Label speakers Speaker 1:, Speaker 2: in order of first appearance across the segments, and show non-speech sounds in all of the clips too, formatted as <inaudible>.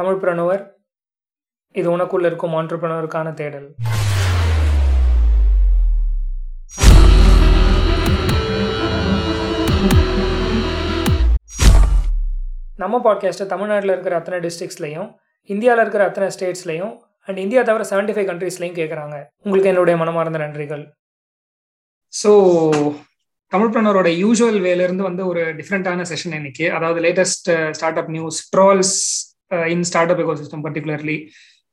Speaker 1: தமிழ் பிரணுவர் இது உனக்குள்ள இருக்கும் ஆண்டர்பிரனருக்கான தேடல். நம்ம பாட்காஸ்ட்டை தமிழ்நாட்டில் இருக்கிற அத்தனை டிஸ்ட்ரிக்ஸ்லையும் இந்தியாவில் இருக்கிற அத்தனை ஸ்டேட்ஸ்லையும் அண்ட் இந்தியா தவிர செவன்டி ஃபைவ் கண்ட்ரீஸ்லையும் கேட்குறாங்க உங்களுக்கு என்னுடைய மனமார்ந்த நன்றிகள். ஸோ தமிழ் பிரணரோட யூஸ்வல் வேலேருந்து வந்து ஒரு டிஃப்ரெண்ட்டான செஷன் இன்னைக்கு. அதாவது latest startup news trolls in startup ecosystem particularly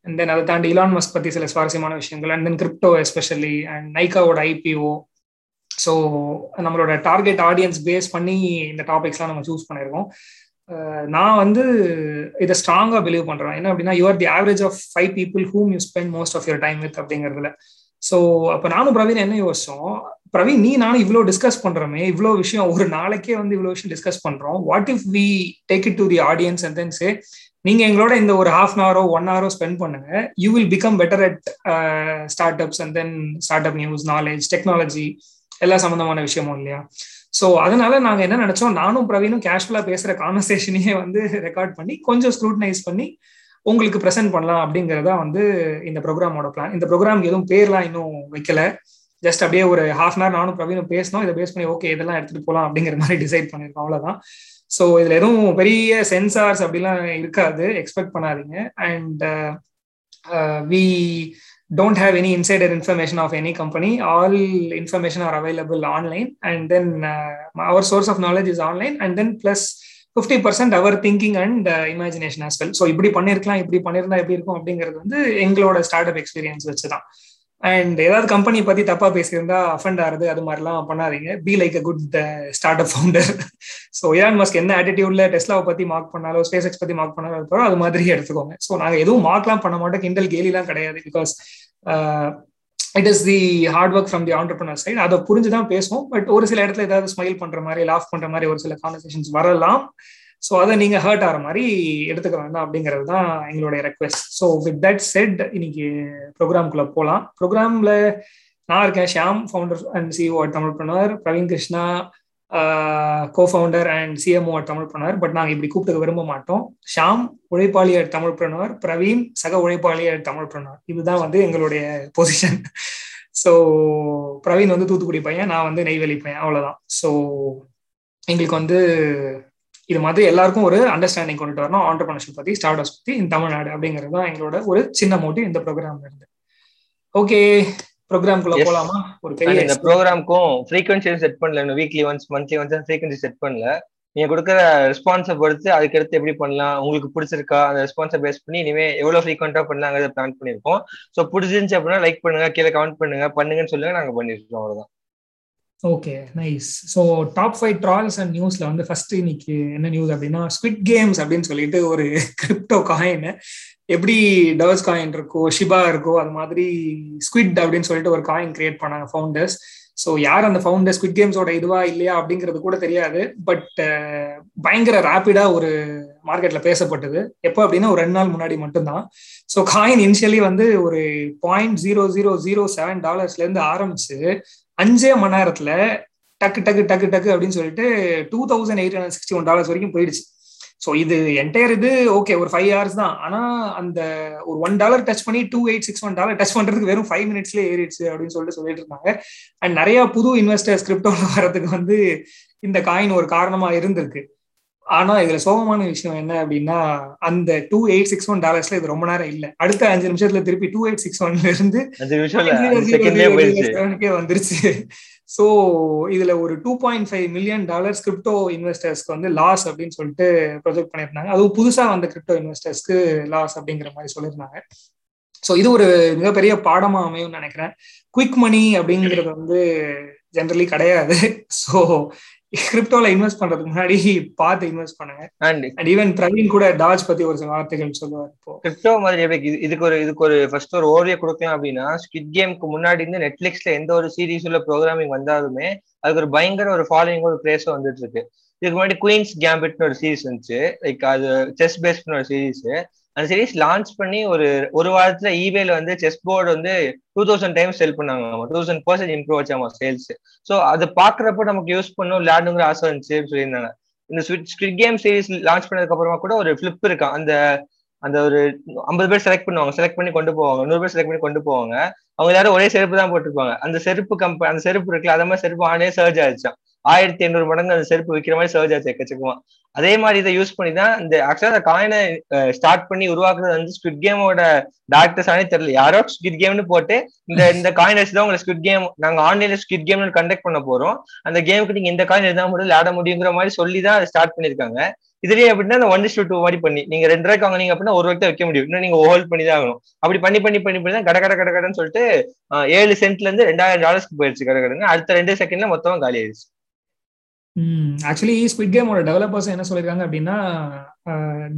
Speaker 1: and then அதை தாண்டி இலான் மஸ்க் பற்றி சில சுவாரஸ்யமான விஷயங்கள். And then crypto especially and நைக்காவோட IPO so நம்மளோட டார்கெட் ஆடியன்ஸ் பேஸ் பண்ணி இந்த டாபிக்ஸ்லாம் நம்ம சூஸ் பண்ணியிருக்கோம் uh, நான் வந்து இதை ஸ்ட்ராங்காக பிலீவ் பண்ணுறேன் என்ன அப்படின்னா you're the average of five people whom you spend most of your time with அப்படிங்கிறதுல. ஸோ அப்போ நானும் பிரவீன் என்ன யோசிச்சோம்? பிரவீன் நீ நானும் இவ்வளோ டிஸ்கஸ் பண்ணுறோமே இவ்வளோ விஷயம் ஒரு நாளைக்கே வந்து இவ்வளோ விஷயம் டிஸ்கஸ் பண்ணுறோம் what if we take it to the audience and then say நீங்க எங்களோட இந்த ஒரு ஹாஃப் அன் ஹவரோ ஒன் ஹவரோ ஸ்பெண்ட் பண்ணுங்க. You will become better at startups and then startup news knowledge technology எல்லா சம்மந்தமான விஷயமும் இல்லையா? ஸோ அதனால நாங்கள் என்ன நினைச்சோம் நானும் பிரவீனும் கேஷுவலா பேசுற கான்வர்சேஷனையே வந்து ரெக்கார்ட் பண்ணி கொஞ்சம் ஸ்க்ரூட்டனைஸ் பண்ணி உங்களுக்கு ப்ரெசென்ட் பண்ணலாம் அப்படிங்கிறதா வந்து இந்த ப்ரோக்ராமோட பிளான் இந்த ப்ரோக்ராம்க்கு எதுவும் பேர்லாம் இன்னும் வைக்கல. ஜஸ்ட் அப்படியே ஒரு ஹாஃப் அன் ஹவர் நானும் பிரவீனும் பேசணும் இதை பேஸ் பண்ணி ஓகே இதெல்லாம் எடுத்துட்டு போகலாம் அப்படிங்கிற மாதிரி டிசைட் பண்ணியிருக்கோம் அவ்வளோதான் ஸோ இதுல எதுவும் பெரிய சென்சார்ஸ் அப்படிலாம் இருக்காது எக்ஸ்பெக்ட் பண்ணாதீங்க and we don't have any insider information of any company all information are available online and then our source of knowledge is online and then plus fifty percent our thinking and imagination as well so இப்படி பண்ணிருக்கலாம் இப்படி பண்ணிருந்தா எப்படி இருக்கும் அப்படிங்கிறது வந்து எங்களோட start up experience வச்சு தான் அண்ட் ஏதாவது கம்பெனி பத்தி தப்பா பேசியிருந்தா அஃபண்ட் ஆகுது அது மாதிரிலாம் பண்ணாதீங்க. Be like a good startup founder so Elon Musk என்ன ஆட்டிடியூட்ல டெஸ்லாவை பத்தி மார்க் பண்ணாலோ ஸ்பேஸ் எக்ஸ் பத்தி மார்க் பண்ணாலோ அது மாதிரி எடுத்துக்கோங்க. ஸோ நாங்கள் எதுவும் மார்க்லாம் பண்ண மாட்டோம். கிண்டல் கேலிலாம் கிடையாது. Because it is the hard work from the entrepreneur side அதை புரிஞ்சு தான் பேசுவோம். பட் ஒரு சில இடத்துல ஏதாவது ஸ்மைல் பண்ற மாதிரி லாஃப் பண்ற மாதிரி ஒரு சில கான்வர்சேஷன்ஸ் வரலாம். ஸோ அதை நீங்கள் ஹர்ட் ஆகிற மாதிரி எடுத்துக்க வேண்டாம் அப்படிங்கிறது தான் எங்களுடைய request so with that set இன்னைக்கு ப்ரோக்ராம்குள்ளே போகலாம். ப்ரோக்ராம்ல நான் இருக்கேன் Shyam founder and CEO Tamil பண்ணுவார் Praveen Krishna cofounder and CMO Tamil பண்ணுவார் பட் நாங்கள் இப்படி கூப்பிட்டு விரும்ப மாட்டோம். ஷாம் உழைப்பாளியர் தமிழ் பண்ணுவார் பிரவீன் சக உழைப்பாளியர் தமிழ் பண்ணுவார் இதுதான் வந்து எங்களுடைய பொசிஷன் ஸோ பிரவீன் வந்து தூத்துக்குடி பையன் நான் வந்து நெய்வேலி பையன். அவ்வளோதான் ஸோ எங்களுக்கு வந்து இது மாதிரி எல்லாருக்கும் ஒரு அண்டர்ஸ்டாண்டிங் கொண்டுட்டு வரணும். ஆண்டர்பிரினர்ஷிப் பத்தி ஸ்டார்ட் அப்ஸ் பத்தி இந்த தமிழ்நாடு அப்படிங்கிறது தான் எங்களோட ஒரு சின்ன மோட்டிவ் இந்த ப்ரோக்ராம்ல இருந்து. ஓகே ப்ரோக்ராம்குள்ள போலாமா?
Speaker 2: ஒரு பெரிய இந்த ப்ரோக்ராம்க்கும் ஃப்ரீக்வன்சி செட் பண்ணல. Weekly once monthly once frequency set பண்ணல. நீங்க கொடுக்குற ரெஸ்பான்ஸை பொறுத்து அதுக்கு அடுத்து எப்படி பண்ணலாம்? உங்களுக்கு பிடிச்சிருக்கா? அந்த ரெஸ்பான்ஸை பேஸ் பண்ணி இனிமே எவ்வளவு ஃப்ரீக்வெண்டா பண்ணலாங்கிறத பிளான் பண்ணிருக்கோம் ஸோ பிடிச்சிருந்துச்சு அப்படின்னா லைக் பண்ணுங்க. கீழே கமெண்ட் பண்ணுங்க. பண்ணுங்கன்னு சொல்லுங்க. நாங்க பண்ணிருக்கோம் அவ்வளவுதான்.
Speaker 1: Okay nice so top five trolls and நியூஸ்ல வந்து ஃபர்ஸ்ட் இன்னைக்கு என்ன நியூஸ் அப்படின்னா ஸ்குவிட் கேம்ஸ் அப்படின்னு சொல்லிட்டு ஒரு கிரிப்டோ காயின் எப்படி டவர்ஸ் காயின் இருக்கோ ஷிபா இருக்கோ அது மாதிரி ஸ்குவிட் அப்படின்னு சொல்லிட்டு ஒரு காயின் கிரியேட் பண்ணாங்க ஃபவுண்டர்ஸ் ஸோ யார் அந்த ஃபவுண்டர் ஸ்குவிட் கேம்ஸோட இதுவா இல்லையா அப்படிங்கிறது கூட தெரியாது. பட் பயங்கர ரேப்பிடா ஒரு மார்க்கெட்ல பேசப்பட்டது. எப்போ அப்படின்னா ஒரு ரெண்டு நாள் முன்னாடி மட்டும்தான். ஸோ காயின் இனிஷியலி வந்து ஒரு point zero zero zero seven டாலர்ஸ்ல இருந்து ஆரம்பிச்சு அஞ்சே மணி நேரத்துல டக்கு டக்கு டக்கு டக்கு அப்படின்னு சொல்லிட்டு two thousand eight hundred sixty one dollars வரைக்கும் போயிடுச்சு. ஸோ இது என்டையர் இது ஓகே ஒரு ஃபைவ் ஹவர்ஸ் தான். ஆனா அந்த ஒரு ஒன் டாலர் டச் பண்ணி two eight six one dollar touch பண்றதுக்கு வெறும் ஃபைவ் மினிட்ஸ்லேயே ஏறிடுச்சு அப்படின்னு சொல்லிட்டு சொல்லிட்டு இருந்தாங்க. அண்ட் நிறைய புது இன்வெஸ்டர்ஸ் கிரிப்டோல வரதுக்கு வந்து இந்த காயின் ஒரு காரணமா இருந்திருக்கு. ஆனா இதுல சோகமான விஷயம் என்ன அப்படின்னா அந்த டூ எயிட் சிக்ஸ் ஒன் டாலர்ஸ்ல இது ரொம்ப நேரம் இல்ல. அடுத்த அஞ்சு நிமிஷத்துல திருப்பி டூ எயிட் சிக்ஸ் ஒன்ல இருந்து <laughs> வந்துருச்சு. சோ இதுல ஒரு two point five million dollars crypto இன்வெஸ்டர்ஸ்க்கு வந்து லாஸ் அப்படின்னு சொல்லிட்டு ப்ரொஜெக்ட் பண்ணியிருந்தாங்க. அதுவும் புதுசா வந்த கிரிப்டோ இன்வெஸ்டர்ஸ்க்கு லாஸ் அப்படிங்கிற மாதிரி சொல்லியிருந்தாங்க. ஸோ இது ஒரு மிகப்பெரிய பாடமா அமையும் நினைக்கிறேன். குவிக் மணி அப்படிங்கிறது வந்து ஜென்ரலி கிடையாது. ஸோ கிரிப்டோல இன்வெஸ்ட் பண்றதுக்கு முன்னாடி பார்த்து இன்வெஸ்ட் பண்ணுங்க. அண்ட் ஈவன் பிரவீன் கூட டாஜ் பத்தி ஒரு சில வார்த்தைகள் சொல்லுவார் இப்போ.
Speaker 2: கிரிப்டோ மாதிரி இதுக்கு ஒரு இதுக்கு ஒரு ஃபர்ஸ்ட் ஒரு ஓவிய கொடுக்கலாம் அப்படின்னா ஸ்கிட் கேம்க்கு முன்னாடி இருந்து நெட்ஃபிளிக்ஸ்ல எந்த ஒரு சீரீஸ் உள்ள ப்ரோக்ராமிங் வந்தாலுமே அதுக்கு ஒரு பயங்கர ஒரு ஃபாலோயிங் ஒரு பிளேஸும் வந்துட்டு இருக்கு. இதுக்கு முன்னாடி குயின்ஸ் கேம்பிட்னு ஒரு சீரீஸ் இருந்துச்சு லைக் அது செஸ் பேஸ்ட்னு ஒரு சீரீஸ் அந்த சீரீஸ் லான்ச் பண்ணி ஒரு ஒரு வாரத்துல இபேல வந்து செஸ் போர்டு வந்து டூ தௌசண்ட் டைம்ஸ் செல் பண்ணாங்க டூ தௌசண்ட் பர்சன்ட் இம்ப்ரூவ் ஆச்சாமா சேல்ஸ் ஸோ அதை பாக்குறப்ப நமக்கு யூஸ் பண்ணும் விளையாடுங்கிற ஆசை இருந்துச்சு சொல்லியிருந்தாங்க. இந்த ஸ்விட் கேம் சீரீஸ் லான்ச் பண்ணதுக்கு அப்புறமா கூட ஒரு ஃபிளிப் இருக்கா. அந்த அந்த ஒரு ஐம்பது பேர் செலக்ட் பண்ணுவாங்க. செலக்ட் பண்ணி கொண்டு போவாங்க. நூறு பேர் செலக்ட் பண்ணி கொண்டு போவாங்க. அவங்க எல்லாரும் ஒரே செருப்பு தான் போட்டிருப்பாங்க. அந்த செருப்பு கம்ப அந்த செருப்பு இருக்குல்ல அந்த மாதிரி செருப்பு ஆனே சர்ஜ் ஆயிடுச்சான் ஆயிரத்தி எண்ணூறு மடங்கு அந்த செருப்பு விற்கிற மாதிரி சர்ஜ் ஆச்சு எக்கச்சக்கமா அதே மாதிரி இதை யூஸ் பண்ணி தான் இந்த ஆக்சுவலா அந்த காயினை ஸ்டார்ட் பண்ணி உருவாக்குறது வந்து ஸ்குட் கேமோட டேரக்டர்ஸ் ஆனே தெரியல. யாரோ ஸ்குட் கேம்னு போட்டு இந்த இந்த காயின் வச்சு தான் உங்களை ஸ்குட் கேம் நாங்க ஆன்லைன்ல ஸ்குட் கேம்னு கண்டக்ட் பண்ண போறோம். அந்த கேமுக்கு நீங்க இந்த காயின் எழுத முடியும் விளையாட முடியுங்கிற மாதிரி சொல்லி தான் அதை ஸ்டார்ட் பண்ணிருக்காங்க இதுலயே எப்படின்னா அந்த ஒன் டூ டூ மாதிரி பண்ணி நீங்க ரெண்டு ரூபாய்க்கு வாங்கினீங்க அப்படின்னா ஒரு ரூபாய்க்கு வைக்க முடியும். இன்னும் நீங்க ஹோல்ட் பண்ணி தான் ஆகணும். அப்படி பண்ணி பண்ணி பண்ணி பண்ணி தான் கட கட கட கடன்னு சொல்லிட்டு ஏழு சென்ட்ல இருந்து ரெண்டாயிரம் டாலர்ஸ்க்கு போயிடுச்சு கட கடன்னு. அடுத்த ரெண்டு செகண்ட்ல மொத்தமா காலி ஆயிடுச்சு.
Speaker 1: ஆக்சுவலி ஸ்குவிட் கேமோட டெவலப்பர்ஸ் என்ன சொல்லியிருக்காங்க அப்படின்னா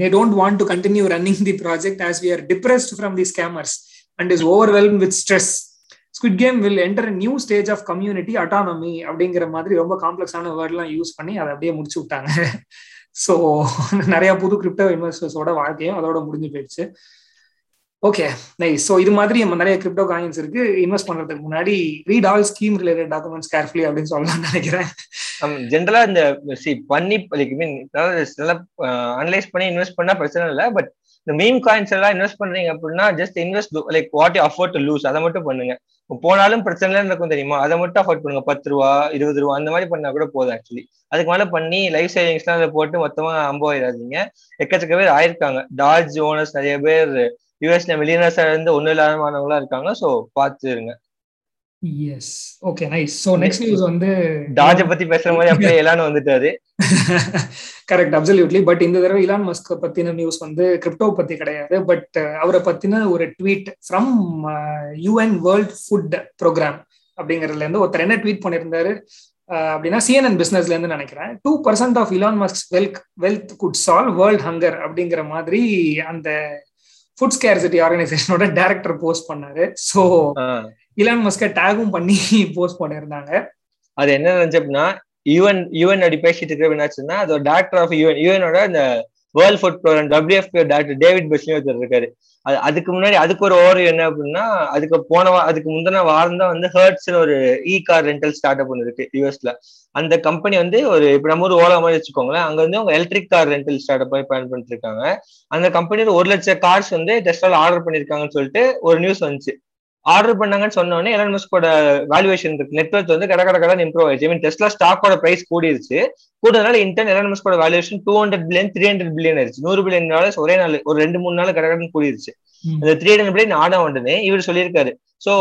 Speaker 1: they don't want to continue running the project as we are depressed from the scammers and is overwhelm with stress squid game will enter new stage of community autonomy அப்படிங்கிற மாதிரி ரொம்ப காம்ப்ளெக்ஸான வேர்ட்லாம் use பண்ணி அதை அப்படியே முடிச்சு விட்டாங்க. <laughs> ஸோ நிறைய புது கிரிப்டோ இன்வெஸ்டர்ஸோட வாழ்க்கையும் அதோட முடிஞ்சு போயிடுச்சு. ஓகே நை ஸோ இது மாதிரி நம்ம நிறைய கிரிப்டோ காயின்ஸ் இருக்கு. இன்வெஸ்ட் பண்றதுக்கு முன்னாடி read all scheme related documents carefully அப்படின்னு சொல்லலாம்னு நினைக்கிறேன்.
Speaker 2: ஜென்ரலா இந்த சி பண்ணி லைக் மீன் நல்லா அனலைஸ் பண்ணி இன்வெஸ்ட் பண்ணா பிரச்சனை இல்லை. பட் இந்த மீம் காயின்ஸ் எல்லாம் இன்வெஸ்ட் பண்றீங்க அப்படின்னா just invest like what you afford to lose அதை மட்டும் பண்ணுங்க. போனாலும் பிரச்சனை இருக்கும் தெரியுமா? அதை மட்டும் அஃபோர்ட் பண்ணுங்க. பத்து ரூபா இருபது ரூபா அந்த மாதிரி பண்ணா கூட போதும் ஆக்சுவலி அதுக்கு மேல பண்ணி லைஃப் சேவிங்ஸ்லாம் அதை போட்டு மொத்தமா அம்போயிடாதீங்க எக்கச்சக்க பேர் ஆயிருக்காங்க. டாஜ் ஓனர்ஸ் நிறைய பேர் யூஎஸ்ல மில்லியனர்ஸ் இருந்து ஒன்னும் இல்லாதவங்களா இருக்காங்க ஸோ பார்த்து இருங்க.
Speaker 1: Yes okay nice so next news வந்து
Speaker 2: டாஜ பத்தி பேசுற மாதிரி அப்படியே எலான்னு வந்துட்டாரு.
Speaker 1: கரெக்ட் அப்சல்யூட்லி பட் இந்த தடவை இலான் மஸ்க் பத்தின நியூஸ் வந்து கிரிப்டோ பத்தி கிடையாது. பட் அவரை பத்தின ஒரு tweet from UN world food programme அப்படிங்கறதுல இருந்து ஒருத்தர் என்ன ட்வீட் பண்ணியிருந்தாரு? அப்படின்னா சிஎன்என் பிசினஸ்ல இருந்து நினைக்கிறேன். Two percent of Elon Musk wealth wealth could solve world hunger அப்படிங்கிற மாதிரி அந்த ஃபுட் ஸ்கேர்சிட்டி ஆர்கனைசேஷனோட டைரக்டர் போஸ்ட் பண்ணாரு. ஸோ இலான் மஸ்க டேகும் பண்ணி போஸ்ட் பண்ணியிருந்தாங்க
Speaker 2: அது என்ன நினைச்சோம்னா யூஎன் யூஎன் அப்படி பேசிட்டு இருக்கிற என்னாச்சுன்னா அதோட டேரக்டர் ஆஃப் யூஎன் யூஎனோட இந்த world food programme WF doctor David Beasley ஒருத்தர் இருக்காரு. அது அதுக்கு முன்னாடி அதுக்கு ஒரு ஓவர் என்ன அப்படின்னா அதுக்கு போன அதுக்கு முந்தின வாரம் தான் வந்து ஹர்ட்ஸ்னு ஒரு E car rental start up ஒன்று இருக்கு யூஎஸ்ல அந்த கம்பெனி வந்து ஒரு இப்ப நம்ம ஒரு ஓலா மாதிரி வச்சுக்கோங்களேன் அங்க வந்து அவங்க electric car rental startup plan பண்ணிட்டு இருக்காங்க. அந்த கம்பெனியில் ஒரு லட்சம் கார்ஸ் வந்து டெஸ்டால ஆர்டர் பண்ணிருக்காங்கன்னு சொல்லிட்டு ஒரு நியூஸ் வந்துச்சு. ஆர்டர் பண்ணாங்கன்னு சொன்னோடனே எலன் மஸ்கோட வேல்யூவேஷன் இருக்கு. நெட்ஒர்க் வந்து கடை கடை கடை இம்ப்ரூவ் ஆயிடுச்சு. ஐ மீன் டெஸ்லா ஸ்டாக்கோட பிரைஸ் கூடிருச்சு. கூடனால in turn Elon மஸ்கோட valuation two hundred billion three hundred billion ஆயிடுச்சு. நூறு பில்லியன் டாலர்ஸ் ஒரே நாள் ஒரு ரெண்டு மூணு நாள் கடை கடன் கூடிருச்சு. அந்த த்ரீ ஹண்ட்ரட் பில்லியன் ஆட உடனே இவர் சொல்லியிருக்காரு. சோ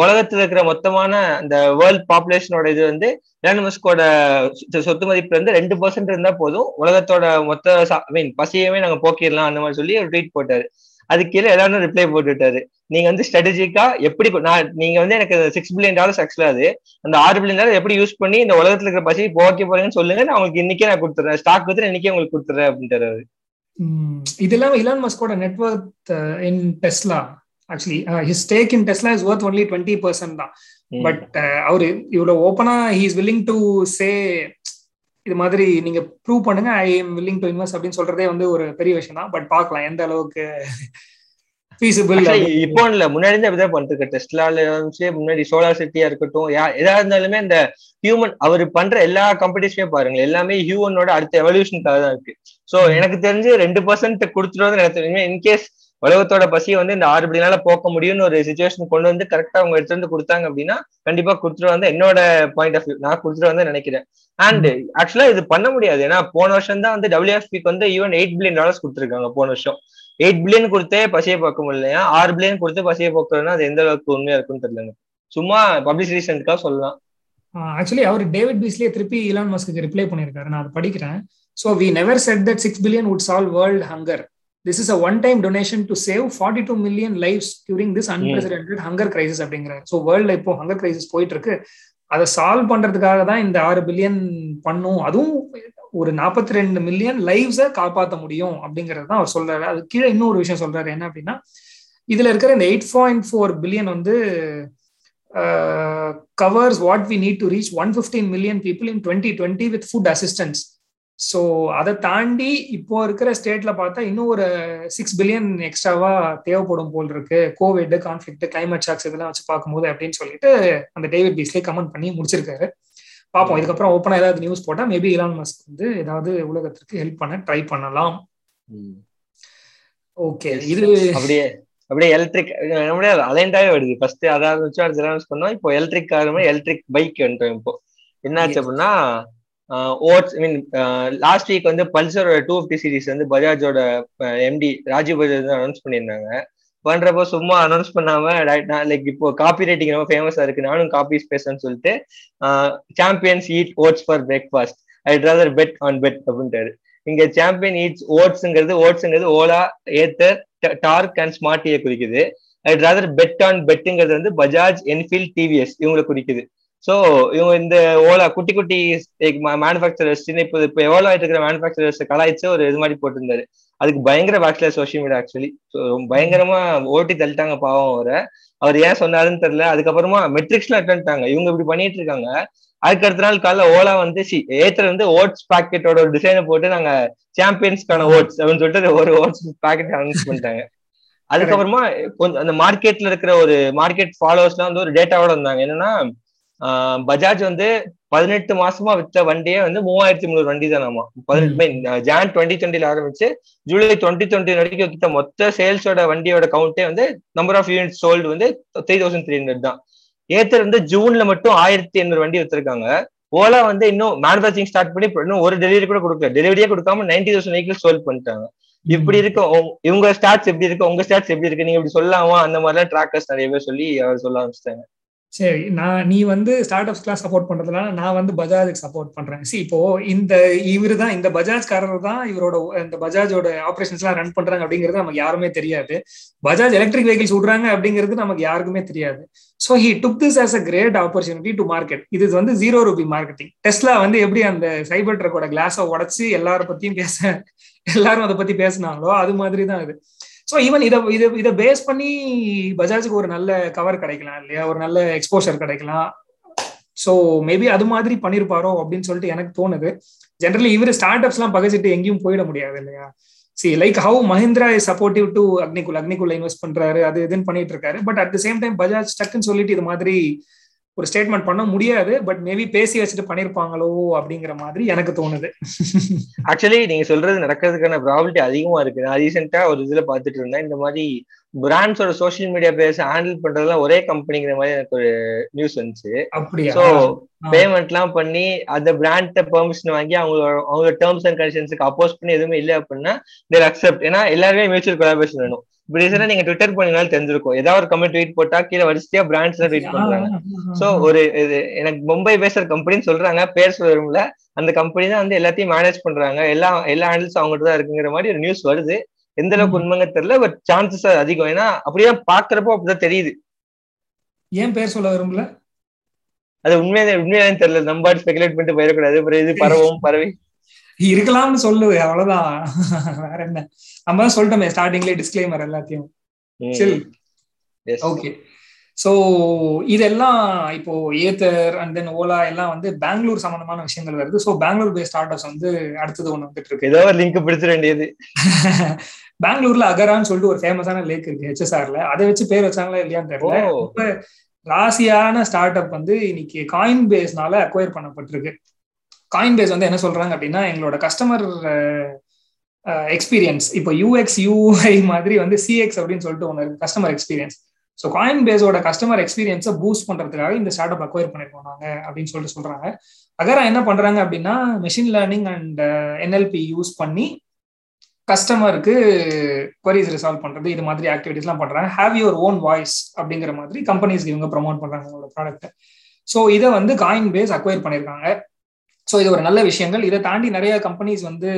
Speaker 2: உலகத்துல இருக்கிற மொத்தமான அந்த வேர்ல்ட் பாப்புலேஷனோட இது வந்து எலன் மஸ்கோட சொத்து மதிப்புல இருந்து ரெண்டு பர்சன்ட் இருந்தா போதும். உலகத்தோட மொத்த ஐ மீன் பசியவே நாங்க போக்கிடலாம் அந்த மாதிரி சொல்லி ஒரு ட்வீட் போட்டாரு. அதுக்கு கீழே எல்லாரும் ரிப்ளை போட்டுட்டாரு. நீங்க வந்து ஸ்ட்ராட்டஜிக்கா எப்படி நான் நீங்க வந்து எனக்கு சிக்ஸ் பில்லியன் டாலர்ஸ் ஆக்சுவலா அது அந்த ஆறு பில்லியன் டாலர் எப்படி யூஸ் பண்ணி இந்த உலகத்துல இருக்கிற பசி போக்க போறீங்கன்னு சொல்லுங்க நான் உங்களுக்கு இன்னைக்கே நான் கொடுத்துறேன். ஸ்டாக் வந்து இன்னைக்கே உங்களுக்கு கொடுத்துறேன் அப்படின்ட்டு
Speaker 1: இது இல்லாம Elon மஸ்கோட net worth in Tesla actually his stake in Tesla is worth only twenty percent தான். பட் அவரு இவ்வளவு ஓப்பனா he is willing to say இது மாதிரி நீங்க ப்ரூவ் பண்ணுங்க. I am willing to invest அப்படின்னு சொல்றதே வந்து ஒரு பெரிய விஷயம் தான். பட் பார்க்கலாம் எந்த அளவுக்கு
Speaker 2: இப்போ இல்ல. முன்னாடி இருந்து அப்படிதான் பண்ணிட்டு டெஸ்ட்லால முன்னாடி சோலார் சிட்டியா இருக்கட்டும். எதா இருந்தாலுமே இந்த ஹியூமன் அவர் பண்ற எல்லா கம்பெனிஸுமே பாருங்க எல்லாமே ஹியூமனோட அடுத்த எவல்யூஷனுக்காக தான் இருக்கு. சோ எனக்கு தெரிஞ்சு ரெண்டு பர்சன்ட் கொடுத்துருவது எனக்கு தெரியும் இன்கேஸ் உலகத்தோட பசியை வந்து இந்த ஆறு பிள்ளைனால போக்க முடியும்னு ஒரு சுச்சுவேஷன் கொண்டு வந்து கரெக்டா அவங்க எடுத்து வந்து கொடுத்தாங்க அப்படின்னா கண்டிப்பா கொடுத்துட்டு வந்து என்னோட பாயிண்ட் ஆஃப் வியூ நான் கொடுத்துட்டு வந்து நினைக்கிறேன். அண்ட் ஆக்சுவலா இது பண்ண முடியாது. ஏன்னா போன வருஷம் தான் வந்து டபிள்யூஎஃபிக்கு வந்து ஈவன் எயிட் பில்லியன் டாலர்ஸ் கொடுத்துருக்காங்க போன வருஷம். எயிட் பில்லியன் கொடுத்தே பசியை பார்க்க முடியலையா? ஆறு பில்லியன் கொடுத்து பசியை போக்குறதுனா அது எந்த அளவுக்கு உண்மையா இருக்குன்னு தெரியல சும்மா பப்ளிசிட்டிக்காக சொல்லலாம்.
Speaker 1: ஆக்சுவலி அவர் டேவிட் பீஸ்லயே திருப்பி இலான் மஸ்க்கு ரிப்ளை பண்ணிருக்காரு நான் அதை படிக்கிறேன். So we never said that six billion would solve world hunger this is a one time donation to save forty two million lives during this unprecedented hunger crisis அப்படிங்கிறார். So வேர்ல்ட்ல இப்போ hunger crisis போயிட்டு இருக்கு அதை solve பண்றதுக்காக தான் இந்த ஆறு பில்லியன் பண்ணும். அதுவும் ஒரு நாற்பத்தி ரெண்டு மில்லியன் லைவ்ஸை காப்பாற்ற முடியும் அப்படிங்கிறது தான் அவர் சொல்றாரு. அது கீழே இன்னொரு விஷயம் சொல்றாரு. என்ன அப்படின்னா இதுல இருக்கிற இந்த எயிட் பாயிண்ட் ஃபோர் பில்லியன் வந்து covers what we need to reach one fifteen million people in twenty twenty with food assistance so அதை தாண்டி இப்போ இருக்கிற ஸ்டேட்ல பார்த்தா இன்னும் ஒரு சிக்ஸ் பில்லியன் எக்ஸ்ட்ராவா தேவைப்படும் போல் இருக்கு. கோவிட் கான்ஃபிளிக் கிளைமேட் ஷாக்ஸ் இதெல்லாம் வச்சு பார்க்கும்போது அப்படின்னு சொல்லிட்டு அந்த டேவிட் பீஸ்லே கமெண்ட் பண்ணி முடிச்சிருக்காரு. பார்ப்போம். இதுக்கப்புறம் ஓப்பனா ஏதாவது நியூஸ் போட்டா மேபி இலான் மஸ்க் வந்து ஏதாவது உலகத்திற்கு ஹெல்ப் பண்ண ட்ரை பண்ணலாம். ஓகே இது
Speaker 2: அப்படியே அப்படியே எலக்ட்ரிக் நம்மளே அலைண்டாவே வருது. ஃபர்ஸ்ட் அதாவது வச்சு அடுத்து அனௌன்ஸ் பண்ணோம்? இப்போ எலக்ட்ரிக் கார் மாதிரி எலக்ட்ரிக் பைக் வந்துட்டோம் இப்போ. என்னாச்சு அப்படின்னா oats I mean last week வந்து பல்சரோட டூ ஃபிஃப்டி சீரீஸ் வந்து பஜாஜோட uh, MD Rajiv Bajaj announce பண்ணியிருந்தாங்க. பண்றப்போ சும்மா அனௌன்ஸ் பண்ணாம லைக் இப்போ காப்பி ரைட்டிங் ரொம்ப ஃபேமஸா இருக்கு. நானும் காப்பீஸ் பேசுறேன்னு சொல்லிட்டு champions eat oats for breakfast I rather bet on bet அப்படின்ட்டாரு. இங்க சாம்பியன் ஈட்ஸ் ஓட்ஸ்ங்கிறது ஓட்ஸ்ங்கிறது ஓலா ஏத்தர் டார்க் அண்ட் ஸ்மார்ட்டியை குறிக்குது. ஐ ராதர் பெட் ஆன் பெட்டுங்கிறது வந்து பஜாஜ் என்ஃபீல்ட் டிவிஎஸ் இவங்களை குறிக்குது. ஸோ இவங்க இந்த ஓலா குட்டி குட்டி மேனுஃபேக்சரர்ஸ் இப்போ இப்போ எவ்வளோ ஆயிட்டு இருக்கிற மேனுஃபேக்சரர்ஸ் கலாய்ச்சி ஒரு இது மாதிரி போட்டிருந்தாரு. அதுக்கு பயங்கர பேக்ல சோஷியல் மீடியா ஆக்சுவலி பயங்கரமா ஓட்டி தள்ளிட்டாங்க பாவம் அவரை. அவர் ஏன் சொன்னாருன்னு தெரியல. அதுக்கப்புறமா மெட்ரிக்ஸ்ல அட்டன்ட்டாங்க இவங்க இப்படி பண்ணிட்டு இருக்காங்க. அதுக்கு அடுத்த நாள் காலைல ஓலா வந்து சி ஏத்தர் வந்து ஓட்ஸ் பாக்கெட்டோட ஒரு டிசைனை போட்டு நாங்க சாம்பியன்ஸ்க்கான ஓட்ஸ் அப்படின்னு சொல்லிட்டு ஒரு ஓட்ஸ் பாக்கெட் அனௌன்ஸ் பண்ணிட்டாங்க. அதுக்கப்புறமா கொஞ்சம் அந்த மார்க்கெட்ல இருக்கிற ஒரு மார்க்கெட் ஃபாலோவர்ஸ்லாம் வந்து ஒரு டேட்டாவோட இருந்தாங்க என்னன்னா பஜாஜ் வந்து பதினெட்டு மாசமா வித்த வண்டியே வந்து மூவாயிரத்தி முந்நூறு வண்டி தானாமா பதினெட்டு ஜான் டுவெண்ட்டி டுவெண்ட்டில ஆரம்பிச்சு ஜூலை டுவெண்ட்டி டுவெண்ட்டி வரைக்கும் வித்த மொத்த சேல்ஸோட வண்டியோட கவுண்டே வந்து நம்பர் ஆஃப் யூனிட் சோல்டு வந்து த்ரீ தௌசண்ட் த்ரீ ஹண்ட்ரட் தான். ஏத்தர் வந்து ஜூன்ல மட்டும் ஆயிரத்தி எண்ணூறு வண்டி வித்திருக்காங்க. ஓலா வந்து இன்னும் மேனுபேக்சரிங் ஸ்டார்ட் பண்ணி இன்னும் ஒரு டெலிவரி கூட கொடுக்கல. டெலிவரியே கொடுக்காம நைன்டி தௌசண்ட் வெஹிக்கிள் சோல்வ் பண்ணிட்டாங்க. இப்படி இருக்கு இவங்க ஸ்டாட்ஸ் எப்படி இருக்கு உங்க ஸ்டாட்ஸ் எப்படி இருக்கு? நீங்க இப்படி சொல்லாமா அந்த மாதிரிலாம் ட்ராக்கர்ஸ் நிறைய பேர் சொல்லி அவர் சொல்ல ஆரம்பிச்சிட்டாங்க.
Speaker 1: சரி நான் நீ வந்து ஸ்டார்ட் அப்ஸ்க்கெலாம் சப்போர்ட் பண்றதுனால நான் வந்து பஜாஜுக்கு சப்போர்ட் பண்றேன். சி இப்போ இந்த இவர் தான் இந்த பஜாஜ்காரர் தான் இவரோட இந்த பஜாஜோட ஆப்ரேஷன்ஸ்லாம் ரன் பண்றாங்க அப்படிங்கிறது நமக்கு யாருமே தெரியாது. பஜாஜ் எலக்ட்ரிக் வெஹிக்கிள்ஸ் விடுறாங்க அப்படிங்கிறது நமக்கு யாருக்குமே தெரியாது. So he took this as a great opportunity to market இது வந்து ஜீரோ ரூபி மார்க்கெட்டிங் டெஸ்ட்லா வந்து எப்படி அந்த சைபர் ட்ரக்கோட கிளாஸை உடச்சி எல்லார பத்தியும் பேச எல்லாரும் அதை பத்தி பேசினாங்களோ அது மாதிரி தான் இது. ஸோ ஈவன் இதை இதை இதை பேஸ் பண்ணி பஜாஜுக்கு ஒரு நல்ல கவர் கிடைக்கலாம் இல்லையா? ஒரு நல்ல எக்ஸ்போஷர் கிடைக்கலாம். ஸோ மேபி அது மாதிரி பண்ணிருப்பாரோ அப்படின்னு சொல்லிட்டு எனக்கு தோணுது. ஜென்ரலி இவர் ஸ்டார்ட் அப்ஸ்லாம் எல்லாம் எங்கேயும் போயிட முடியாது இல்லையா? See like how Mahindra is supportive to Agnikul அக்னிகுல்ல invest பண்றாரு அது இதுன்னு பண்ணிட்டு இருக்காரு. But at the same time Bajaj டக்குன்னு சொல்லிட்டு இது மாதிரி ஒரு ஸ்டேட்மெண்ட் பண்ண முடியாது பட் மேபி பேசி வச்சுட்டு பண்ணிருப்பாங்களோ அப்படிங்கிற மாதிரி எனக்கு தோணுது.
Speaker 2: ஆக்சுவலி நீங்க சொல்றது நடக்கிறதுக்கான ப்ராபிலிட்டி அதிகமா இருக்கு. நான் ரீசெண்டா ஒரு இதுல பாத்துட்டு இருந்தேன். இந்த மாதிரி பிராண்ட்ஸோட சோசியல் மீடியா பேஸ் ஹேண்டில் பண்றதுலாம் ஒரே கம்பெனிங்கிற மாதிரி எனக்கு ஒரு நியூஸ் வந்துச்சு. ஸோ பேமெண்ட் எல்லாம் பண்ணி அந்த பிராண்ட பெர்மிஷன் வாங்கி அவங்களோட அவங்களோட டேர்ம்ஸ் அண்ட் கண்டிஷன்ஸுக்கு அப்போஸ் பண்ணி எதுவுமே இல்லை அப்படின்னா தேர் அக்செப்ட் ஏன்னா எல்லாருமே மியூச்சுவல் கொலாபரேஷன் வேணும். இப்படி ரீசெண்டா நீங்க ட்விட்டர் பண்ணினாலும் தெரிஞ்சிருக்கும். ஏதாவது ஒரு கமெண்ட் ட்வீட் போட்டா கீழே வரிசையா பிராண்ட்ஸ் ட்வீட் பண்றாங்க. சோ ஒரு இது எனக்கு மும்பை பேசுற கம்பெனின்னு சொல்றாங்க பேர் சொல்லும்ல அந்த கம்பெனி தான் வந்து எல்லாத்தையும் மேனேஜ் பண்றாங்க. எல்லா எல்லா ஹேண்டில்ஸ் அவங்ககிட்ட தான் இருக்குங்கிற மாதிரி ஒரு நியூஸ் வருது. எந்த அளவுக்கு உண்மைங்க தெரியல பட் சான்சஸ் அதிகம். ஏன்னா அப்படிதான் பாக்குறப்போ அப்படிதான் தெரியுது.
Speaker 1: ஏன் பேர் சொல்ல விரும்பல?
Speaker 2: அது உண்மையா உண்மையானு தெரியல. நம்பாடி ஸ்பெகுலேட் பண்ணிட்டு போயிடக்கூடாது. அப்புறம் இது பரவும் பரவி.
Speaker 1: இருக்கலாம்னு சொல்லு அவ்வளவுதான். வேற என்ன? நம்ம தான் சொல்லிட்டோமே ஸ்டார்டிங்லேயே டிஸ்கிளைமர் எல்லாத்தையும். சில் ஓகே ஸோ இதெல்லாம் இப்போ ஏத்தர் அண்ட் தென் ஓலா எல்லாம் வந்து பெங்களூர் சம்பந்தமான விஷயங்கள் வருது. So Bangalore base start ups வந்து அடுத்தது ஒன்று வந்துட்டு இருக்கு.
Speaker 2: ஏதோ ஒரு லிங்க் பிடிச்சிட வேண்டியது. <laughs>
Speaker 1: பெங்களூர்ல அகரான்னு சொல்லிட்டு ஒரு ஃபேமஸான லேக் இருக்கு ஹெச்எஸ்ஆர்ல அதை வச்சு பேர் வச்சாங்களா இல்லையான்னு தெரியல. ரொம்ப ராசியான ஸ்டார்ட் அப் வந்து இன்னைக்கு காயின் பேஸ்னால அக்வயர் பண்ணப்பட்டிருக்கு. காயின் பேஸ் வந்து என்ன சொல்றாங்க அப்படின்னா எங்களோட கஸ்டமர் எக்ஸ்பீரியன்ஸ் இப்போ யூஎக்ஸ் யூஐ மாதிரி வந்து சிஎக்ஸ் அப்படின்னு சொல்லிட்டு ஒன்று இருக்கு கஸ்டமர் எக்ஸ்பீரியன்ஸ் ஸோ காயின் பேஸோட கஸ்டமர் எக்ஸ்பீரியன்ஸை பூஸ்ட் பண்றதுக்காக இந்த ஸ்டார்ட் அப் அக்வயர் பண்ணிருக்கோம் நாங்க அப்படின்னு சொல்லிட்டு சொல்றாங்க. அகரா என்ன பண்றாங்க அப்படின்னா machine learning and NLP use பண்ணி கஸ்டமருக்கு கொரிஸ் ரிசால்வ் பண்றது இது மாதிரி ஆக்டிவிட்டிஸ்லாம் பண்றாங்க. ஹேவ் யுவர் ஓன் வாய்ஸ் அப்படிங்கிற மாதிரி கம்பெனிஸ்க்கு இவங்க ப்ரமோட் பண்றாங்க உங்களோட ப்ராடக்ட் ஸோ இதை வந்து காயின் பேஸ் அக்வயர் பண்ணியிருக்காங்க. ஸோ இது ஒரு நல்ல விஷயங்கள். இதை தாண்டி நிறைய கம்பெனிஸ் வந்து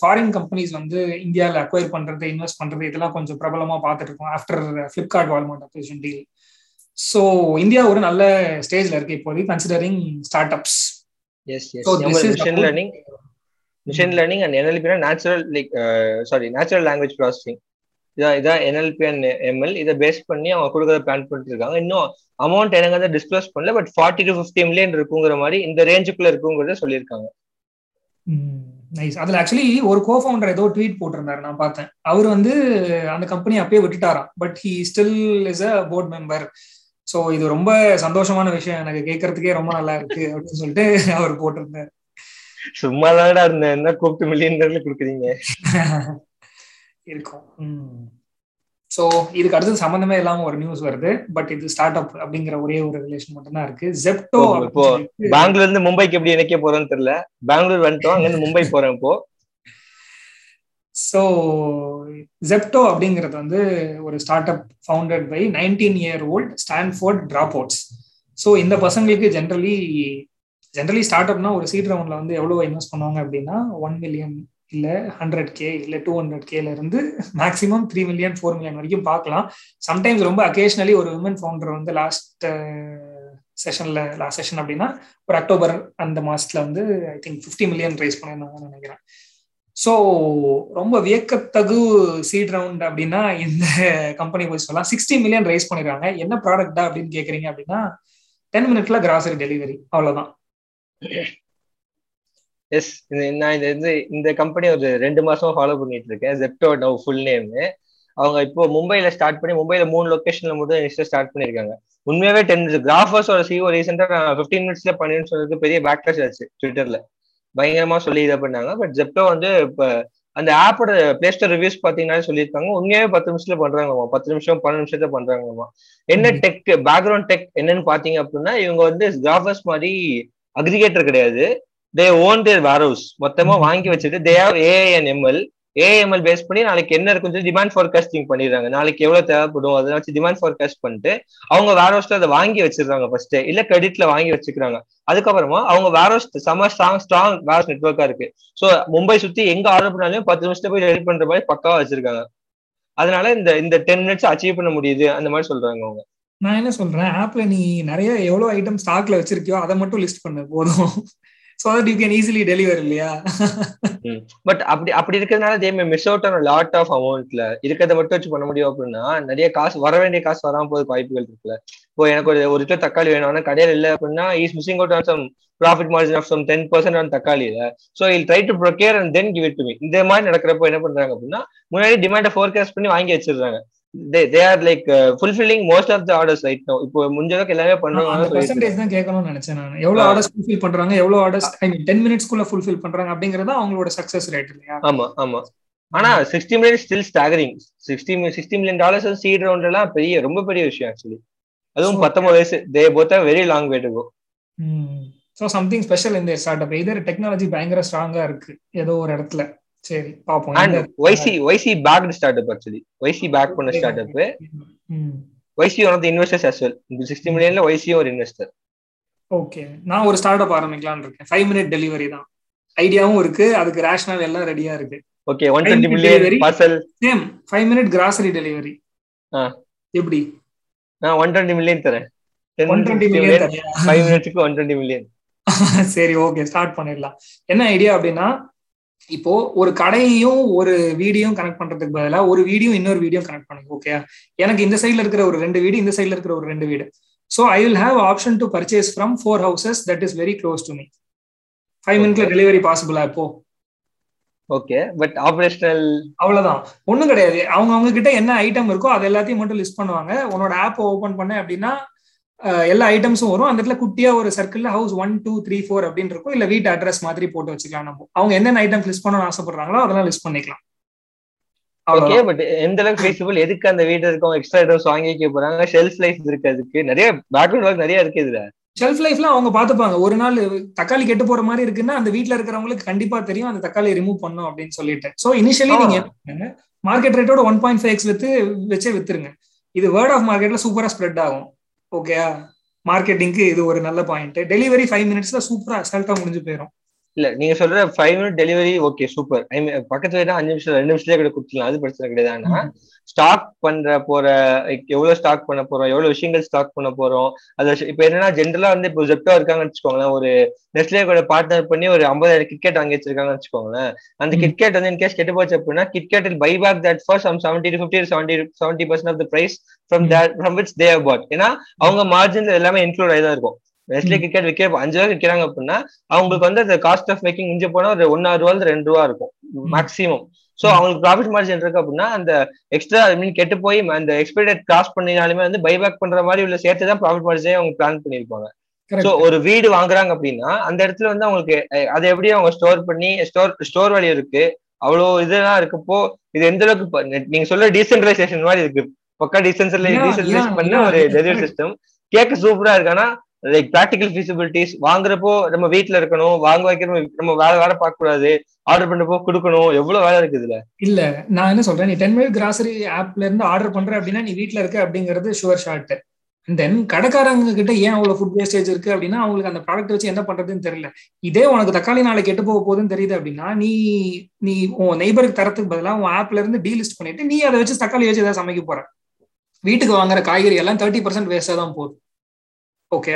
Speaker 1: ஃபாரின் கம்பெனிஸ் வந்து இந்தியாவில் அக்வயர் பண்றது இன்வெஸ்ட் பண்றது இதெல்லாம் கொஞ்சம் பிரபலமா பார்த்துட்டு இருக்கோம். After Flipkart Walmart acquisition deal so India ஒரு நல்ல ஸ்டேஜ்ல இருக்கு இப்போதைக்கு considering start ups
Speaker 2: machine learning and NLP natural like sorry natural language processing இதான் இதான் என்எல்பி அண்ட் எம்எல் இதை பேஸ் பண்ணி அவங்க கொடுக்கறத பிளான் பண்ணிட்டு இருக்காங்க இன்னும் அமௌண்ட் எனக்கு வந்து டிஸ்க்ளோஸ் பண்ணல but forty to fifty million இருக்குங்கிற மாதிரி இந்த ரேஞ்சுக்குள்ள இருக்குங்கிறத சொல்லியிருக்காங்க.
Speaker 1: நைஸ் அதுல ஆக்சுவலி ஒரு கோ ஃபவுண்டர் ஏதோ ட்வீட் போட்டிருந்தாரு நான் பார்த்தேன். அவர் வந்து அந்த கம்பெனி அப்பயே விட்டுட்டாராம் but he still is a board member so இது ரொம்ப சந்தோஷமான விஷயம். எனக்கு கேட்கறதுக்கே ரொம்ப நல்லா இருக்கு அப்படின்னு சொல்லிட்டு அவர் போட்டிருந்தாரு.
Speaker 2: சும்மா தான்டா இருந்தேன். என்ன கூப்பிட்டு மில்லியன் கொடுக்குறீங்க? <laughs>
Speaker 1: இருக்கும். ஸோ இதுக்கு அடுத்து சம்மந்தமே இல்லாம ஒரு நியூஸ் வருது. பட் இது ஸ்டார்ட் அப் அப்படிங்கிற ஒரே ஒரு ரிலேஷன் மட்டும் தான் இருக்கு ஜெப்டோ
Speaker 2: இப்போ பெங்களூர்ல இருந்து மும்பைக்கு எப்படி இணைக்க போறோம்னு தெரியல. பெங்களூர் வந்துட்டோம். அங்க இருந்து மும்பை போறேன் இப்போ.
Speaker 1: ஸோ ஜெப்டோ அப்படிங்கிறது வந்து ஒரு start up founded by nineteen year old Stanford drop outs so இந்த பசங்களுக்கு ஜென்ரலி ஜென்ரலி ஸ்டார்ட் அப்னா ஒரு சீட் ரவுண்ட்ல வந்து எவ்வளோ இன்வெஸ்ட் பண்ணுவாங்க அப்படின்னா ஒன் மில்லியன் இல்லை ஹண்ட்ரட் கே இல்லை டூ ஹண்ட்ரட் கேல இருந்து maximum three million four million வரைக்கும் பார்க்கலாம். சம்டைம்ஸ் ரொம்ப அகேஷனலி ஒரு விமன் ஃபவுண்டர் வந்து லாஸ்ட் செஷன்ல லாஸ்ட் செஷன் அப்படின்னா ஒரு அக்டோபர் அந்த மாசத்துல வந்து I think fifty million raise பண்ணியிருந்தாங்கன்னு நினைக்கிறேன். ஸோ ரொம்ப வியக்கத்தகு சீட் ரவுண்ட் அப்படின்னா இந்த கம்பெனி போய் சொல்லலாம். சிக்ஸ்டி மில்லியன் ரைஸ் பண்ணிடுறாங்க என்ன ப்ராடக்டா அப்படின்னு கேக்குறீங்க அப்படின்னா டென் மினிட்ல கிராசரி டெலிவரி அவ்வளவுதான்.
Speaker 2: எஸ் நான் இந்த இது இந்த கம்பெனி ஒரு ரெண்டு மாசமா ஃபாலோ பண்ணிட்டு இருக்கேன் ஜெப்டோ நவ் ஃபுல் நேம் அவங்க இப்போ மும்பைல ஸ்டார்ட் பண்ணி மும்பைல மூணு லொகேஷன்ல மட்டும் இன்ஸ்டா ஸ்டார்ட் பண்ணிருக்காங்க. உண்மையாவே டென் கிராஃபர்ஸோட சிஓ ரீசெண்டா நான் ஃபிஃப்டீன் மினிட்ஸ்ல பண்ணின்னு சொல்றதுக்கு பெரிய பேக்லாஷ் ஆச்சு ட்விட்டர்ல பயங்கரமா சொல்லி இதை பண்ணாங்க. பட் ஜெப்டோ வந்து இப்ப அந்த ஆப்போட பிளே ஸ்டோர் ரிவ்யூஸ் பாத்தீங்கன்னா சொல்லியிருக்காங்க. உண்மையாவே பத்து நிமிஷத்துல பண்றாங்கம்மா. பத்து நிமிஷம் பன்னெண்டு நிமிஷத்துல பண்றாங்கம்மா. என்ன டெக் பேக்ரவுண்ட் டெக் என்னன்னு பாத்தீங்க அப்படின்னா இவங்க வந்து கிராஃபர்ஸ் மாதிரி அக்ரிகேட்டர் கிடையாது. தே ஓன் தேர் வேர் ஹவுஸ் மொத்தமா வாங்கி வச்சுட்டு they have an ML AML base பண்ணி நாளைக்கு என்ன இருக்கும் டிமாண்ட் ஃபார்காஸ்டிங் பண்ணிடுறாங்க. நாளைக்கு எவ்வளவு தேவைப்படும்? அதை வச்சு டிமாண்ட் ஃபார்காஸ்ட் பண்ணிட்டு அவங்க வேர் ஹவுஸ்ல அதை வாங்கி வச்சிருக்காங்க ஃபர்ஸ்ட் இல்ல கிரெடிட்ல வாங்கி வச்சுக்கிறாங்க. அதுக்கப்புறமா அவங்க வேர் ஹவுஸ் செம ஸ்ட்ராங் ஸ்ட்ராங் வேர் ஹவுஸ் நெட்ஒர்க்கா இருக்கு. ஸோ மும்பை சுத்தி எங்க ஆர்டர் பண்ணாலும் பத்து நிமிஷத்துல போய் ரெடி பண்ற மாதிரி பக்காவா வச்சிருக்காங்க. அதனால இந்த இந்த டென் மினிட்ஸ் அச்சீவ் பண்ண முடியுது. அந்த மாதிரி சொல்றாங்க அவங்க.
Speaker 1: நான் என்ன சொல்றேன்? ஆப்ல நீ நிறைய எவ்வளவு ஐட்டம் ஸ்டாக்ல வச்சிருக்கியோ அதை மட்டும் லிஸ்ட் பண்ணு போதும். So that you can easily deliver இல்லையா?
Speaker 2: பட் அப்படி அப்படி இருக்கிறதுனால they may miss out on lot of அமௌண்ட்ல இருக்கிறத மட்டும் வச்சு பண்ண முடியும் அப்படின்னா நிறைய காசு வர வேண்டிய காசு வராம போது வாய்ப்புகள் இருக்குல்ல. இப்போ எனக்கு ஒரு ஒரு கிலோ தக்காளி வேணும் ஆனா கடையில் இல்லை அப்படின்னா is missing out on some profit margin of some ten percent on தக்காளியில. So I'll try to procure and then give it to me இந்த மாதிரி நடக்கிறப்போ என்ன பண்றாங்க அப்படின்னா முன்னாடி டிமாண்டை ஃபோர்காஸ்ட் பண்ணி வாங்கி வச்சிடுறாங்க. They are like fulfilling most of the orders right no இப்போ முடிஞ்ச அளவுக்கு எல்லாமே
Speaker 1: பண்றாங்க பெர்சன்டேஜ் தான் கேட்கணும்னு நினைச்சேன் நான். எவ்வளவு ஆர்டர்ஸ் ஃபுல்ஃபில் பண்றாங்க எவ்வளவு ஆர்டர்ஸ் ஐ மீன் 10 மினிட்ஸ்க்குள்ள ஃபுல்ஃபில் பண்றாங்க அப்படிங்கறது அவங்களோட சக்சஸ் ரேட் இல்லையா?
Speaker 2: ஆமா ஆமா. ஆனா sixty million still staggering sixty sixty million dollars seed round எல்லாம் பெரிய ரொம்ப பெரிய விஷயம் ஆக்சுவலி அதுவும் பத்தொன்பது வயசு. They போத்த very long way to go
Speaker 1: so something special இந்த ஸ்டார்ட் அப் இதர் டெக்னாலஜி பயங்கர ஸ்ட்ராங்கா இருக்கு ஏதோ ஒரு இடத்துல. சரி பாப்போம்.
Speaker 2: And YC YC backed start up actually YC back பண்ண start up YC one of the investors as well sixty மில்லியன்ல வைசியும் ஒரு இன்வெஸ்டர்
Speaker 1: ஓகே நான் ஒரு ஸ்டார்ட் அப் ஆரம்பிக்கலாம்னு இருக்கேன். ஃபைவ் மினிட் டெலிவரி தான். ஐடியாவும் இருக்கு. அதுக்கு ரேஷனல் எல்லாம் ரெடியா இருக்கு.
Speaker 2: Okay one twenty million parcel
Speaker 1: same five minute grocery delivery எப்படி?
Speaker 2: நான் ஒன் டுவெண்ட்டி மில்லியன் தரேன்.
Speaker 1: ஒன் டுவெண்ட்டி மில்லியன்
Speaker 2: ஃபைவ் மினிட்ஸ்க்கு ஒன் டுவெண்ட்டி மில்லியன்
Speaker 1: சரி ஓகே ஸ்டார்ட் பண்ணிடலாம். என்ன ஐடியா அப்படின்னா இப்போ ஒரு கடையையும் ஒரு வீடியோ கனெக்ட் பண்றதுக்கு பதிலாக ஒரு வீடியோ இன்னொரு வீடியோ கனெக்ட் பண்ணுங்க ஓகே எனக்கு இந்த சைட்ல இருக்கிற ஒரு ரெண்டு வீடு இந்த சைட்ல இருக்கிற ஒரு ரெண்டு வீடு. So I will have option to purchase from four houses that is very close to me five மினிட்ல டெலிவரி பாசிபிளா இப்போ?
Speaker 2: ஓகே பட் ஆபரேஷனல்
Speaker 1: அவ்வளவுதான். ஒண்ணும் கிடையாது. அவங்க அவங்க கிட்ட என்ன ஐட்டம் இருக்கோ அது எல்லாத்தையும் மட்டும் லிஸ்ட் பண்ணுவாங்க. உன்னோட ஆப் ஓபன் பண்ண அப்படின்னா எல்லா ஐட்டம்ஸும் வரும். அந்த இடத்துல குட்டியா ஒரு சர்க்கிள்ல house one two three four அப்படின்னு இருக்கும். இல்ல வீட்டு அட்ரஸ் மாதிரி போட்டு வச்சுக்கலாம் நம்ம. அவங்க என்னென்ன ஐட்டம் லிஸ்ட் பண்ணணும்னு ஆசைப்படுறாங்களோ அதெல்லாம் லிஸ்ட் பண்ணிக்கலாம்.
Speaker 2: ஓகே பட் எந்த அளவுக்கு ஃபீஸிபிள் எதுக்கு அந்த வீடு இருக்கும்? எக்ஸ்ட்ரா ஐட்டம்ஸ் வாங்கி வைக்க போறாங்க? ஷெல்ஃப் லைஃப் இருக்கு அதுக்கு. நிறைய பேக்ரவுண்ட் ஒர்க் நிறைய இருக்கு இதுல.
Speaker 1: ஷெல்ஃப் லைஃப்ல அவங்க பாத்துப்பாங்க ஒரு நாள் தக்காளி கெட்டு போற மாதிரி இருக்குன்னா அந்த வீட்டுல இருக்கிறவங்களுக்கு கண்டிப்பா தெரியும் அந்த தக்காளி ரிமூவ் பண்ணும் அப்படின்னு சொல்லிட்டு. சோ இனிஷியலி நீங்க மார்க்கெட் ரேட்டோட ஒன் பாயிண்ட் ஃபைவ் எக்ஸ் வித்து வச்சே வித்துருங்க. இது வேர்ட் ஆஃப் மார்க்கெட்ல சூப்பரா ஸ்ப்ரெட் ஆகும். ஓகேயா மார்க்கெட்டிங்க்கு இது ஒரு நல்ல பாயிண்ட் டெலிவரி ஃபைவ் மினிட்ஸ்ல சூப்பரா அசால்ட்டா முடிஞ்சு போயிடும்
Speaker 2: இல்ல நீங்க சொல்ற five minute delivery okay super I mean பக்கத்துல அஞ்சு நிமிஷம் ரெண்டு நிமிஷத்துல கூட கொடுத்துலாம் அது பிரச்சனை கிடையாது. ஆனா ஸ்டாக் பண்ற போற எவ்வளவு ஸ்டாக் பண்ண போறோம் எவ்வளவு விஷயங்கள் ஸ்டாக் பண்ண போறோம். அது இப்ப என்னன்னா ஜென்ரலா வந்து இப்போ ஜெப்டோ இருக்காங்கன்னு வச்சுக்கோங்களேன். ஒரு நெஸ்லே கூட பார்ட்னர் பண்ணி ஒரு ஐம்பதாயிரம் கிட்கெட் வாங்கி வச்சிருக்காங்கன்னு வச்சுக்கோங்களேன். அந்த கிட்கெட் வந்து இன்கேஸ் கெட்டு போச்சு அப்படின்னா KitKat buy back that for some seventy to fifty seventy seventy percent of the price from that from which they bought ஏன்னா அவங்க மார்ஜின்ல எல்லாமே இன்க்ளூட் ஆகி தான் இருக்கும். நெஸ்லே கிரிக்கெட் விற்க அஞ்சு ரூபா விற்கிறாங்க அப்படின்னா அவங்களுக்கு வந்து அந்த காஸ்ட் ஆஃப் மேக்கிங் இஞ்சி போனா ஒரு ஒன்னாறு ரூபா ரெண்டு ரூபா இருக்கும். மேக்ஸிமம் சோ அவங்களுக்கு ப்ராஃபிட் மார்ஜின் இருக்கு அப்படின்னா அந்த எக்ஸ்ட்ரா ஐ மீன் கெட்டு போய் அந்த எக்ஸ்பைரி கிராஸ் பண்ணினாலுமே வந்து பைபேக் பண்ற மாதிரி உள்ள சேர்த்து தான் ப்ராஃபிட் மார்ஜினே அவங்க பிளான் பண்ணிருப்பாங்க சோ ஒரு வீடு வாங்குறாங்க அப்படின்னா அந்த இடத்துல வந்து அவங்களுக்கு அதை எப்படி அவங்க ஸ்டோர் பண்ணி ஸ்டோர் ஸ்டோர் வேல்யூ இருக்கு அவ்வளோ இதெல்லாம் இருக்கப்போ இது எந்த அளவுக்கு நீங்க சொல்ற டீசென்ட்ரலைசேஷன் மாதிரி இருக்கு. பக்கா டீசென்ட்ரலைஸ் பண்ண ஒரு டெலிவரி. சிஸ்டம் கேட்க சூப்பரா இருக்கு. ஆனா லைக் ப்ராக்டிகல் ஃபீசிபிலிட்டிஸ் வாங்குறப்போ நம்ம வீட்ல இருக்கணும் வாங்க வைக்கணும் நம்ம வேலை வேலை பார்க்க கூடாது ஆர்டர் பண்ணப்போ கொடுக்கணும். எவ்வளவு வேலை இருக்கு இதுல?
Speaker 1: இல்ல நான் என்ன சொல்றேன் நீ டென் மினிட் கிராசரி ஆப்ல இருந்து ஆர்டர் பண்ற அப்படின்னா நீ வீட்டுல இருக்க அப்படிங்கிறது ஷுவர் ஷார்ட் தென் கடைக்காரங்க கிட்ட ஏன் அவ்வளவு ஃபுட் வேஸ்டேஜ் இருக்கு அப்படின்னா அவங்களுக்கு அந்த ப்ராடக்ட் வச்சு என்ன பண்றதுன்னு தெரியல. இதே உனக்கு தக்காளி நாளைக்கு கெட்டு போக போகுதுன்னு தெரியுது அப்படின்னா நீ நீ உன் நெய்பருக்கு தரத்துக்கு பதிலாக உன் ஆப்ல இருந்து டீலிஸ்ட் பண்ணிட்டு நீ அதை வச்சு தக்காளி வச்சு ஏதாவது சமைக்க போற. வீட்டுக்கு வாங்குற காய்கறி எல்லாம் தேர்ட்டி பர்சன்ட் வேஸ்டா தான் போகுது. ஓகே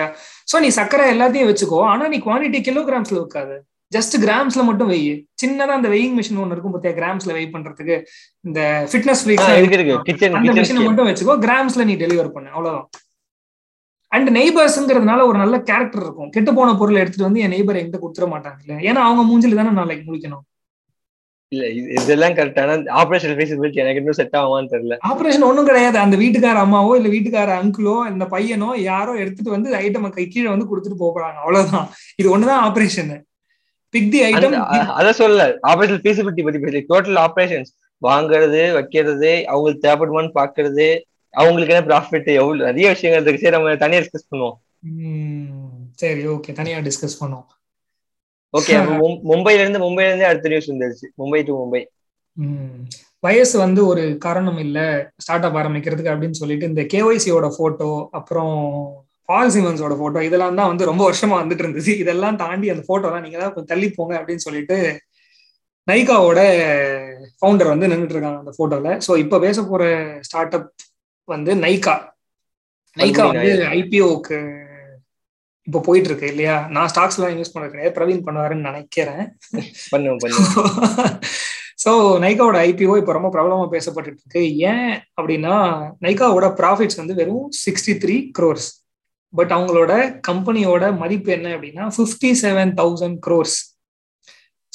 Speaker 1: சோ நீ சக்கரை எல்லாத்தையும் வச்சுக்கோ. ஆனா நீ குவான்டிட்டி கிலோகிராம்ஸ்ல வைக்காது. ஜஸ்ட் கிராம்ஸ்ல மட்டும் வெயி சின்னதா அந்த வெயிங் மிஷின் ஒன்னு இருக்கும் பத்தியா? கிராம்ஸ்ல வெயிட் பண்றதுக்கு. இந்த ஃபிட்னஸ் ஃப்ரீக்ஸ் அந்த மிஷினை மட்டும் வச்சுக்கோ கிராம்ஸ்ல நீ டெலிவர் பண்ணு. அவ்வளவுதான். அண்ட் நெய்பர்ஸ்ங்கிறதுனால ஒரு நல்ல கேரக்டர் இருக்கும். கெட்டு போன பொருளை எடுத்துட்டு வந்து என் நெய்பர் எங்கிட்ட கொடுத்துட மாட்டாங்க இல்ல ஏன்னா அவங்க மூஞ்சில தானே நாளைக்கு முடிக்கணும்
Speaker 2: இல்ல இது- இதெல்லாம் கரெக்டான ஆபரேஷன் ஃபீசிபிலிட்டி எனக்கு இன்னும் செட் ஆகுமான்னு தெரியல.
Speaker 1: ஆபரேஷன் ஒண்ணும் கிடையாது. அந்த வீட்டுக்கார அம்மாவோ இல்ல வீட்டுக்கார அங்கிளோ இந்த பையனோ யாரோ எடுத்துட்டு வந்து ஐட்டம் கை கீழே வந்து கொடுத்துட்டு போறாங்க அவ்வளவுதான். இது ஒண்ணுதான் ஆபரேஷன் பிக் தி ஐட்டம்
Speaker 2: அத சொல்லல. ஆபரேஷன் ஃபீசிபிலிட்டி பத்தி பேசல டோட்டல் ஆபரேஷன்ஸ் வாங்குறது வைக்கிறது அவங்களுக்கு தேவைப்படுமான்னு பாக்குறது அவங்களுக்கு என்ன ப்ராஃபிட் எவ்வளவு நிறைய விஷயங்கள் இருக்கு. சரி நம்ம தனியா டிஸ்கஸ் பண்ணுவோம்.
Speaker 1: சரி ஓகே தனியா டிஸ்கஸ் பண்ணோம்
Speaker 2: ஓகே மும்பைல இருந்து மும்பைல இருந்து அடுத்த நியூஸ் வந்துருச்சு. மும்பை டு மும்பை.
Speaker 1: வயசு வந்து ஒரு காரணம் இல்ல. ஸ்டார்ட் அப் ஆரம்பிக்கிறதுக்கு அப்படின்னு சொல்லிட்டு இந்த கேஒய்சியோட போட்டோ அப்புறம் பால் சிமன்ஸோட போட்டோ இதெல்லாம் தான் வந்து ரொம்ப வருஷமா வந்துட்டு இருந்துச்சு இதெல்லாம் தாண்டி அந்த போட்டோலாம் நீங்க தான் கொஞ்சம் தள்ளி போங்க அப்படின்னு சொல்லிட்டு நைகாவோட ஃபவுண்டர் வந்து நின்றுட்டு இருக்காங்க அந்த போட்டோல ஸோ இப்போ பேச போற ஸ்டார்ட் அப் வந்து நைகா நைகா வந்து ஐபிஓக்கு இப்போ போயிட்டு இருக்கு இல்லையா? நான் ஸ்டாக்ஸ் எல்லாம் இன்வெஸ்ட் பண்ண கிடையாது. பிரவீன் பண்ணுவாருன்னு நினைக்கிறேன். ஸோ நைகாவோட ஐபிஓ இப்போ ரொம்ப பிரபலமா பேசப்பட்டு இருக்கு. ஏன் அப்படின்னா நைகாவோட ப்ராஃபிட்ஸ் வந்து வெறும் சிக்ஸ்டி த்ரீ க்ரோர்ஸ் பட் அவங்களோட கம்பெனியோட மதிப்பு என்ன அப்படின்னா fifty seven thousand crores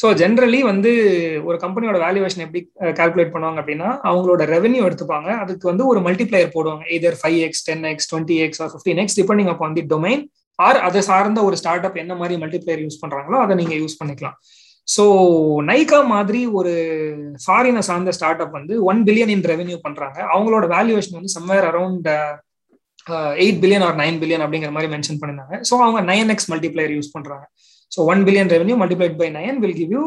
Speaker 1: so generally வந்து ஒரு கம்பெனியோட வேல்யூவேஷன் எப்படி கால்குலேட் பண்ணுவாங்க அப்படின்னா அவங்களோட ரெவன்யூ எடுத்துப்பாங்க. அதுக்கு வந்து ஒரு மல்டிப்ளையர் போடுவாங்க. Either five X ten X twenty X or fifteen X depending அப்போ வந்து டொமைன் ஆர் அதை சார்ந்த ஒரு ஸ்டார்ட் அப் என்ன மாதிரி மல்டிப்ளையர் யூஸ் பண்ணுறாங்களோ அதை நீங்கள் யூஸ் பண்ணிக்கலாம். ஸோ நைகா மாதிரி ஒரு ஃபாரினை சார்ந்த ஸ்டார்ட் அப் வந்து ஒன் பில்லியன் இன் ரெவென்யூ பண்றாங்க. அவங்களோட வேல்யூவேஷன் வந்து somewhere around eight billion or nine billion அப்படிங்கிற மாதிரி மென்ஷன் பண்ணிருந்தாங்க. ஸோ அவங்க நைன் எக்ஸ் மல்டிப்ளையர் யூஸ் பண்றாங்க. So one billion revenue multiplied by nine will give you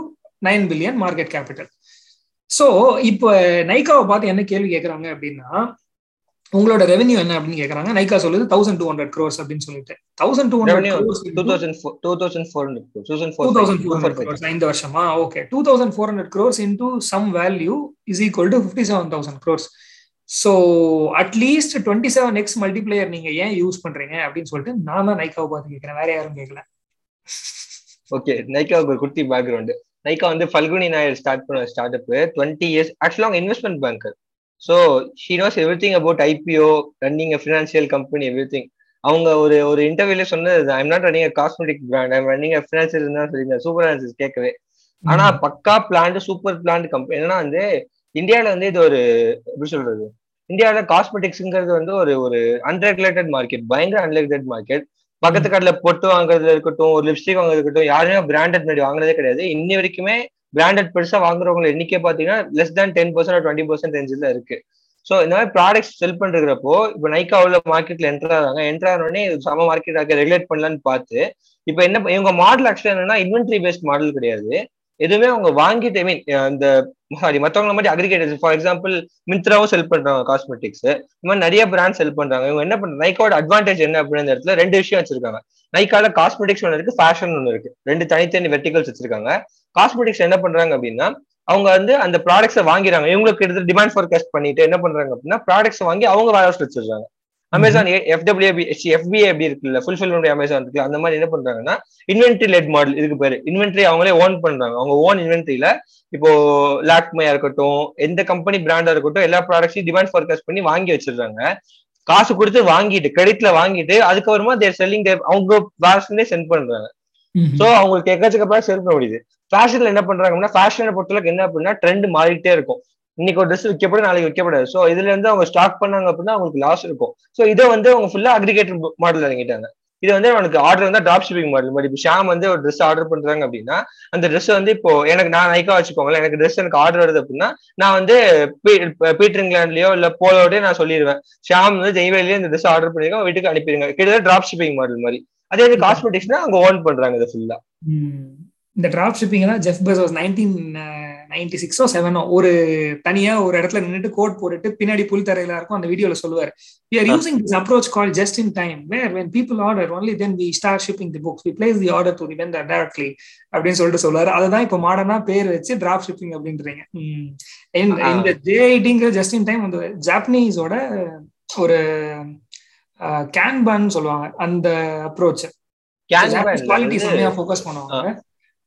Speaker 1: nine billion market capital so இப்போ நைகாவை பார்த்து என்ன கேள்வி கேட்குறாங்க அப்படின்னா உங்களோட ரெவன்யூ என்ன அப்படின்னு கேக்குறாங்க. நைகா சொல்லுது தௌசண்ட் டூ ஹண்ட்ரட் க்ரோர்ஸ் அப்படின்னு சொல்லிட்டு. தௌசண்ட் டூ
Speaker 2: ஹண்ட்ரட்
Speaker 1: ஐந்து வருஷமா? Okay two thousand four hundred crores into some value is equal to fifty seven thousand crores so at least twenty seven X multiplier நீங்க ஏன் யூஸ் பண்றீங்க அப்படின்னு சொல்லிட்டு நான் தான் நைக்காவை பார்த்து கேட்கிறேன். வேற யாரும் கேட்கல.
Speaker 2: ஓகே நைக்காவுக்கு ஒரு குட்டி பேக்ரவுண்டு நைக்கா வந்து ஃபல்குனி நாயர் ஸ்டார்ட் பண்ண ஸ்டார்ட் அப் டுவெண்ட்டி இயர்ஸ் ஆக்சுவலாக அவங்க investment banker so she knows everything about IPO running a financial company everything அவங்க ஒரு ஒரு இன்டர்வியூல சொன்னது I'm not running cosmetic brand I'm running a financial தான் சொல்லியிருந்தேன் சூப்பர் கேட்கவே. ஆனா பக்கா பிளான்ட் சூப்பர் பிளான்ட் கம்பெனி என்னன்னா வந்து இந்தியாவில வந்து இது ஒரு எப்படி சொல்றது? இந்தியாவில காஸ்மெட்டிக்ஸ்ங்கிறது வந்து ஒரு ஒரு அன்ரெகுலேட்டட் மார்க்கெட் பயங்கர அன்ரெகுலேட்டட் மார்க்கெட் பக்கத்து கடையில பொட்டு வாங்குறதுல இருக்கட்டும் ஒரு லிப்ஸ்டிக் வாங்குறது இருக்கட்டும் யாருமே பிராண்டட் முன்னாடி வாங்குறதே கிடையாது. இன்னி வரைக்குமே பிராண்டட் பெருசா வாங்குறவங்க எண்ணிக்கை பாத்தீங்கன்னா less than ten percent twenty percent ரேஞ்சில் இருக்கு. ஸோ இந்த மாதிரி ப்ராடக்ட்ஸ் செல் பண்றப்போ இப்போ நைக்கா உள்ள மார்க்கெட்ல என்டர் ஆகிறாங்க என்டர் ஆனோடனே சம மார்க்கெட் ஆக ரெகுலேட் பண்ணலான்னு பார்த்து இப்போ என்ன இவங்க மாடல் ஆக்சுவலா என்னன்னா இன்வென்ட்ரி பேஸ்ட் மாடல் கிடையாது. எதுவுமே அவங்க வாங்கிட்டு ஐ மீன் இந்த சாரி மற்றவங்கள மாதிரி அக்ரிகேட்டர்ஸ் ஃபார் எக்ஸாம்பிள் மிந்த்ராவும் செல் பண்றாங்க காஸ்மெட்டிக்ஸ் இந்த மாதிரி நிறைய பிராண்ட் செல் பண்றாங்க. இவங்க என்ன பண்ற நைக்கோட அட்வான்டேஜ் என்ன அப்படின்ற இடத்துல ரெண்டு விஷயம் வச்சிருக்காங்க. நைக்கால காஸ்மெட்டிக்ஸ் ஒன்று இருக்கு ஃபேஷன் ஒன்று இருக்கு. ரெண்டு தனித்தனி வெர்டிகல்ஸ் வச்சிருக்காங்க. காஸ்மெட்டிக்ஸ் என்ன பண்றாங்க அப்படின்னா அவங்க வந்து அந்த ப்ராடக்ட்ஸை வாங்கிறாங்க. இவங்களுக்கு எடுத்து டிமாண்ட் ஃபோர்காஸ்ட் பண்ணிட்டு என்ன பண்றாங்க அப்படின்னா ப்ராடக்ட்ஸ் வாங்கி அவங்க வேற ஹவுஸ் வச்சிருக்காங்க அமேசான் எஃப்டபிள்யூபி எஃபிஏ எப்படி இருக்குல்ல ஃபுல்ஃபில்மெண்ட் அமேசான் இருக்கு அந்த மாதிரி என்ன பண்றாங்கன்னா இன்வென்ட்ரி லெட் மாடல் இதுக்கு பேரு. இன்வென்ட்ரி அவங்களே ஓன் பண்றாங்க. அவங்க ஓன் இன்வென்ட்ரியில இப்போ லாக்மையா இருக்கட்டும் எந்த கம்பெனி பிராண்டா இருக்கட்டும் எல்லா ப்ராடக்ட்ஸையும் டிமாண்ட் ஃபோர்காஸ்ட் பண்ணி வாங்கி வச்சிருக்காங்க காசு கொடுத்து வாங்கிட்டு கிரெடிட்ல வாங்கிட்டு அதுக்கப்புறமா தேர் செல்லிங் அவங்க வேர்ஸ்லேயே சென்ட் பண்றாங்க. சோ அவங்களுக்கு எக்கச்சக்க ப்ராடக்ட் செல் பண்ண முடியுது ஃபேஷன்ல என்ன பண்றாங்கன்னா ஃபேஷனை பொறுத்தளவுக்கு என்ன அப்படின்னா ட்ரெண்ட் மாறிட்டே இருக்கும். இன்னைக்கு ஒரு ட்ரெஸ் விற்கப்படும் நாளைக்கு விற்கப்படாது ஸோ இதுல இருந்து அவங்க ஸ்டாக் பண்ணாங்க அப்படின்னா அவங்களுக்கு லாஸ் இருக்கும். ஸோ இதை வந்து அவங்க ஃபுல்லா அக்ரிகேட்டர் மாடல் இறங்கிட்டாங்க இது வந்து அவனுக்கு ஆர்டர் வந்து டிராப் ஷிப்பிங் மாடல் மாதிரி இப்போ ஷாம் வந்து ஒரு ட்ரெஸ் ஆர்டர் பண்றாங்க அப்படின்னா அந்த ட்ரெஸ் வந்து இப்போ எனக்கு நான் நைக்கா வச்சுக்கோங்களேன். எனக்கு ட்ரெஸ் எனக்கு ஆர்டர் வருது அப்படின்னா நான் வந்து பீட்டர் இங்கிலாண்ட்லயோ இல்ல போலோடய நான் சொல்லிடுவேன் ஷாம் வந்து ஜெய்வேலியோ இந்த ட்ரெஸ் ஆர்டர் பண்ணிருக்கோம் வீட்டுக்கு அனுப்பிடுங்க. கிட்டத்தட்ட டிராப் ஷிப்பிங் மாடல் மாதிரி. அதே வந்து காஸ்மெட்டிக்ஸ்னா அங்க ஓன் பண்றாங்க இதை ஃபுல்லா
Speaker 1: இந்த டிராப் ஷிப்பிங் தான் ஜெஃப் பெசோஸ் நைன்டீன் நைன்டி சிக்ஸோ செவனோ ஒரு தனியா ஒரு இடத்துல நின்றுட்டு கோட் போட்டுட்டு பின்னாடி புல் தரையில இருக்கும் அந்த வீடியோல சொல்லுவார். We are using this approach call just in time where when people order only then we start shipping the books we place the order to the vendor directly அப்படின்னு சொல்லிட்டு சொல்லுவாரு. அதுதான் இப்போ மாடர்னா பேர் வச்சு டிராப் ஷிப்பிங் அப்படின்றீங்க. இந்த ஜேஐடிங்கிற ஜஸ்ட் இன் டைம் வந்து ஜாப்பனீஸோட ஒரு கேன்பன் சொல்லுவாங்க அந்த அப்ரோச் குவாலிட்டி செம்மையா ஃபோக்கஸ் பண்ணுவாங்க.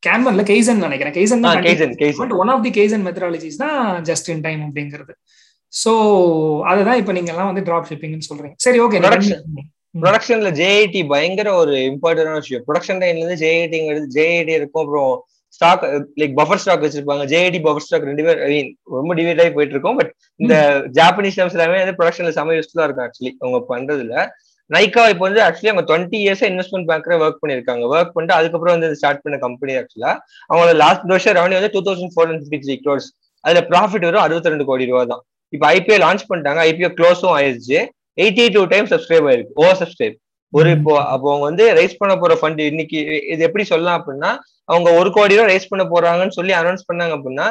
Speaker 1: கேன்பன்ல கெய்சன் நினைக்கிறேன். Kaizen one of the kaizen methodologies தான் ஜஸ்ட் இன் டைம் அப்படிங்கிறது. சோ அதுதான் இப்ப நீங்க எல்லாம் வந்து டிராப் ஷிப்பிங்னு சொல்றீங்க. சரி ஓகே
Speaker 2: ப்ரொடக்ஷன்ல ஜேஐடி பயங்கர ஒரு இம்பார்ட்டன்டான விஷயம். ப்ரொடக்ஷன் டைம்ல இருந்து ஜேஐடிங்கிறது ஜேஐடி இருக்கும். அப்புறம் ஸ்டாக் லைக் பஃபர் ஸ்டாக் வச்சிருப்பாங்க. ஜேஐடி பஃபர் ஸ்டாக் ரெண்டு பேர் ஐ மீன் ரொம்ப டிவைட் ஆகி போயிட்டு இருக்கோம். பட் இந்த ஜாப்பனீஸ் டேம்ஸ் எல்லாமே வந்து ப்ரொடக்ஷன்ல செம யூஸ்ஃபுல்லா இருக்கும் ஆக்சுவலி அவங்க பண்றதுல. நைக்கா இப்போ வந்து ஆக்சுவலி அவங்க டுவெண்ட்டி இயர்ஸ் இன்வெஸ்ட்மெண்ட் பேங்க்ல ஒர்க் பண்ணிருக்காங்க ஒர்க் பண்ணிட்டு அதுக்கப்புறம் வந்து ஸ்டார்ட் பண்ண கம்பெனி ஆக்சுவலா அவங்களோட லாஸ்ட் வருஷம் ரெவன்யூ வந்து two thousand four hundred fifty three crores அதுல ப்ராஃபிட் வரும் அறுபத்தி ரெண்டு கோடி ரூபா தான். இப்போ ஐபிஓ லான்ச் பண்ணிட்டாங்க. ஐபிஓ க்ளோஸும் ஆயிடுச்சு எயிட்டி டூ டைம் சப்ஸ்கிரைப் ஆயிருக்கு. ஓவர் சப்ஸ்கிரைப் ஒரு இப்போ அப்போ அவங்க வந்து ரைஸ் பண்ண போற ஃபண்ட் இன்னைக்கு இது எப்படி சொல்லலாம் அப்படின்னா அவங்க ஒரு கோடி ரூபா ரைஸ் பண்ண போறாங்கன்னு சொல்லி அனௌன்ஸ் பண்ணாங்க அப்படின்னா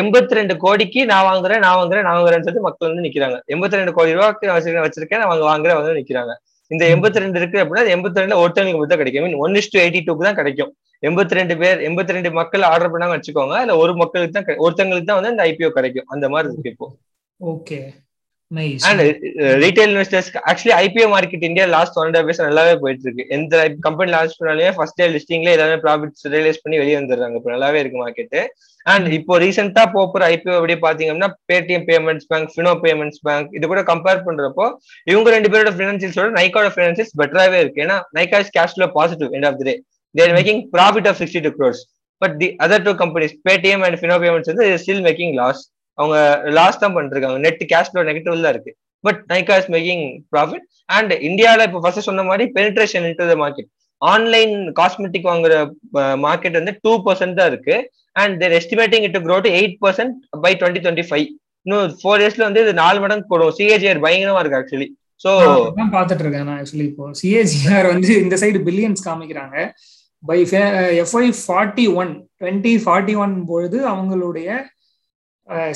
Speaker 2: எண்பத்தி ரெண்டு கோடிக்கு நான் வாங்குறேன் நான் வாங்குறேன் நான் வாங்குறேன்னு சொல்லிட்டு மக்கள் வந்து நிக்கிறாங்க. எண்பத்தி ரெண்டு கோடி ரூபாய்க்கு வச்சிருக்கேன் வச்சிருக்கேன் நான் வாங்க வாங்குறேன் வந்து நிக்கிறாங்க. இந்த எண்பத்தி ரெண்டு இருக்கு அப்படின்னா எண்பத்தி ரெண்டு ஒருத்தவங்களுக்கு மட்டும் கிடைக்கும். Mean one is to eighty டூக்கு தான் கிடைக்கும். எண்பத்தி ரெண்டு பேர் எண்பத்தி ரெண்டு மக்கள் ஆர்டர் பண்ணாங்க வச்சுக்கோங்க இல்ல ஒரு மக்களுக்கு தான் ஒருத்தங்களுக்கு தான் வந்து இந்த ஐபிஓ கிடைக்கும். அந்த மாதிரி இருக்கு இப்போ.
Speaker 1: Okay.
Speaker 2: And retail investors actually IPO market India last one days நல்லாவே போயிட்டு இருக்கு எந்த கம்பெனி லான்ச் பண்ணாலுமே ஃபர்ஸ்ட் டே லிஸ்டிங்ல எல்லாமே ப்ராஃபிட்ஸ் ரியலைஸ் பண்ணி வெளியே வந்துடுறாங்க. இப்போ நல்லாவே இருக்கு மார்க்கெட் அண்ட் இப்போ ரீசெண்டா போற ஐபிஓ எப்படி பாத்தீங்கன்னா Paytm payments bank Fino payments bank இது கூட கம்பேர் பண்றப்போ இவங்க ரெண்டு பேரோட பினான்சியல்ஸோட நைக்காவோட பினான்சியல்ஸ் பெட்டராகவே இருக்கு. ஏன்னா Nykaa is cash flow positive end of the day they're making profit of sixty two crores but the other two companies Paytm and Fino payments வந்து ஸ்டில் மேக்கிங் லாஸ் அவங்க லாஸ் தான் பண்ணிருக்காங்க. நெட் கேஷ் ஃபிளோ நெகட்டிவ் தான் இருக்கு. But Nykaa is making profit and இந்தியாவில் இப்போ first சொன்ன மாதிரி penetration into the market online cosmetic வாங்குற மார்க்கெட் வந்து டூ பர்சன்ட் தான் இருக்கு. And they're estimating it grow to eight percent by twenty twenty five இன்னும் ஃபோர் இயர்ஸ்ல வந்து இது நாலு மடங்கு போடும். சிஏஜிஆர் பயங்கரமா இருக்கு ஆக்சுவலி
Speaker 1: ஸோ பாத்துட்டு இருக்கேன் நான் ஆக்சுவலி இப்போ. சிஏஜிஆர் வந்து இந்த சைடு பில்லியன்ஸ் காமிக்கிறாங்க. By FY forty one twenty forty one பொழுது அவங்களுடைய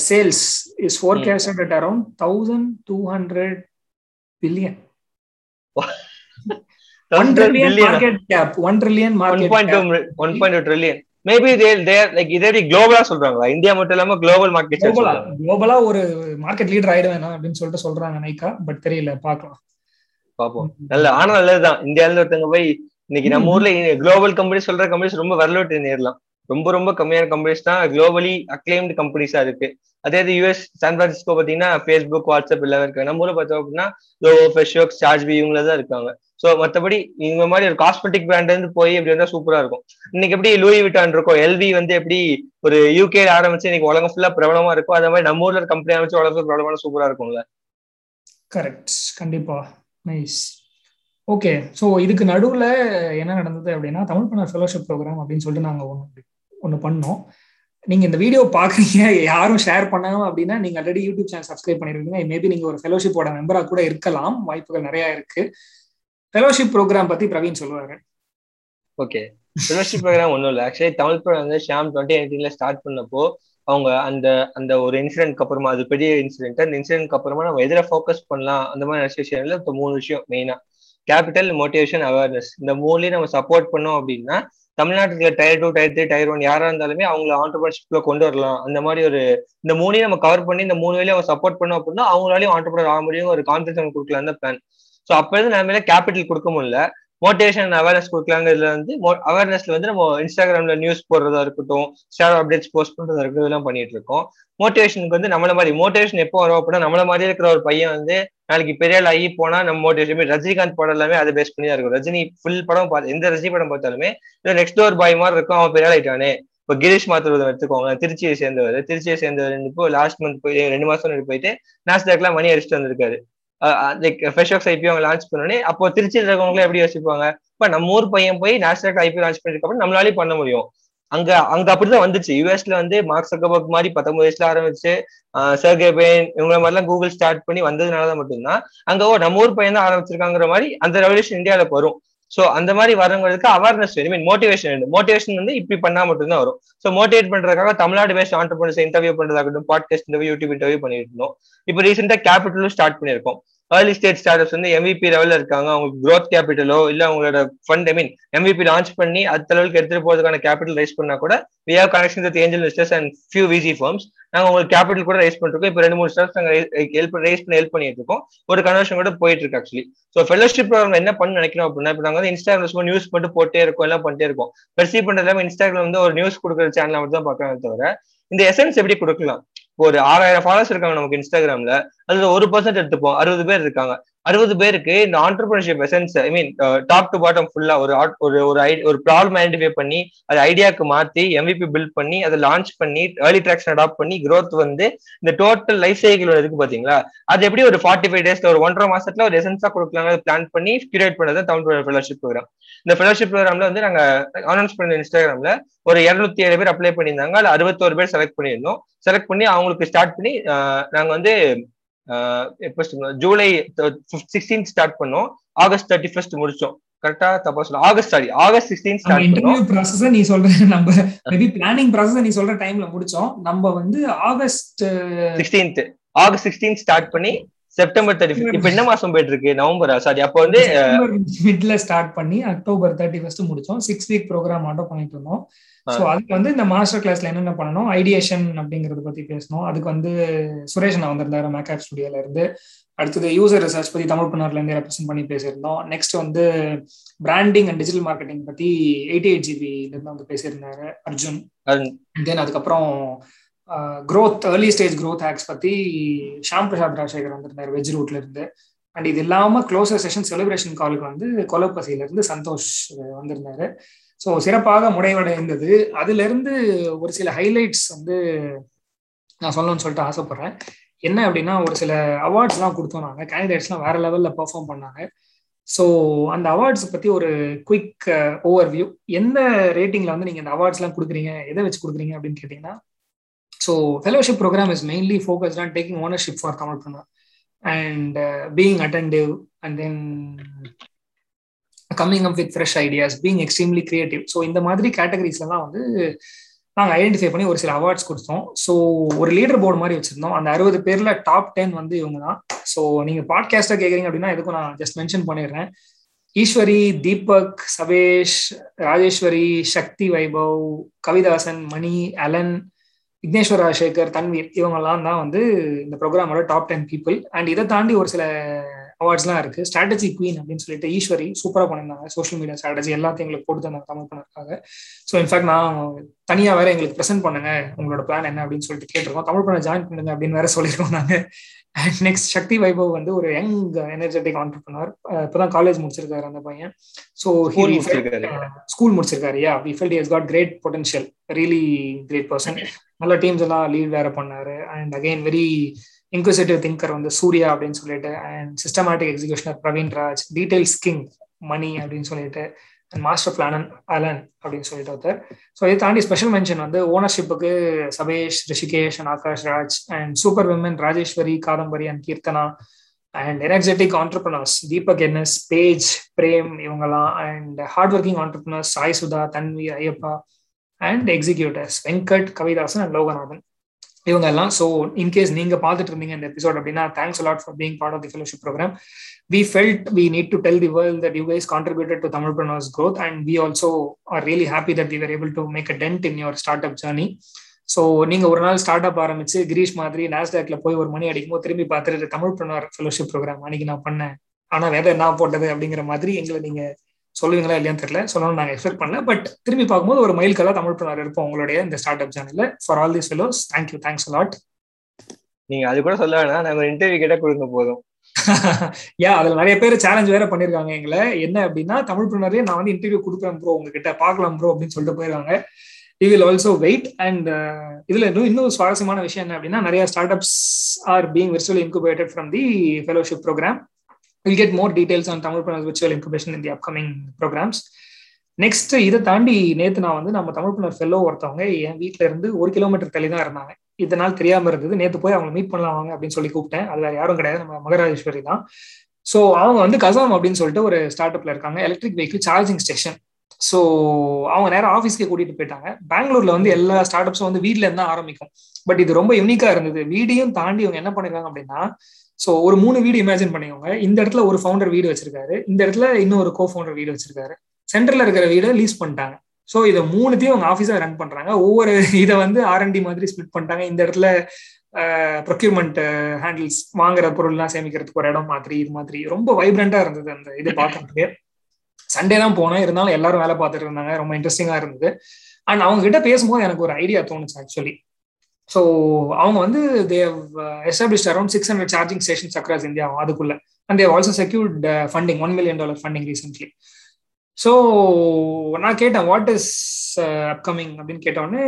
Speaker 1: sales is forecasted at around 1200 billion. 1 <laughs> trillion market cap 1 trillion market
Speaker 2: 1.2 1.2 trillion. Maybe they they like இதே குளோபலா சொல்றாங்களா? இந்தியா மட்டும் இல்லாம குளோபல் மார்க்கெட்
Speaker 1: குளோபலா குளோபலா ஒரு மார்க்கெட் லீடர் ஆயிடுவேன் அப்படின்னு சொல்லிட்டு சொல்றாங்க நைக்கா பட் தெரியல பாக்கலாம்
Speaker 2: பாப்போம் நல்ல ஆனா நல்லதுதான். இந்தியால இருந்து ஒருத்தவங்க போய் இன்னைக்கு நம்ம ஊர்ல குளோபல் கம்பெனி சொல்ற கம்பெனிஸ் ரொம்ப வரலாற்று நேரலாம். ரொம்ப ரொம்ப கம்மியான கம்பெனிஸ் தான் குளோபலி அக்ளைம்டு கம்பெனிஸா இருக்கு. அதே இது யூஎஸ் சான் பிரான்சிஸ்கோ பாத்தீங்கன்னா ஃபேஸ்புக் வாட்ஸ்அப் எல்லாம் இருக்கு. நம்ம ஊர்ல பார்த்தோம் அப்படின்னா லோவோ ஃபெஷோக் சார்ஜ் இவங்கள தான் இருக்காங்க. ஸோ மற்றபடி இந்த மாதிரி ஒரு காஸ்மெட்டிக் பிராண்ட் இருந்து போய் இப்படி வந்தா சூப்பரா இருக்கும். இன்னைக்கு எப்படி லூயி விட்டான் இருக்கும் எல்வி வந்து எப்படி ஒரு யூகே ஆரம்பிச்சு இன்னைக்கு உலகம் ஃபுல்லா பிரபலமா இருக்கும் அதே மாதிரி நம்ம ஊர்ல கம்பெனி ஆரம்பிச்சு உலகத்துல பிரபலமான சூப்பராக இருக்கும்ல.
Speaker 1: கரெக்ட் கண்டிப்பா. நைஸ் ஓகே ஸோ இதுக்கு நடுவில் என்ன நடந்தது அப்படின்னா தமிழ் பண்ண ஃபெலோஷிப் ப்ரோக்ராம் அப்படின்னு சொல்லிட்டு நாங்கள் ஒன்று ஒன்று பண்ணோம். நீங்க இந்த வீடியோ பாக்குறீங்க யாரும் ஷேர் பண்ணணும் அப்படின்னா நீங்க ஆல்ரெடி யூடியூப் சேனல் சப்ஸ்கிரைப் பண்ணிருக்கீங்க மேபி நீங்க ஒரு ஃபெலோஷிப்போட மெம்பரா கூட இருக்கலாம். வாய்ப்புகள் நிறைய இருக்கு. ஃபெலோஷிப் ப்ரோக்ராம் பத்தி பிரவீன் சொல்லுவாரு.
Speaker 2: ஓகே ஃபெலோஷிப் ப்ரோக்ராம் ஒன்றும் இல்லை. ஆக்சுவலி தமிழ் ப்ரோக்ராம் வந்து ஷாம் டுவெண்ட்டி எயிட்டீன்ல ஸ்டார்ட் பண்ணப்போ அவங்க அந்த அந்த ஒரு இன்சிடென்ட்க்கு அப்புறமா அது பெரிய இன்சிடென்ட் அந்த இன்சிடென்ட்க்கு அப்புறமா நம்ம எதிர ஃபோக்கஸ் பண்ணலாம்? அந்த மாதிரி விஷயம்ல இப்போ மூணு விஷயம் மெயினா கேபிட்டல் மோட்டிவேஷன் அவேர்னஸ் இந்த மூணுலேயும் நம்ம சப்போர்ட் பண்ணோம் அப்படின்னா தமிழ்நாட்டுல tier two tier three tier one யாரா இருந்தாலுமே அவங்கள ஆண்டர்பிரினர்ஷிப்ல கொண்டு வரலாம். அந்த மாதிரி ஒரு இந்த மூணையும் நம்ம கவர் பண்ணி இந்த மூணு வேலையும் அவங்க சப்போர்ட் பண்ணோம் அப்படின்னா அவங்களாலையும் ஆண்டர்பிரினர் ஆக முடியும் ஒரு கான்ஃபிடன்ஸ் அவங்க கொடுக்கலாம் தான் பிளான் ஸோ அப்ப இருந்து நம்ம கேபிட்டல் கொடுக்க முடியல. மோட்டிவேஷன் அவேர்னஸ் கொடுக்கலாங்கிறதுல வந்து அவேர்னஸ்ல வந்து நம்ம இன்ஸ்டாகிராம்ல நியூஸ் போடுறதா இருக்கட்டும் ஷேர் அப்டேட்ஸ் போஸ்ட் பண்றதா இருக்கட்டும் இதெல்லாம் பண்ணிட்டு இருக்கோம். மோட்டிவேஷனுக்கு வந்து நம்மள மாதிரி மோட்டிவேஷன் எப்போ வரும் அப்படின்னா நம்மள மாதிரி இருக்கிற ஒரு பையன் வந்து நாளைக்கு பெரிய ஆகி போனா நம்ம மோட்டிவேஷன் ரஜினிகாந்த் படம் எல்லாமே அதை பேஸ் பண்ணி தான் இருக்கும் ரஜினி ஃபுல் படம் பார்த்து எந்த ரஜினி படம் பார்த்தாலுமே நெக்ஸ்ட் டோர் பாய் மாதிரி இருக்கும் அவன் பெரிய ஆயிட்டானே இப்போ கிரீஷ் மாத்திரம் எடுத்துக்கோங்க திருச்சியை சேர்ந்தவர். திருச்சியை சேர்ந்தவர் இப்போ லாஸ்ட் மந்த் போய் ரெண்டு மாசம் போயிட்டு நாஸ்டாக்லாம் மணி அடிச்சுட்டு வந்திருக்காரு. லைக் ஃப்ரெஷ் ஐபி அவங்க லான்ச் பண்ணோடனே அப்போ திருச்சியில் இருக்கவங்களும் எப்படி யோசிப்பாங்க? இப்போ நம்ம ஊர் பையன் போய் நேஷனல் ஐபிஓ லான்ச் பண்ணிருக்கப்ப நம்மளாலே பண்ண முடியும். அங்க அங்க அப்படிதான் வந்துச்சு. யூஎஸ்ல வந்து மார்க் சக்கபர்க் மாதிரி பத்தொன்பது வயசுல ஆரம்பிச்சு சர்கே பையன் இவங்க மாதிரிலாம் கூகுள் ஸ்டார்ட் பண்ணி வந்ததுனாலதான் மட்டும்தான் அங்க ஓ நம்ம ஊர் பையன் தான் ஆரம்பிச்சிருக்காங்கிற மாதிரி அந்த ரெவல்யூஷன் இந்தியாவில வரும். சோ அந்த மாதிரி வரவங்களுக்கு awareness I mean motivation motivation வந்து இப்படி பண்ணா மட்டும்தான் வரும். சோ மோட்டிவேட் பண்றதுக்காக தமிழ்நாடு பேஸ்ட் ஆண்டர்பிரினர்ஸ் இன்டர்வியூ பண்றதாகட்டும் பாட்காஸ்ட் இன்டர்வியூ யூடியூப் இன்டர்வியூ பண்ணிட்டு இருந்தோம். இப்போ ரீசெண்டா கேபிட்டலும் ஸ்டார்ட் பண்ணிருக்கோம் ஏர்லி ஸ்டேட் ஸ்டார்ட்ஸ் வந்து எம்விபி லெவலில் இருக்காங்க. அவங்களுக்கு க்ரோத் கேபிட்டலோ இல்லை அவங்களோட fund I mean MVP launch பண்ணி அடுத்த லெவலுக்கு எடுத்துட்டு போறதுக்கான கேபிட்டல் ரைஸ் பண்ணா கூட we have connection with angel investors and few VC firms நாங்கள் உங்களுக்கு கேபிட்டல் கூட ரைஸ் பண்ணிருக்கோம் இப்போ ரெண்டு மூணு ஸ்டார்ஸ் நாங்க ஹெல்ப் ரைஸ் பண்ணி ஹெல்ப் பண்ணிட்டு இருக்கோம். ஒரு கன்வர்ஷன் கூட போயிட்டு இருக்கு ஆக்சுவலி ஸோ ஃபெலோஷிப் ப்ரோக்ராம் என்ன பண்ண நினைக்கிறோம் அப்படின்னா இப்போ நாங்க வந்து இன்ஸ்டாகிராம் சும்மா நியூஸ் மட்டும் போட்டே இருக்கோம் எல்லாம் பண்ணிட்டே இருக்கோம். பெர்சீவ் பண்ணுறது இல்லாமல் இன்ஸ்டாகிராம் வந்து ஒரு நியூஸ் கொடுக்குற சேனல் மட்டும் தான் பார்க்கறாங்க தவிர இந்த எசன்ஸ் எப்படி கொடுக்கலாம்? ஒரு ஆறாயிரம் ஃபாலோவர்ஸ் இருக்காங்க நமக்கு இன்ஸ்டாகிராம்ல அதுல ஒரு பர்சன்ட் எடுத்துப்போம். அறுபது பேர் இருக்காங்க. அறுபது பேருக்கு இந்த entrepreneurship essence I mean top to bottom ஃபுல்லா ஒரு ஒரு ஒரு ஒரு ப்ராப்ளம் ஐடென்டிஃபை பண்ணி அது ஐடியாக்கு மாத்தி எம்விபி பில்ட் பண்ணி அதை லான்ச் பண்ணி ஏர்லி ட்ராக்ஷன் அடாப்ட் பண்ணி க்ரோத் வந்து இந்த டோட்டல் லைஃப் சைக்கிள் இருக்கு பாத்தீங்களா? அது எப்படி ஒரு ஃபார்ட்டி ஃபைவ் டேஸ்ல ஒரு ஒன்றரை மாசத்துல ஒரு எசன்ஸா கொடுக்கலாம் பிளான் பண்ணி கியூரேட் பண்ணது தமிழ் ஃபெலோஷிப் ப்ரோக்ராம் இந்த ஃபெலோஷிப் ப்ரோக்ராம்ல வந்து நாங்க அனௌன்ஸ் பண்ண இன்ஸ்டாகிராம்ல ஒரு இருநூத்தி ஏழு பேர் அப்ளை பண்ணியிருந்தாங்க அதுல அறுபத்தோரு பேர் செலக்ட் பண்ணியிருந்தோம். செலக்ட் பண்ணி அவங்களுக்கு ஸ்டார்ட் பண்ணி நாங்க வந்து எப்போ ஜூலை சிக்ஸ்டீன் ஸ்டார்ட் பண்ணோம். ஆகஸ்ட் தேர்ட்டி ஃபர்ஸ்ட் முடிச்சோம் கரெக்டா தப்பா சொல்ல August sorry August sixteen start
Speaker 1: interview process நீ சொல்ற நம்ம மேபி பிளானிங் ப்ராசஸ் நீ சொல்ற டைம்ல முடிச்சோம். நம்ம வந்து August
Speaker 2: sixteenth August sixteen start பண்ணி செப்டம்பர் தேர்ட்டி இப்ப என்ன மாசம் போயிட்டு இருக்கு நவம்பரா? சாரி அப்போ வந்து
Speaker 1: மிட்ல ஸ்டார்ட் பண்ணி அக்டோபர் தேர்ட்டி ஃபர்ஸ்ட் முடிச்சோம். சிக்ஸ் வீக் ப்ரோக்ராம் ஆட்டோ பண்ணிட்டு இருந்தோம். ஸோ அதுக்கு வந்து இந்த மாஸ்டர் கிளாஸ்ல என்னென்ன பண்ணணும்? ஐடியேஷன் அப்படிங்கறத பத்தி பேசணும். அதுக்கு வந்து சுரேஷ் நான் வந்திருந்தாரு மேக்கப் ஸ்டுடியோல இருந்து. அடுத்தது யூசர் ரிசர்ச் பத்தி தமிழ் பண்ணார்ல இருந்து ரெப்ரசென்ட் பண்ணி பேசியிருந்தோம். நெக்ஸ்ட் வந்து பிராண்டிங் அண்ட் டிஜிட்டல் மார்க்கெட்டிங் பத்தி எயிட்டி எயிட் ஜிபில இருந்து வந்து பேசியிருந்தாரு அர்ஜுன். தென் அதுக்கப்புறம் growth early stage growth hacks பத்தி ஷாம் பிரசாத் ராஜசேகர் வந்திருந்தாரு வெஜ் ரூட்ல இருந்து. அண்ட் இது இல்லாம க்ளோசர் செஷன் செலிப்ரேஷன் காலுக்கு வந்து கொலப்பசியில இருந்து சந்தோஷ் வந்திருந்தாரு. ஸோ சிறப்பாக முடைவடைந்தது. அதிலிருந்து ஒரு சில ஹைலைட்ஸ் வந்து நான் சொல்லணும்னு சொல்லிட்டு ஆசைப்படுறேன். என்ன அப்படின்னா ஒரு சில அவார்ட்ஸ்லாம் கொடுத்தோம் நாங்கள் கேண்டிடேட்ஸ்லாம் வேற லெவலில் பெர்ஃபார்ம் பண்ணாங்க. ஸோ அந்த அவார்ட்ஸ் பற்றி ஒரு குயிக் ஓவர் வியூ எந்த ரேட்டிங்கில் வந்து நீங்கள் இந்த அவார்ட்ஸ்லாம் கொடுக்குறீங்க? எதை வச்சு கொடுக்குறீங்க அப்படின்னு கேட்டிங்கன்னா so fellowship programme is mainly focused on taking ownership for Tamil பண்ண and being attentive and then coming up with fresh ideas being extremely creative so இந்த மாதிரி கேட்டகரிஸ்லாம் வந்து நாங்கள் ஐடென்டிஃபை பண்ணி ஒரு சில அவார்ட்ஸ் கொடுத்தோம். ஸோ ஒரு லீடர் போர்டு மாதிரி வச்சிருந்தோம். அந்த அறுபது பேர்ல டாப் டென் வந்து இவங்க தான். ஸோ நீங்க பாட்காஸ்டா கேட்குறீங்க அப்படின்னா எதுக்கும் நான் ஜஸ்ட் மென்ஷன் பண்ணிடுறேன். ஈஸ்வரி தீபக் சவேஷ் ராஜேஸ்வரி சக்தி வைபவ் கவிதாசன் மணி அலன் விக்னேஸ்வர் ராஜசேகர் தன்வீர் இவங்கெல்லாம் தான் வந்து இந்த ப்ரோக்ராமோட டாப் டென் பீப்புள் அண்ட் இதை தாண்டி ஒரு சில அவார்ட்ஸ்லாம் இருக்கு. ஸ்ட்ராட்டஜி குவீன் அப்படின்னு சொல்லிட்டு ஈஸ்வரி சூப்பராக பண்ணியிருந்தாங்க. சோஷியல் மீடியா ஸ்ட்ராட்டஜி எல்லாத்தையும் எங்களுக்கு போட்டு தந்தாங்க தமிழ் பண்ணதுக்காக. ஸோ இன்ஃபேக்ட் நான் தனியாக வேற எங்களுக்கு ப்ரெசென்ட் பண்ணுங்க உங்களோட பிளான் என்ன அப்படின்னு சொல்லிட்டு கேட்டிருக்கோம். தமிழ் பண்ண ஜாயின் பண்ணுங்க அப்படின்னு வேற சொல்லியிருக்கோம் நாங்கள் அண்ட் நெக்ஸ்ட் சக்தி வைபவ் வந்து ஒரு யங் எனர்ஜெட்டிக் ஆண்டர்பனர் இப்போதான் காலேஜ் முடிச்சிருக்காரு அந்த பையன். ஸோ ஸ்கூல் முடிச்சிருக்காரு. Yeah we felt has got great potential really great person நல்ல டீம்ஸ் எல்லாம் லீட் வேற பண்ணாரு. And again very inquisitive thinker வந்து சூர்யா அப்படின்னு சொல்லிட்டு and systematic executioner Praveen Raj details king Mani அப்படின்னு சொல்லிட்டு அண்ட் மாஸ்டர் பிளானன் அலன் அப்படின்னு சொல்லிட்டு ஒருத்தர். ஸோ இதை தாண்டி ஸ்பெஷல் மென்ஷன் வந்து ஓனர்ஷிப்புக்கு Sabesh Rishikesh and Akash Raj and super women Rajeswari Kadambari and Keerthana and energetic entrepreneurs Deepak NS page Prem இவங்கெல்லாம் and hard working entrepreneurs Sai Sudha Tanvi Ayyappa and executors Venkat Kavidasan and Loganathan. இவங்க எல்லாம் so in case நீங்க பார்த்துட்டு இருந்தீங்க இந்த episode அப்படின்னா thanks a lot for being part of the fellowship programme we felt we need to tell the world that you guys contributed Tamil Tamilpreneurs growth and we also really happy that that we able to make a dent in your start up journey. So நீங்க ஒரு நாள் start up ஆரம்பிச்சு கிரீஷ் மாதிரி நாஸ்டாக்ல போய் ஒரு மணி அடிக்கும் போது திரும்பி பார்த்துட்டு தமிழ் பிரனர் ஃபெலோஷிப் ப்ரோக்ராம் அன்னைக்கு நான் பண்ணேன் ஆனா வேத என்ன போட்டது அப்படிங்கிற மாதிரி எங்களை நீங்க சொல்லுவீங்களா இல்லையான்னு தெரியல. சொல்லணும் நாங்கள் எக்ஸ்பெக்ட் பண்ணல. பட் திரும்பி பார்க்கும்போது ஒரு மைல் கலா தமிழ் ப்ரனர் இருப்போம் உங்களுடைய இந்த ஸ்டார்ட் அப் சேனல்ல for all this fellows thank you thanks a lot
Speaker 2: நீங்க அது கூட சொல்ல வேணாம். நாங்க இன்டர்வியூ கேட்டா கொடுங்க போதும். <laughs>
Speaker 1: யா அதுல நிறைய பேர் சேலஞ்ச் வேற பண்ணிருக்காங்க எங்களை. என்ன அப்படின்னா தமிழ் பிரினரே நான் வந்து இன்டர்வியூ கொடுக்குறேன் ப்ரோ உங்ககிட்ட. பாக்கலாம் ப்ரோ அப்படின்னு சொல்லிட்டு போயிருக்காங்க. We will also wait and இதுல இன்னும் இன்னும் சுவாரஸ்யமான விஷயம் என்ன அப்படின்னா நிறைய start ups are being virtual incubated from the fellowship programme will get more details on Tamilpreneur virtual incubation in the upcoming programmes next இதை தாண்டி நேத்து நான் வந்து நம்ம தமிழ் புனர் ஃபெல்லோ ஒருத்தவங்க என் வீட்ல இருந்து ஒரு கிலோமீட்டர் தள்ளி தான் இருந்தாங்க. இதனால் தெரியாம இருந்தது. நேத்து போய் அவங்க மீட் பண்ணலாம் வாங்க அப்படின்னு சொல்லி கூப்பிட்டேன். அது வேற யாரும் கிடையாது. நம்ம மகராஜேஸ்வரி தான். ஸோ அவங்க வந்து கசாம் அப்படின்னு சொல்லிட்டு ஒரு ஸ்டார்ட் அப்ல இருக்காங்க. Electric vehicle charging station so அவங்க நேரம் ஆஃபீஸ்க்கு கூட்டிட்டு போயிட்டாங்க. பெங்களூர்ல வந்து எல்லா ஸ்டார்ட் அப்ஸும் வந்து வீட்ல இருந்து ஆரம்பிக்கும். பட் இது ரொம்ப யூனிக்கா இருந்தது. வீடையும் தாண்டி இவங்க என்ன பண்ணிருக்காங்க அப்படின்னா ஸோ ஒரு மூணு வீடு இமேஜின் பண்ணிக்கோங்க. இந்த இடத்துல ஒரு ஃபவுண்டர் வீடு வச்சிருக்காரு. இந்த இடத்துல இன்னொரு கோ ஃபவுண்டர் வீடு வச்சிருக்காரு. சென்டர்ல இருக்கிற வீடை லீஸ் பண்ணிட்டாங்க. ஸோ இதை மூணுத்தையும் அவங்க ஆஃபீஸாக ரன் பண்றாங்க. ஒவ்வொரு இதை வந்து ஆர்என்டி மாதிரி ஸ்பிட் பண்ணிட்டாங்க. இந்த இடத்துல ப்ரொக்யூர்மெண்ட் ஹேண்டில்ஸ் வாங்குற பொருள்லாம் சேமிக்கிறதுக்கு ஒரு இடம் மாதிரி இது மாதிரி. ரொம்ப வைப்ரண்டா இருந்தது அந்த இது பார்க்கறதுக்கு. சண்டே தான் போனேன். இருந்தாலும் எல்லாரும் வேலை பார்த்துட்டு இருந்தாங்க. ரொம்ப இன்ட்ரெஸ்டிங்கா இருந்தது. அண்ட் அவங்க கிட்ட பேசும்போது எனக்கு ஒரு ஐடியா தோணுச்சு ஆக்சுவலி ஸோ அவங்க வந்து they've establish around six hundred charging stations across India அதுக்குள்ள. And they've also secured funding one million dollar funding recently so நான் கேட்டேன் வாட் இஸ் அப்கமிங் அப்படின்னு கேட்டோடனே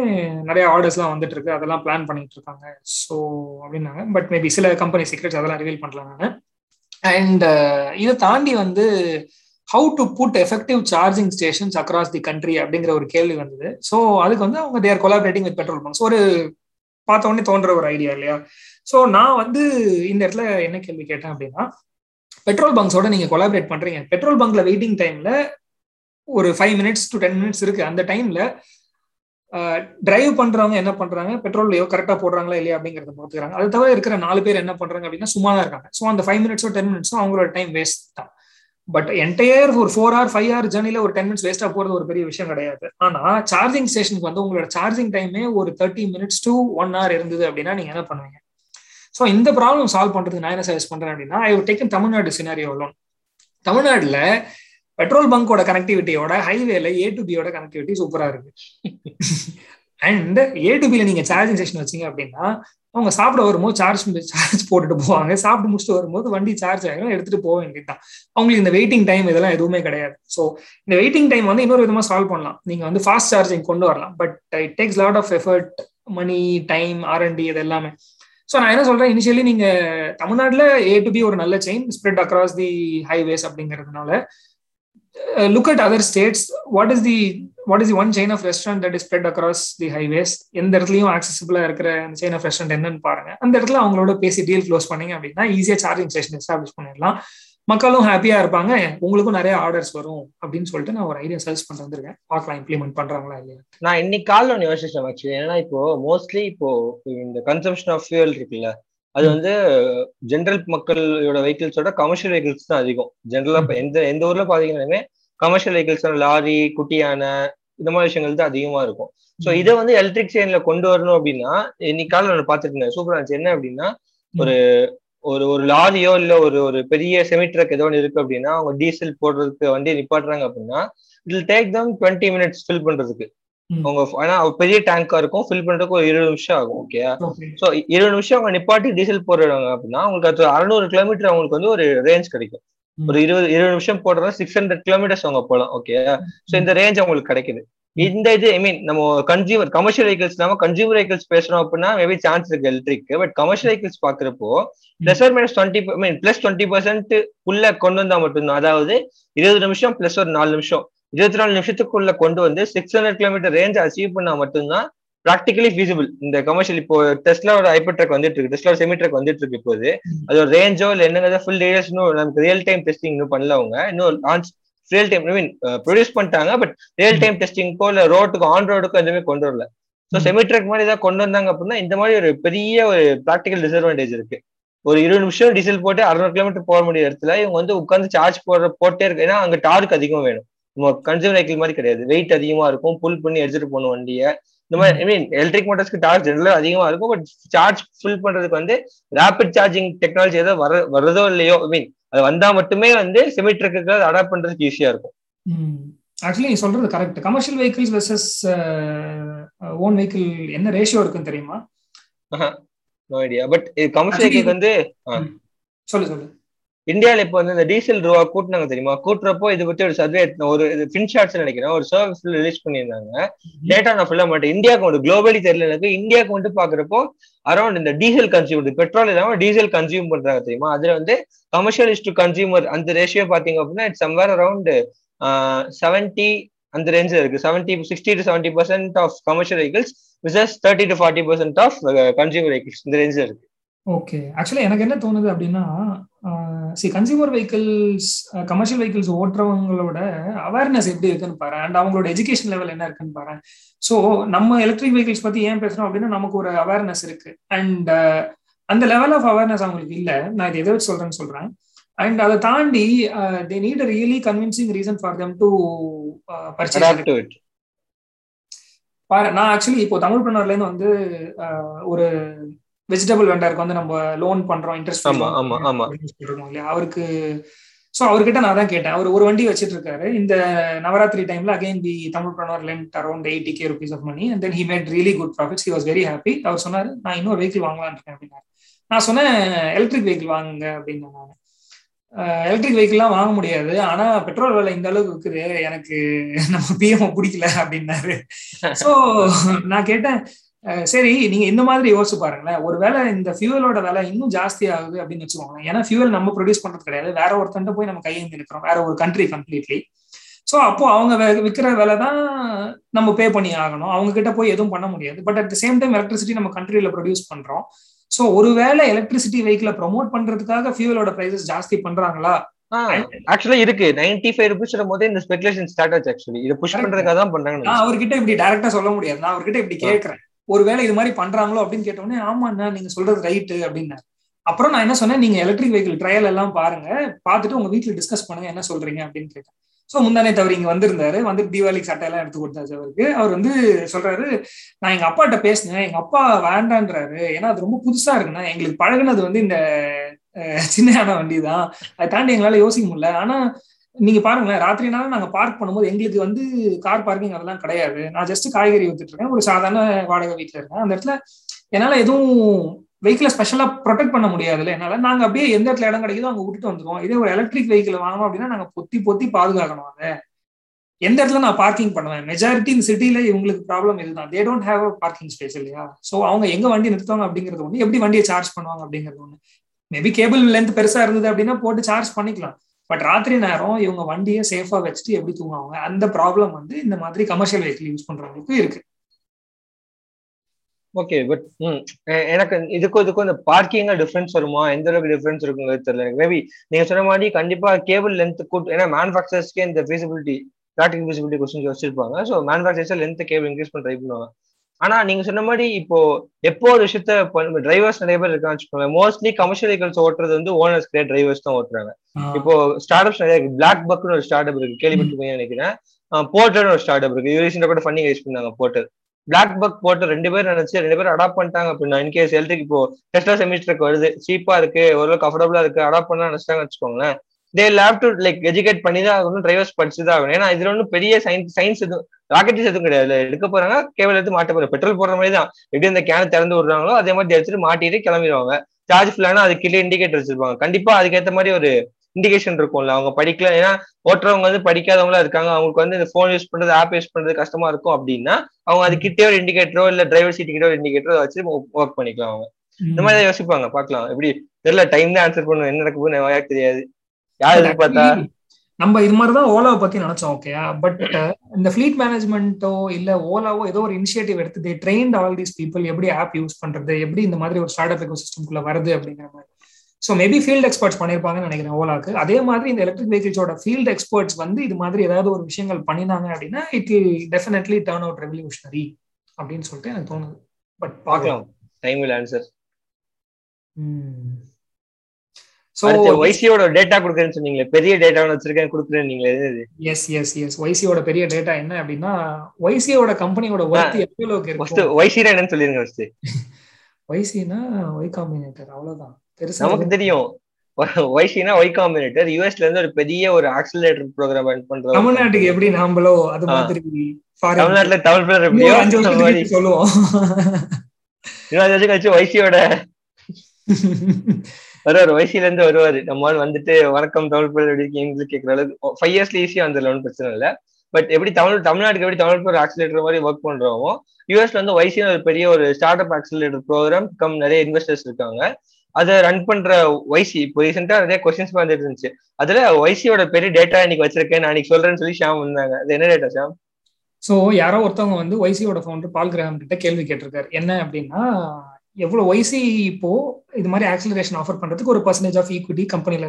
Speaker 1: நிறைய ஆர்டர்ஸ்லாம் வந்துட்டு இருக்கு. அதெல்லாம் பிளான் பண்ணிட்டு இருக்காங்க. ஸோ அப்படின்னாங்க. பட் மேபி சில கம்பெனி சீக்ரெட்ஸ் அதெல்லாம் ரிவீல் பண்ணலாம் நான். அண்ட் uh, இதை தாண்டி வந்து how to put effective charging stations across the country அப்படிங்கிற ஒரு கேள்வி வந்தது. ஸோ அதுக்கு வந்து அவங்க they're collaborating with petrol bunks ஒரு பார்த்த உடனே தோன்ற ஒரு ஐடியா இல்லையா? ஸோ நான் வந்து இந்த இடத்துல என்ன கேள்வி கேட்டேன் அப்படின்னா பெட்ரோல் பங்க்ஸோட நீங்க கொலாபரேட் பண்றீங்க. பெட்ரோல் பங்க்ல வெயிட்டிங் டைம்ல ஒரு five minutes to ten minutes இருக்கு. அந்த டைம்ல டிரைவ் பண்றவங்க என்ன பண்றாங்க? பெட்ரோல் கரெக்டா போடுறாங்களா இல்லையா அப்படிங்கறத பாத்துக்கிறாங்க. அது தவிர இருக்கிற நாலு பேர் என்ன பண்றாங்க அப்படின்னா சும்மா தான் இருக்காங்க. ஸோ அந்த ஃபைவ் மினிட்ஸோ டென் மினிட்ஸோ அவங்களோட டைம் வேஸ்ட் தான். பட் என்டையர் ஒரு ஃபோர் ஹவர் ஃபைவ் ஹவர் ஜர்னில ஒரு டென் மினிட்ஸ் வேஸ்டா போறது ஒரு பெரிய விஷயம் கிடையாது. ஆனா சார்ஜிங் ஸ்டேஷனுக்கு வந்து உங்களோட சார்ஜிங் டைமே ஒரு thirty minutes to one hour இருந்தது அப்படின்னா நீங்க என்ன பண்ணுவீங்க? ஸோ இந்த ப்ராப்ளம் சால்வ் பண்றதுக்கு நான் என்ன சஜஸ்ட் பண்றேன் அப்படின்னா I taken Tamil Nadu scenario loan தமிழ்நாடுல பெட்ரோல் பங்கோட கனெக்டிவிட்டியோட ஹைவேல ஏ டு பியோட கனெக்டிவிட்டி சூப்பரா இருக்கு. அண்ட் ஏ டு பில நீங்க சார்ஜிங் ஸ்டேஷன் வச்சீங்க அப்படின்னா அவங்க சாப்பிட வரும்போது சார்ஜ் சார்ஜ் போட்டுட்டு போவாங்க. சாப்பிட்டு முடிச்சுட்டு வரும்போது வண்டி சார்ஜ் ஆகிடும் எடுத்துட்டு போக வேண்டியதுதான். அவங்களுக்கு இந்த வெயிட்டிங் டைம் இதெல்லாம் எதுவுமே கிடையாது. ஸோ இந்த வெயிட்டிங் டைம் வந்து இன்னொரு விதமா சால்வ் பண்ணலாம். நீங்க வந்து ஃபாஸ்ட் சார்ஜிங் கொண்டு வரலாம். But it takes lot of effort money time R and D இது எல்லாமே ஸோ நான் என்ன சொல்றேன்? இனிஷியலி நீங்க தமிழ்நாட்டில் ஏ டு பி ஒரு நல்ல chain spread across the highways அப்படிங்கிறதுனால look at other states what is the what is the one chain of restaurant that is spread across the highways எந்த இடத்துலயும் ஆக்சசிபிளா இருக்கிற அந்த செயின் ஆஃப் ரெஸ்டாரண்ட் என்னன்னு பாருங்க. அந்த இடத்துல அவங்களோட பேசி டீல் க்ளோஸ் பண்ணீங்க அப்படின்னா ஈஸியா சார்ஜிங் ஸ்டேஷன் எஸ்டாப்ளிஷ் பண்ணிடலாம். மக்களும் ஹாப்பியா இருப்பாங்க. உங்களுக்கும் நிறைய ஆர்டர்ஸ் வரும் அப்படின்னு சொல்லிட்டு நான் ஒரு ஐடியா சர்ச் பண்ணிட்டு வந்திருக்கேன். பார்க்கலாம் இம்ப்ளிமெண்ட் பண்றாங்களா இல்லையா?
Speaker 2: நான் இன்னைக்கு காலைல ஒன்று யோசிச்சேன் ஆக்சுவலி ஏன்னா இப்போ மோஸ்ட்லி இப்போ இந்த கன்சம்ஷன் ஆஃப் ஃபியூல் இருக்குல்ல அது வந்து ஜென்ரல் மக்களோட வெஹிக்கிள்ஸோட கமர்ஷியல் வெஹிக்கிள்ஸ் தான் அதிகம். ஜென்ரலா எந்த எந்த ஊர்ல பாத்தீங்கன்னாலுமே கமர்ஷியல் வெஹிக்கிள்ஸ் லாரி குட்டியான இந்த மாதிரி விஷயங்கள் தான் அதிகமா இருக்கும். ஸோ இதை வந்து எலக்ட்ரிக் செயின்ல கொண்டு வரணும் அப்படின்னா இன்னைக்கு காலையில் நான் பார்த்துட்டு இருந்தேன். சூப்பரா இருந்துச்சு. என்ன அப்படின்னா ஒரு ஒரு ஒரு லாரியோ இல்ல ஒரு ஒரு பெரிய செமி ட்ரக் ஏதோ ஒன்று இருக்கு அப்படின்னா அவங்க டீசல் போடுறதுக்கு வண்டியை நிப்பாட்டுறாங்க அப்படின்னா it take them twenty minutes fill பண்றதுக்கு. அவங்க ஆனா பெரிய டேங்கா இருக்கும் ஃபில் பண்றதுக்கு ஒரு இருபது நிமிஷம் ஆகும் ஓகே ஸோ இருபது நிமிஷம் அவங்க நிப்பாட்டி டீசல் போடுறாங்க அப்படின்னா அவங்களுக்கு அது அறுநூறு கிலோமீட்டர் அவங்களுக்கு வந்து ஒரு ரேஞ்ச் கிடைக்கும். ஒரு இருபது இருபது நிமிஷம் போடுறதா சிக்ஸ் ஹண்ட்ரட் கிலோமீட்டர்ஸ் அவங்க போகலாம் ஓகே ஸோ இந்த ரேஞ்ச் அவங்களுக்கு கிடைக்குது. இந்த இது ஐ மீன் நம்ம கன்சியூமர் கமர்ஷியல் வெஹிக்கல்ஸ் இல்லாம கன்சியூமர் வெஹிக்கல்ஸ் பேசுறோம் அப்படின்னா மேபி சான்ஸ் இருக்கு எலக்ட்ரிக் பட் கமர்ஷியல் வெஹிக்கல்ஸ் பாக்குறப்போ plus or minus twenty mean plus twenty percent உள்ள கொண்டு வந்தா மட்டும்தான். அதாவது இருபது நிமிஷம் பிளஸ் ஒரு நாலு நிமிஷம். இருபத்தி நாலு நிமிஷத்துக்குள்ள கொண்டு வந்து six hundred kilometre range achieve பண்ணா மட்டும்தான் ப்ராக்டிகலி ஃபீசிபிள் இந்த கமர்ஷியல் இப்போ டெஸ்லாவோட ஹைப்பர் ட்ரக் வந்துட்டு இருக்கு. டெஸ்லா செமி ட்ரக் வந்துட்டு இருக்கு இப்போது. அதோட ரேஞ்சோ இல்லை என்னங்கிறத ஃபுல் டீடைல்ஸ் இன்னும் நமக்கு ரியல் டைம் டெஸ்டிங் இன்னும் பண்ணல அவங்க. இன்னும் launch real time I mean produce பண்ணிட்டாங்க பட் ரியல் டைம் டெஸ்டிங்க்கோ இல்லை ரோட்டுக்கு ஆன் ரோடுக்கோ எதுவுமே கொண்டு வரல. ஸோ செமி ட்ரக் மாதிரி ஏதாவது கொண்டு வந்தாங்க அப்படின்னா இந்த மாதிரி ஒரு பெரிய ஒரு ப்ராக்டிக்கல் டிஸ்அட்வான்டேஜ் இருக்கு. ஒரு இருபது நிமிஷம் டீசல் போட்டு அறுநூறு கிலோமீட்டர் போக முடிய இடத்துல இவங்க வந்து உட்காந்து சார்ஜ் போடுற போட்டே இருக்கு ஏன்னா அங்க டார்க் அதிகம் வேணும். நம்ம கன்சூமர் வெஹிக்கிள் மாதிரி கிடையாது. வெயிட் அதிகமா இருக்கும். புல் பண்ணி எடுத்துட்டு போகணும் வண்டியை. இந்த மாதிரி ஐ மீன் எலக்ட்ரிக் மோட்டர்ஸ்க்கு டார்ச் ஜெனரலா அதிகமா இருக்கும். பட் சார்ஜ் ஃபில் பண்றதுக்கு வந்து ரேபிட் சார்ஜிங் டெக்னாலஜி ஏதோ வர வரதோ இல்லையோ ஐ மீன் அது வந்தா மட்டுமே வந்து செமிட்ரக்கு அடாப்ட் பண்றதுக்கு ஈஸியா இருக்கும்.
Speaker 1: ஆக்சுவலி நீ சொல்றது correct commercial vehicles versus own vehicle என்ன ரேஷியோ இருக்குன்னு தெரியுமா?
Speaker 2: பட் கமர்ஷியல் வெஹிக்கிள் வந்து
Speaker 1: சொல்லு சொல்லு.
Speaker 2: இந்தியால இப்போ வந்து இந்த டீசல் ரூபா கூட்டினாங்க தெரியுமா? கூட்டுறப்போ இது பத்தி ஒரு சர்வே ஒரு ஃபின்ஷாட்ஸ் நினைக்கிறேன். ஒரு சர்வீஸ் ரிலீஸ் பண்ணியிருந்தாங்க. டேட்டா நான் ஃபுல்லா மாட்டேன். இந்தியாவுக்கு வந்து குளோபலி தெரியல எனக்கு. இந்தியாவுக்கு வந்து பாக்குறப்போ அரௌண்ட் இந்த டீசல் கன்சியூம் பெட்ரோல் இல்லாம டீசல் கன்சியூம் பண்றாங்க தெரியுமா? அதுல வந்து கமர்ஷியல் டு கன்சியூமர் அந்த ரேஷியோ பாத்தீங்க அப்படின்னா இட்ஸ் சம்வேர் அரௌண்ட் செவன்டி அந்த ரேஞ்சில் இருக்கு. Seventy sixty to seventy percent of commercial vehicles versus thirty to forty percent of consumer vehicles இந்த ரேஞ்சில் இருக்கு.
Speaker 1: ஓகே ஆக்சுவலி எனக்கு என்ன தோணுது அப்படின்னா see consumer vehicles commercial vehicles ஓட்டுறவங்களோட awareness எப்படி இருக்குன்னு பாரு அண்ட் அவங்களோட எஜுகேஷன் லெவல் என்ன இருக்குன்னு பாரு ஸோ நம்ம எலக்ட்ரிக் வெஹிக்கிள்ஸ் பத்தி ஏன் பேசுறோம் அப்படின்னா நமக்கு ஒரு அவேர்னஸ் இருக்கு. அண்ட் அந்த லெவல் ஆஃப் அவேர்னஸ் அவங்களுக்கு இல்லை. நான் இது எதை வச்சு சொல்றேன்னு சொல்றேன். அண்ட் அதை தாண்டி they need a really convincing reason for them to purchase பாரு நான் ஆக்சுவலி இப்போ தமிழ் பண்ணர்ல இருந்து வந்து ஒரு வெஜிடபிள் வெண்டருக்கு வந்து நம்ம லோன் பண்றோம் இன்ட்ரெஸ்ட் இல்லையா? அவருக்கு ஸோ அவர்கிட்ட நான் தான் கேட்டேன். அவர் ஒரு வண்டி வச்சிட்டு இருக்காரு இந்த நவராத்திரி டைம்ல again the Tamilpreneur lent around eighty K rupees of money and then he made really good profits he was very happy அவர் சொன்னாரு நான் இன்னொரு வெஹிக்கிள் வாங்கலான் இருக்கேன் அப்படின்னாரு. நான் சொன்னேன் எலக்ட்ரிக் வெஹிக்கிள் வாங்குங்க அப்படின்னு நான் எலக்ட்ரிக் வெஹிக்கிள்லாம் வாங்க முடியாது. ஆனா பெட்ரோல் விலை இந்த அளவுக்கு இருக்குது. எனக்கு நம்ம பிஎம் பிடிக்கல அப்படின்னாரு. <laughs> ஸோ நான் கேட்டேன் சரி நீங்க இந்த மாதிரி யோசிச்சு பாருங்களேன். ஒருவேளை இந்த ஃபியூவலோட விலை இன்னும் ஜாஸ்தி ஆகுது அப்படின்னு வச்சுக்கோங்களேன். ஏன்னா ஃபியூவல் நம்ம ப்ரொடியூஸ் பண்றது கிடையாது. வேற ஒருத்தன்ட்ட போய் நம்ம கையேந்தி இருக்கிறோம் வேற ஒரு கண்ட்ரி கம்ப்ளீட்லி ஸோ அப்போ அவங்க விற்கிற விலை தான் நம்ம பே பண்ணி ஆகணும். அவங்க கிட்ட போய் எதுவும் பண்ண முடியாது. But at the same time electricity நம்ம கண்ட்ரியில ப்ரொடியூஸ் பண்றோம். ஸோ ஒருவேளை எலக்ட்ரிசிட்டி வெஹிக்கிளை ப்ரொமோட் பண்றதுக்காக ஃபியூவலோட பிரைசஸ் ஜாஸ்தி பண்றாங்களா?
Speaker 2: ஆக்சுவலா இருக்கு. நைன்டி ஃபைவ் ருபீஸ் போது இந்த ஸ்பெகுலேஷன் ஸ்டார்ட் ஆச்சு ஆக்சுவலி இதை புஷ் பண்றதுக்காக தான் பண்றாங்க
Speaker 1: நான் அவர்கிட்ட இப்படி டைரக்டா சொல்ல முடியாது. நான் அவர்கிட்ட இப்படி கேட்கறேன். ஒருவேளை இது மாதிரி பண்றாங்களோ அப்படின்னு கேட்டோடனே ஆமாண்ணா நீங்க சொல்றது ரைட்டு அப்படின்னாரு அப்புறம் நான் என்ன சொன்னேன் நீங்க எலக்ட்ரிக் வெஹிக்கிள் ட்ரையல் எல்லாம் பாருங்க. பார்த்துட்டு உங்க வீட்டுல டிஸ்கஸ் பண்ணுங்க என்ன சொல்றீங்க அப்படின்னு கேட்டேன். ஸோ முந்தானே தவிர இங்க வந்திருந்தாரு. வந்து தீபாவளிக்கு சட்டையெல்லாம் எடுத்து கொடுத்தாச்சு அவருக்கு. அவர் வந்து சொல்றாரு நான் எங்க அப்பாட்ட பேசினேன். எங்க அப்பா வேண்டான்றாரு. ஏன்னா அது ரொம்ப புதுசா இருக்குண்ணா. எங்களுக்கு பழகுனது வந்து இந்த சின்ன வண்டி தான் அதை தாண்டி எங்களால யோசிக்க முடியல. ஆனா நீங்க பாருங்களேன் ராத்திரினாலும் நாங்க பார்க் பண்ணும்போது எங்களுக்கு வந்து கார் பார்க்கிங் அதெல்லாம் கிடையாது. நான் ஜஸ்ட் காய்கறி வித்துட்டு இருக்கேன். ஒரு சாதாரண வாடகை வீட்டுல இருக்கேன். அந்த இடத்துல என்னால எதுவும் வெஹிக்கிளை ஸ்பெஷலா ப்ரொடெக்ட் பண்ண முடியாதுல்ல என்னால. நாங்க அப்படியே எந்த இடத்துல இடம் கிடைக்குதோ அங்க விட்டுட்டு வந்துருவோம். இதே ஒரு எலக்ட்ரிக் வெஹிக்கிள் வாங்கணும் அப்படின்னா நாங்க பொத்தி பொத்தி பாதுகாக்கணும் அதை. எந்த இடத்துல நான் பார்க்கிங் பண்ணுவேன்? மெஜாரிட்டி இந்த சிட்டில இவங்களுக்கு ப்ராப்ளம் இதுதான். They don't have a parking space இல்லையா? ஸோ அவங்க எங்க வண்டி நிறுத்துவாங்க அப்படிங்கிறது ஒன்று எப்படி வண்டியை சார்ஜ் பண்ணுவாங்க அப்படிங்கிறது ஒன்று மேபி கேபிள் லென்த் பெருசா இருந்தது அப்படின்னா போட்டு சார்ஜ் பண்ணிக்கலாம். பட் ராத்திரி நேரம் இவங்க வண்டியை சேஃபா வச்சுட்டு எப்படி தூங்குவாங்க? அந்த ப்ராப்ளம் வந்து இந்த மாதிரி கமர்ஷியல் வெஹிக்கிள் யூஸ் பண்றவங்களுக்கு இருக்கு.
Speaker 2: ஓகே பட் எனக்கு இதுக்கும் இதுக்கும் இந்த பார்க்கிங்க டிஃபரன்ஸ் வருமா? எந்த அளவுக்கு டிஃபரன்ஸ் இருக்குங்கிறது தெரியல. எனக்கு மேபி நீங்க சொன்ன மாதிரி கண்டிப்பா கேபிள் லென்த் கூட்டு ஏன்னா மேனுஃபேக்சர்ஸ்க்கே இந்த ஃபீசிபிலிட்டி பிராக்டிகல் ஃபீசிபிலிட்டி கொஸ்டின் வச்சிருப்பாங்க so manufacturers length cable increase பண்ண ட்ரை பண்ணுவாங்க. ஆனா நீங்க சொன்ன மாதிரி இப்போ எப்போ ஒரு விஷயத்த டிரைவர்ஸ் நிறைய பேர் இருக்கான்னு வச்சுக்கோங்க மோஸ்ட்லி கமர்ஷியல் வெஹிக்கல்ஸ் ஓட்டுறது வந்து ஓனர்ஸ் கிடையாது டிரைவர்ஸ் தான் ஓட்டுறாங்க. இப்போ ஸ்டார்ட் அப்ஸ் நிறைய இருக்கு. பிளாக் பக்னு ஒரு ஸ்டார்ட் அப் இருக்கு. கேள்விப்பட்டிருப்பீங்க நினைக்கிறேன். போர்ட்டர் ஒரு ஸ்டார்ட் அப் இருக்கு யூரிசன் கூட ஃபண்டிங் யூஸ் பண்ணாங்க போர்ட்டர் பிளாக் பக் போட்டு ரெண்டு பேர் நினைச்சு ரெண்டு பேரும் அடாப்ட் பண்ணிட்டாங்க அப்படின்னா இன்கேஸ் எலக்ட்ரிக் இப்போ டெஸ்லா செமிஸ்டருக்கு வருது. சீப்பா இருக்கு ஓரளவுக்கு கம்ஃபர்டபுளா இருக்கு அடாப்ட் பண்ணா நினைச்சிட்டாங்க வச்சுக்கோங்களேன். They have to like educate பண்ணி தான் ஆகணும் டிரைவர்ஸ் படிச்சு தான் ஆகணும். ஏன்னா இதுல ஒன்றும் பெரிய சயின்ஸ் சயின்ஸ் எதுவும் ராக்கெட்டிஸ் எதுவும் கிடையாது. எடுக்க போறாங்க கேபிள் எடுத்து மாட்ட போறாங்க. பெட்ரோல் போடுற மாதிரி தான் எப்படி அந்த கேன் திறந்து விடுறாங்களோ அதே மாதிரி எடுத்துட்டு மாட்டிட்டு கிளம்பிடுவாங்க. சார்ஜ் ஃபுல்லானா அது கீழே இண்டிகேட்டர் வச்சிருப்பாங்க. கண்டிப்பா அதுக்கேற்ற மாதிரி ஒரு இண்டிகேஷன் இருக்கும்ல. அவங்க படிக்கல ஏன்னா ஓட்டுறவங்க வந்து படிக்காதவங்களா இருக்காங்க. அவங்களுக்கு வந்து இந்த ஃபோன் யூஸ் பண்றது ஆப் யூஸ் பண்றது கஷ்டமா இருக்கும் அப்படின்னா அவங்க அது கிட்டே ஒரு இண்டிகேட்டரோ இல்ல டிரைவர் சீட் கிட்ட ஒரு இண்டிகேட்டரோ வச்சு ஒர்க் பண்ணிக்கலாம் அவங்க. இந்த மாதிரி யோசிப்பாங்க பாக்கலாம் எப்படி? தெரியல டைம் தான் ஆன்சர் பண்ணுவோம் என்ன நடக்க போகுது எனக்கு தெரியாது. யார் எதிர்பார்த்தா?
Speaker 1: நம்ம இது மாதிரி தான் ஓலாவை பத்தி நினைச்சோம் ஓகேயா பட் இந்த ஃபிளீட் மேனேஜ்மெண்ட்டோ இல்ல ஓலாவோ ஏதோ ஒரு இனிஷியேட்டிவ் எடுத்து they trained all these people எப்படி ஆப் யூஸ் பண்றது எப்படி இந்த மாதிரி ஒரு ஸ்டார்ட் அப் எக்கோ சிஸ்டம்குள்ள வருது அப்படிங்கிற மாதிரி. ஸோ மேபி ஃபீல்ட் எக்ஸ்பர்ட்ஸ் பண்ணியிருப்பாங்கன்னு நினைக்கிறேன் ஓலாக்கு. அதே மாதிரி இந்த எலக்ட்ரிக் வெஹிக்கிள்ஸோட ஃபீல்ட் எக்ஸ்பர்ட்ஸ் வந்து இது மாதிரி ஏதாவது ஒரு விஷயங்கள் பண்ணினாங்க அப்படின்னா it will definitely turn out revolutionary அப்படின்னு சொல்லிட்டு எனக்கு தோணுது. பட்
Speaker 2: பார்க்கலாம். டைம் வில் ஆன்சர் ஒய்சியோட டேட்டா கொடுக்குறேன்னு சொன்னீங்களே பெரிய டேட்டா வச்சிருக்கேன் கொடுக்குறேன் நீங்களே
Speaker 1: எஸ் எஸ் எஸ் ஒய்சியோட பெரிய டேட்டா என்ன அப்படின்னா ஒய்சியோட கம்பெனியோட ஒர்த் எவ்வளவுக்கு
Speaker 2: இருக்கு ஒய்சினா என்னன்னு சொல்லிருங்க ஃபர்ஸ்ட்
Speaker 1: ஒய்சினா ஒய் காம்பினேட்டர் அவ்வளவுதான். பெருசா
Speaker 2: நமக்கு தெரியும். ஒய்சினா ஒய் காம்பினேட்டர் யூஎஸ்ல இருந்து ஒரு பெரிய ஒரு ஆக்சிலரேட்டர் ப்ரோக்ராம் ரன் பண்றோம்
Speaker 1: தமிழ்நாட்டுக்கு எப்படி நாமளோ அது மாதிரி
Speaker 2: தமிழ்நாட்டுல தமிழ் எப்படியோ
Speaker 1: அஞ்சு சொல்லுவோம்.
Speaker 2: வருஷம் கழிச்சு ஒய்சியோட <laughs> வருவார் வைசில இருந்து வருவாரு. நம்ம வந்துட்டு வணக்கம் தமிழ் பேர் எப்படி இருக்கீங்க கேட்கற அளவுக்கு ஃபைவ் இயர்ஸ்ல ஈஸியா வந்துடல ஒன்றும் பிரச்சனை இல்லை. பட் எப்படி தமிழ் தமிழ்நாட்டுக்கு எப்படி தமிழ் பேர் ஆக்சிலேட்டர் மாதிரி ஒர்க் பண்றோமோ யூஎஸ்ல வந்து வைசின்னு ஒரு பெரிய ஒரு ஸ்டார்ட் அப் ஆக்சிலேட்டர் ப்ரோக்ராம் கம் நிறைய இன்வெஸ்டர்ஸ் இருக்காங்க. அதை ரன் பண்ற வைசி இப்போ ரீசெண்டா நிறைய கொஸ்டின்ஸ் வந்துட்டு இருந்துச்சு. அதுல வைசியோட பெரிய டேட்டா இன்னைக்கு வச்சிருக்கேன் நான் இன்னைக்கு சொல்றேன்னு சொல்லி ஷாம் வந்தாங்க. அது என்ன டேட்டா ஷாம்?
Speaker 1: ஸோ யாரோ ஒருத்தவங்க வந்து ஒய்சியோட ஃபவுண்டர் பால் கிரகம் கிட்ட கேள்வி கேட்டிருக்காரு. என்ன அப்படின்னா எவ்வளவு ஒய்சி இப்போ இது மாதிரி ஆக்சிலரேஷன் ஆஃபர் பண்றதுக்கு ஒரு பர்சன்டேஜ் ஆஃப் ஈக்விட்டி கம்பெனில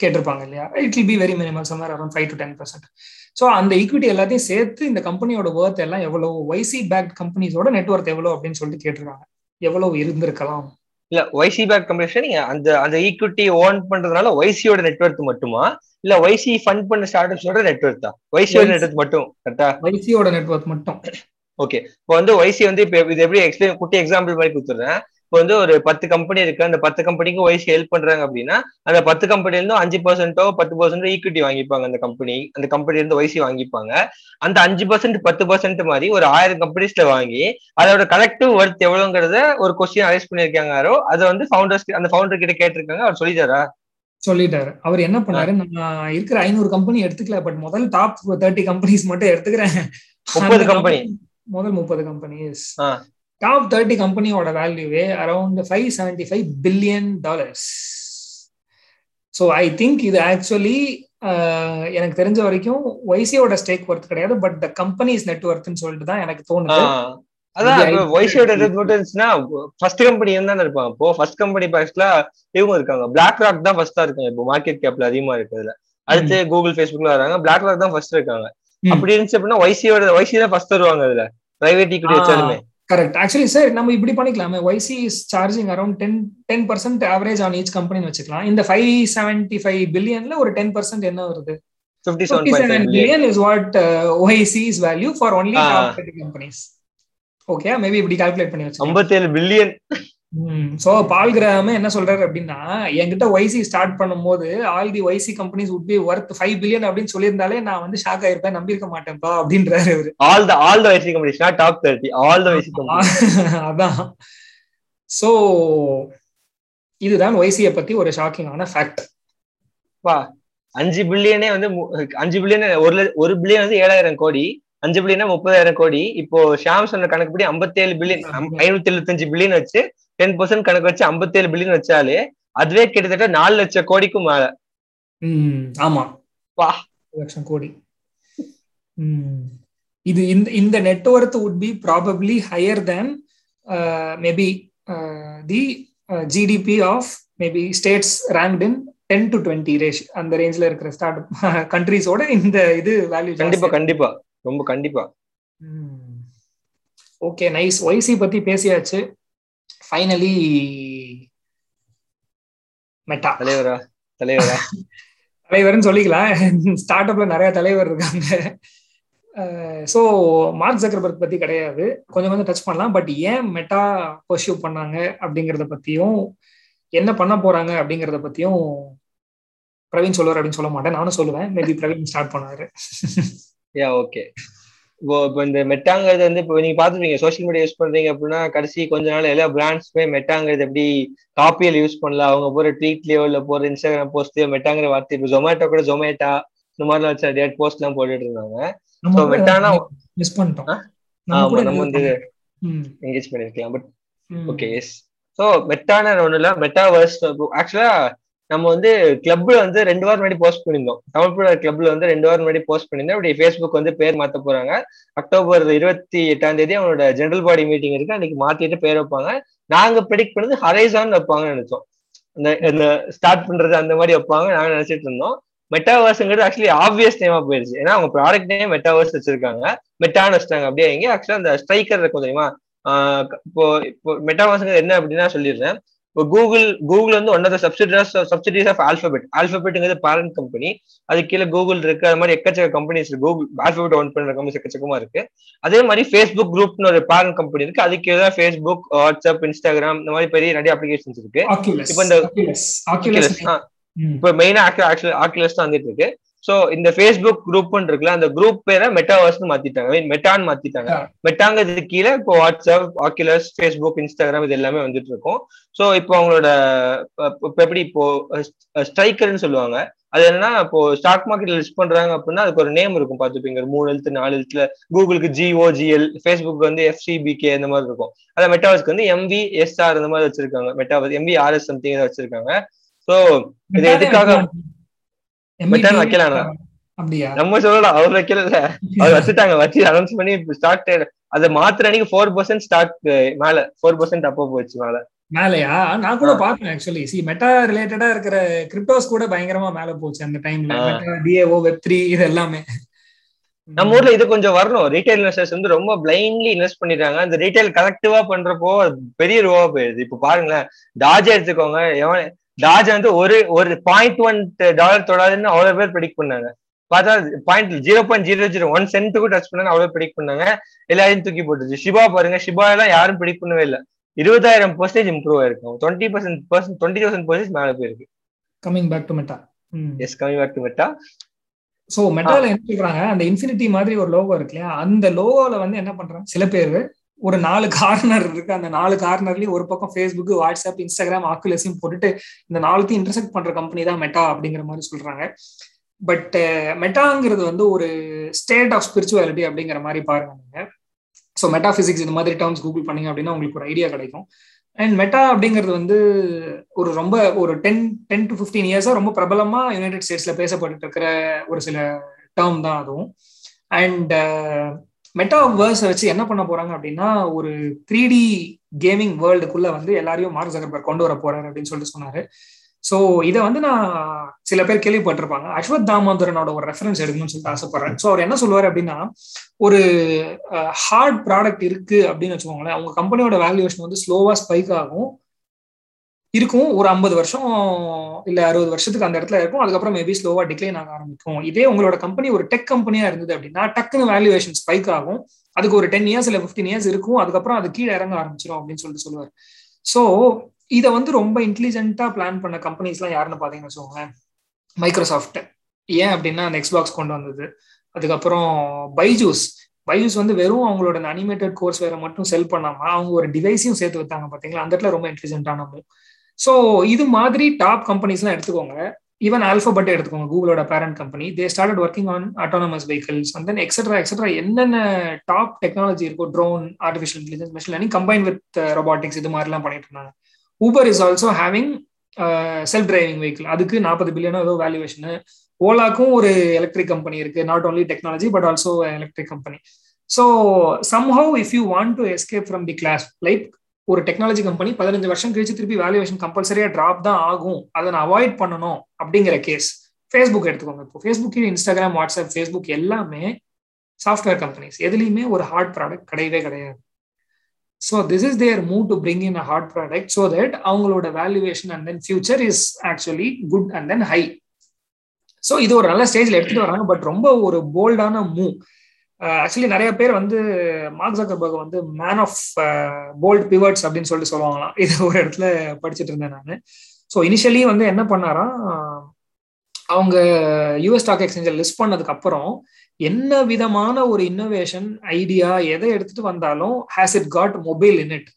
Speaker 1: கேட்டிருப்பாங்க இல்லையா? It will be very minimal somewhere around five to ten percent so அந்த ஈக்விட்டி எல்லாத்தையும் சேர்த்து இந்த கம்பெனியோட ஒர்த் எல்லாம் எவ்வளவு ஒய்சி பேக் கம்பெனிஸோட நெட்ஒர்க் எவ்வளவு அப்படின்னு சொல்லிட்டு கேட்டிருக்காங்க. எவ்வளவு இருந்திருக்கலாம்?
Speaker 2: இல்ல ஒய்சி பேக் கம்பெனி நீங்க அந்த அந்த ஈக்விட்டி ஓன் பண்றதுனால ஒய்சியோட நெட்ஒர்க் மட்டுமா? இல்ல ஒய்சி ஃபண்ட் பண்ண ஸ்டார்ட் அப்ஸோட நெட்ஒர்க் தான் ஒய்சியோட நெட்ஒர்க் மட்டும் கரெக்டா
Speaker 1: ஒய்சியோட நெட்ஒர்க் மட்டும்.
Speaker 2: ஓகே இப்போ வந்து ஒய்சி வந்து இப்போ இது எப்படி எக்ஸ்பிளைன் குட்டி எக்ஸாம்பிள் மாதிரி கொடுத்துறேன். இப்போ வந்து ஒரு பத்து கம்பெனி இருக்கு. அந்த பத்து கம்பெனிக்கு ஒய்சி ஹெல்ப் பண்றாங்க அப்படின்னா அந்த பத்து கம்பெனில இருந்தும் அஞ்சு பர்சன்ட்டோ பத்து பர்சன்டோ ஈக்விட்டி வாங்கிப்பாங்க அந்த கம்பெனி அந்த கம்பெனி இருந்து ஒய்சி வாங்கிப்பாங்க. அந்த அஞ்சு பர்சன்ட் பத்து பர்சன்ட் மாதிரி ஒரு ஆயிரம் கம்பெனிஸ்ல வாங்கி அதோட கலெக்டிவ் ஒர்த் எவ்வளவுங்கிறத ஒரு கொஸ்டின் அரேஞ்ச் பண்ணிருக்காங்க யாரோ அதை வந்து ஃபவுண்டர்ஸ் அந்த ஃபவுண்டர் கிட்ட கேட்டிருக்காங்க. அவர் சொல்லிட்டாரா?
Speaker 1: சொல்லிட்டாரு. அவர் என்ன பண்ணாரு? நான் இருக்கிற ஐநூறு கம்பெனி எடுத்துக்கல பட் முதல் டாப் தேர்ட்டி கம்பெனிஸ் மட்டும் எடுத்துக்கிறேன்.
Speaker 2: முப்பது கம்பெனி
Speaker 1: முதல் முப்பது கம்பெனிஸ் டாப் தேர்ட்டி கம்பெனியோட வேல்யூவே around five seventy five billion dollars so I think இது ஆக்சுவலி எனக்கு தெரிஞ்ச வரைக்கும் ஒய்சியோட ஸ்டேக் ஒர்த் கிடையாது பட் த கம்பெனிஸ் நெட் ஒர்த்னு சொல்லிட்டு தான் எனக்கு தோணுது.
Speaker 2: அதான் ஒய்சியோட இருந்துச்சுன்னா ஃபர்ஸ்ட் கம்பெனி தான் இருப்பாங்க. இப்போ ஃபர்ஸ்ட் கம்பெனி பாக்ஸ்ல இவங்க இருக்காங்க. பிளாக் ராக் தான் ஃபர்ஸ்டா இருக்காங்க. இப்போ மார்க்கெட் கேப்ல அதிகமா இருக்குதுல அடுத்து கூகுள் ஃபேஸ்புக்ல வராங்க பிளாக் ராக் தான் ஃபர்ஸ்ட் இருக்காங்க. அப்படி இருந்துச்சு அப்படின்னா ஒய்சியோட ஒய்சி தான் ஃபர்ஸ்ட் வருவாங்க அதுல. பிரைவேட் ஈக்விட்டி வச்சாலுமே.
Speaker 1: கரெக்ட் ஆக்சுவலி சார் நம்ம இப்படி பண்ணிக்கலாமே. YC is charging around ten ten percent average on each company வச்சுக்கலாம். இந்த ஃபைவ் செவன்டி ஃபைவ் பில்லியன்ல ஒரு டென் பர்சன்ட் என்ன வருது? Billion is what YC is value for only companies okay maybe இப்படி calculate பண்ணி வச்சு
Speaker 2: ஐம்பத்தேழு பில்லியன்
Speaker 1: சோ பால் கிராம என்ன சொல்றாரு அப்படின்னா என்கிட்ட ஒய்சி ஸ்டார்ட் பண்ணும்போது all the YC companies would be worth five billion அப்படின்னு சொல்லியிருந்தாலே நான் வந்து ஷாக் ஆயிருப்பேன் நம்பியிருக்க மாட்டேன்ப்பா அப்படின்றாரு அவரு.
Speaker 2: All the all the YC companies not top thirty all the YC
Speaker 1: அதான். சோ இதுதான் ஒய்சியை பத்தி ஒரு ஷாக்கிங்கான ஃபேக்ட்
Speaker 2: வா அஞ்சு பில்லியனே வந்து அஞ்சு பில்லியன் ஒரு ஒரு பில்லியன் வந்து ஏழாயிரம் கோடி அஞ்சு பில்லியனா முப்பதாயிரம் கோடி இப்போ ஷாம் சொன்ன கணக்குப்படி ஐம்பத்தேழு பில்லியன் ஐநூத்தி எழுபத்தஞ்சு பில்லியன் வச்சு டென் பர்சன்ட் கணக்கு வச்சு ஐம்பத்தேழு பில்லியன் வச்சாலே அதுவே கிட்டத்தட்ட நாலு லட்சம் கோடிக்கும் மேல.
Speaker 1: ஆமா.
Speaker 2: வா.
Speaker 1: லட்சம் கோடி. இது இந்த இந்த net worth would be probably higher than maybe the GDP of maybe states ranked in ten to twenty ரேஷ் அந்த ரேஞ்ச்ல இருக்கிற ஸ்டார்ட் கண்ட்ரிஸோட <laughs> இந்த இது வேல்யூ
Speaker 2: கண்டிப்பா கண்டிப்பா. ரொம்ப கண்டிப்பா.
Speaker 1: ஓகே நைஸ் ஒய்சி பத்தி பேசியாச்சு. ஃபைனலி மெட்டா
Speaker 2: தலைவரா? தலைவரா? <laughs>
Speaker 1: தலைவர்னு சொல்லிக்கலாம். ஸ்டார்ட் அப்ல நிறைய தலைவர் இருக்காங்க. ஸோ மார்க் ஜக்கர்பர்க் பத்தி கிடையாது. கொஞ்சம் கொஞ்சம் டச் பண்ணலாம். பட் ஏன் மெட்டா பர்சியூ பண்ணாங்க அப்படிங்கறத பத்தியும் என்ன பண்ண போறாங்க அப்படிங்கறத பத்தியும் பிரவீன் சொல்லுவார் அப்படின்னு சொல்ல மாட்டேன். நானும் சொல்லுவேன். மேபி பிரவீன் ஸ்டார்ட் பண்ணாரு
Speaker 2: யா ஓகே இப்போ இப்போ இந்த மெட்டாங்கிறது வந்து இப்போ நீங்க பாத்துருப்பீங்க சோஷியல் மீடியா யூஸ் பண்றீங்க அப்படின்னா கடைசி கொஞ்ச நாள் எல்லா பிராண்ட்ஸ்மே மெட்டாங்கிறது எப்படி காப்பியில் யூஸ் பண்ணலாம். அவங்க போற ட்வீட்லயோ இல்ல போற இன்ஸ்டாகிராம் போஸ்ட்லயோ மெட்டாங்கிற வார்த்தை இப்போ ஜொமேட்டோ கூட ஜொமேட்டா இந்த மாதிரிலாம் வச்சு டேட் போஸ்ட் எல்லாம் போட்டுட்டு இருந்தாங்க. ஸோ மெட்டானா
Speaker 1: மிஸ் பண்ணிட்டோம்.
Speaker 2: ஆமா நம்ம வந்து என்கேஜ் பண்ணிருக்கலாம் பட் ஓகே எஸ் ஸோ மெட்டான ஒண்ணு இல்ல மெட்டாவர்ஸ் ஆக்சுவலா நம்ம வந்து கிளப்ல வந்து ரெண்டு வாரம் முன்னாடி போஸ்ட் பண்ணியிருந்தோம். தமிழ் கிளப்ல வந்து ரெண்டு வாரம் முன்னாடி போஸ்ட் பண்ணியிருந்தோம். அப்படி ஃபேஸ்புக் வந்து பேர் மாத்த போறாங்க. அக்டோபர் இருபத்தி எட்டாம் தேதி அவனோட ஜெனரல் பாடி மீட்டிங் இருக்கு. அன்னைக்கு மாத்திட்டு பேர் வைப்பாங்க. நாங்க ப்ரெடிக்ட் பண்ணது ஹரைசான் வைப்பாங்கன்னு நினைச்சோம். இந்த இந்த ஸ்டார்ட் பண்றது அந்த மாதிரி வைப்பாங்க நாங்க நினைச்சிட்டு இருந்தோம். மெட்டாவர்ஸ்ங்கிறது ஆக்சுவலி ஆப்வியஸ் நேமா போயிருச்சு. ஏன்னா அவங்க ப்ராடக்ட் நேம் மெட்டாவர்ஸ் வச்சிருக்காங்க. மெட்டான்னு வச்சிட்டாங்க. அப்படியே எங்க ஆக்சுவலா அந்த ஸ்ட்ரைக்கர் இருக்கும் தெரியுமா? இப்போ இப்போ மெட்டாவர்ஸ்ங்கிறது என்ன அப்படின்னா சொல்லிடுறேன். இப்போ கூகுள் கூகுள் வந்து one of the subsidiaries subsidiaries of Alphabet ஆல்பபெட்டுங்கிறது parent company அது கீழே கூகுள் இருக்கு. அது மாதிரி எக்கச்சக்க கம்பெனிஸ் கூகுள் ஆல்பபெட் ஒன் பண்ற கம்பெனிஸ் எக்கச்சக்கமா இருக்கு. அதே மாதிரி ஃபேஸ்புக் குரூப்னு ஒரு பேரண்ட் கம்பெனி இருக்கு. அது கீழே தான் ஃபேஸ்புக் வாட்ஸ்அப் இன்ஸ்டாகிராம் இந்த மாதிரி பெரிய நிறைய அப்ளிகேஷன்ஸ் இருக்கு. இப்போ இந்த இப்ப மெயினா ஆக்சுவல் ஆக்குலஸ் தான் வந்துட்டு இருக்கு. சோ இந்த ஃபேஸ்புக் குரூப்னு இருக்குல்ல அந்த குரூப் பேரை மெட்டாவர்ஸ்னு மாத்திட்டாங்க. மீன் மெட்டான்னு மாத்திட்டாங்க. மெட்டாங்கிறது கீழே இப்போ வாட்ஸ்அப் ஆக்குலஸ் ஃபேஸ்புக் இன்ஸ்டாகிராம் இது எல்லாமே வந்துட்டு இருக்கும். சோ இப்போ அவங்களோட இப்போ எப்படி இப்போ ஸ்ட்ரைக்கர்னு சொல்லுவாங்க. அது என்னன்னா இப்போ ஸ்டாக் மார்க்கெட்ல லிஸ்ட் பண்றாங்க அப்படின்னா அதுக்கு ஒரு நேம் இருக்கும். பாத்துப்பீங்க ஒரு மூணு எழுத்து நாலு எழுத்துல கூகுளுக்கு ஜிஓஜிஎல் ஃபேஸ்புக் வந்து எஃப்சிபிகே இந்த மாதிரி இருக்கும். அதான் மெட்டாவர்ஸ்க்கு வந்து எம்வி எஸ்ஆர் இந்த மாதிரி வச்சிருக்காங்க. மெட்டாவர்ஸ் எம்வி ஆர்எஸ் சம்திங் வச்சிருக்காங்க. சோ இது எதுக்காக
Speaker 1: அப்படியா?
Speaker 2: நம்ம சொல்லலாம் அவர் வைக்கல அவர் வச்சுட்டாங்க வச்சு அனௌன்ஸ் பண்ணி ஸ்டாக் அதை மாத்திர அன்னைக்கு ஃபோர் பர்சன்ட் ஸ்டாக் மேல. ஃபோர் பர்சன்ட் அப்போ போச்சு மேல.
Speaker 1: மேலையா? நான் கூட பார்த்தேன் ஆக்சுவலி சி மெட்டா ரிலேட்டடா இருக்கிற கிரிப்டோஸ் கூட பயங்கரமா மேல போச்சு அந்த டைம்ல டிஏஓ வெப் த்ரீ இது எல்லாமே.
Speaker 2: நம்ம ஊர்ல இது கொஞ்சம் வரணும். ரீட்டைல் இன்வெஸ்டர்ஸ் வந்து ரொம்ப பிளைண்ட்லி இன்வெஸ்ட் பண்ணிடுறாங்க அந்த ரீட்டைல் கலெக்டிவா பண்றப்போ பெரிய ரூபா போயிடுது இப்போ பாருங்களேன் டாஜ் எடுத்துக்கோங்க எவன் டாஜ் வந்து ஒரு ஒரு பாயிண்ட் ஒன் டாலர் தொடாதுன்னு அவ்வளவு பேர் ப்ரெடிக்ட் பண்ணாங்க. பார்த்தா point zero point zero zero one சென்ட்டுக்கும் touch பண்ணாங்க அவ்வளவு ப்ரெடிக்ட் பண்ணாங்க. எல்லாரையும் தூக்கி போட்டுச்சு ஷிபா பாருங்க ஷிபா எல்லாம் யாரும் ப்ரெடிக்ட் பண்ணவே இல்லை. இருபதாயிரம் பர்சன்டேஜ் இம்ப்ரூவ் ஆயிருக்கும். Twenty percent percent twenty thousand percentage மேல போயிருக்கு.
Speaker 1: Coming back to Meta
Speaker 2: yes coming back to Meta
Speaker 1: so மெட்டால என்ன சொல்றாங்க? அந்த இன்ஃபினிட்டி மாதிரி ஒரு லோகோ இருக்கு இல்லையா? அந்த லோகோல வந்து என்ன பண்றாங்க? சில பேர் ஒரு நாலு கார்னர் இருக்கு. அந்த நாலு கார்னர்லயும் ஒரு பக்கம் ஃபேஸ்புக் வாட்ஸ்அப் இன்ஸ்டாகிராம் ஆக்குலஸையும் போட்டுட்டு இந்த நாலுத்தையும் இன்டர்செக்ட் பண்ற கம்பெனி தான் மெட்டா அப்படிங்கிற மாதிரி சொல்றாங்க. பட் மெட்டாங்கிறது வந்து ஒரு ஸ்டேட் ஆஃப் ஸ்பிரிச்சுவாலிட்டி அப்படிங்கிற மாதிரி பாருங்க நீங்க. ஸோ மெட்டா பிசிக்ஸ் இந்த மாதிரி டேர்ம்ஸ் கூகுள் பண்ணீங்க அப்படின்னா உங்களுக்கு ஒரு ஐடியா கிடைக்கும். அண்ட் மெட்டா அப்படிங்கிறது வந்து ஒரு ரொம்ப ஒரு டென் டென் டு ஃபிஃப்டீன் இயர்ஸா ரொம்ப பிரபலமா யுனைடெட் ஸ்டேட்ஸ்ல பேசப்பட்டு இருக்கிற ஒரு சில டேர்ம் தான் அதுவும். அண்ட் மெட்டாவேர்ஸ் வச்சு என்ன பண்ண போறாங்க அப்படின்னா ஒரு த்ரீ டி கேமிங் வேர்ல்டுக்குள்ள வந்து எல்லாரையும் மார்க் ஜகர்பர் கொண்டு வர போறாரு அப்படின்னு சொல்லிட்டு சொன்னாரு. ஸோ இதை வந்து நான் சில பேர் கேள்விப்பட்டிருப்பாங்க. அஸ்வத் தாமோதரனோட ஒரு ரெஃபரன்ஸ் எடுக்கணும்னு சொல்லிட்டு ஆசைப்படுறேன். ஸோ அவர் என்ன சொல்லுவார் அப்படின்னா ஒரு ஹார்ட் ப்ராடக்ட் இருக்கு அப்படின்னு வச்சுக்கோங்களேன். அவங்க கம்பெனியோட வேல்யூவேஷன் வந்து ஸ்லோவா ஸ்பைக் ஆகும். இருக்கும். ஒரு ஐம்பது வருஷம் இல்ல அறுபது வருஷத்துக்கு அந்த இடத்துல இருக்கும். அதுக்கப்புறம் மேபி ஸ்லோவா டிக்ளைன் ஆக ஆரம்பிக்கும். இதே உங்களோட கம்பெனி ஒரு டெக் கம்பெனியா இருந்தது அப்படின்னா டக்குன்னு வேல்யூவேஷன் ஸ்பைக் ஆகும். அதுக்கு ஒரு டென் இயர்ஸ் இல்ல பிப்டீன் இயர்ஸ் இருக்கும். அதுக்கப்புறம் அது கீழே இறங்க ஆரம்பிச்சிடும் அப்படின்னு சொல்லிட்டு சொல்லுவார். ஸோ இதை வந்து ரொம்ப இன்டெலிஜென்ட்டா பிளான் பண்ண கம்பெனிஸ்லாம் யாருன்னு பாத்தீங்கன்னு வச்சுக்கோங்களேன் மைக்ரோசாஃப்ட் ஏன் அப்படின்னா அந்த எக்ஸ்பாக்ஸ் கொண்டு வந்தது. அதுக்கப்புறம் பைஜூஸ் பைஜூஸ் வந்து வெறும் அவங்களோட அனிமேட்டட் கோர்ஸ் வேற மட்டும் செல் பண்ணாம அவங்க ஒரு டிவைஸையும் சேர்த்து வைத்தாங்க பாத்தீங்களா அந்த இடத்துல ரொம்ப இன்டெலிஜென்ட்டான மூவ் ஸோ இது மாதிரி டாப் கம்பெனிஸ்லாம் எடுத்துக்கோங்க. ஈவன் ஆல்பபெட் எடுத்துக்கோங்க கூகுளோட parent company they started working on autonomous vehicles and then extra extra என்னென்ன டாப் டெக்னாலஜி இருக்கோ drone artificial intelligence machine learning combine with robotics இது மாதிரிலாம் பண்ணிட்டு இருந்தாங்க. Uber is also having self driving vehicle அதுக்கு நாற்பது பில்லியனோ ஏதோ வேல்யூவேஷனு ஓலாக்கும் ஒரு எலக்ட்ரிக் கம்பெனி இருக்கு. Not only technology but also electric company so somehow if you want to escape from the class like ஒரு டெக்னாலஜி கம்பெனி பதினஞ்சு வருஷம் கழிச்சு திருப்பி வேல்யூவேஷன் கம்பல்சரியா டிராப் தான் ஆகும். அதை நான் அவாய்ட் பண்ணணும் அப்படிங்கிற கேஸ் ஃபேஸ்புக் எடுத்துக்கோங்க இப்போ. ஃபேஸ்புக் இன்ஸ்டாகிராம் வாட்ஸ்அப் ஃபேஸ்புக் எல்லாமே சாஃப்ட்வேர் கம்பெனிஸ் எதுலையுமே ஒரு ஹார்ட் ப்ராடக்ட் கிடையவே கிடையாது. So this is their move to bring in a hard product so that அவங்களோட valuation and then future is actually good and then high so இது ஒரு நல்ல ஸ்டேஜ்ல எடுத்துகிட்டு வராங்க பட் ரொம்ப ஒரு போல்டான மூவ் ஆக்சுவலி நிறைய பேர் வந்து மார்க் ஜக்கர்பர்க் வந்து மேன் ஆஃப் போல்ட் பிவர்ட்ஸ் அப்படின்னு சொல்லிட்டு சொல்லுவாங்களாம். இது ஒரு இடத்துல படிச்சுட்டு இருந்தேன் நான். ஸோ இனிஷியலி வந்து என்ன பண்ணாராம் அவங்க யூஎஸ் ஸ்டாக் எக்ஸ்சேஞ்சில் லிஸ்ட் பண்ணதுக்கு அப்புறம் என்ன விதமான ஒரு இன்னோவேஷன் ஐடியா எதை எடுத்துட்டு வந்தாலும் has it got mobile in it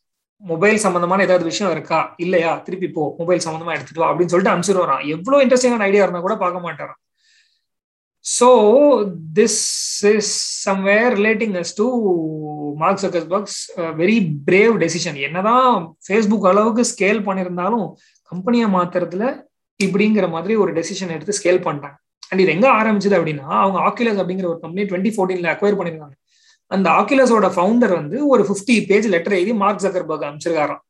Speaker 1: mobile சம்பந்தமான ஏதாவது விஷயம் இருக்கா? இல்லையா? திருப்பி போ மொபைல் சம்பந்தமா எடுத்துட்டு வா அப்படின்னு சொல்லிட்டு அனுப்பிச்சிடுவாராம். எவ்வளவு இன்ட்ரெஸ்டிங்கான ஐடியா இருந்தா கூட பார்க்க மாட்டேறான் so this is somewhere relating us to Mark Zuckerberg's very brave decision என்னதான் ஃபேஸ்புக் அளவுக்கு ஸ்கேல் பண்ணியிருந்தாலும் கம்பெனியை மாத்துறதுல இப்படிங்கிற மாதிரி ஒரு டெசிஷன் எடுத்து ஸ்கேல் பண்ணிட்டாங்க. அண்ட் இது எங்க ஆரம்பிச்சது அப்படின்னா அவங்க ஆக்கிலஸ் அப்படிங்கிற ஒரு கம்பெனி டுவெண்ட்டி ஃபோர்டீன்ல அக்வயர் பண்ணியிருந்தாங்க. அந்த ஆக்கிலஸோட ஃபவுண்டர் வந்து ஒரு ஃபிஃப்டி பேஜ் லெட்டர் எழுதி மார்க் ஜக்கர்பர்க் அனுப்பிச்சிருக்காராம்.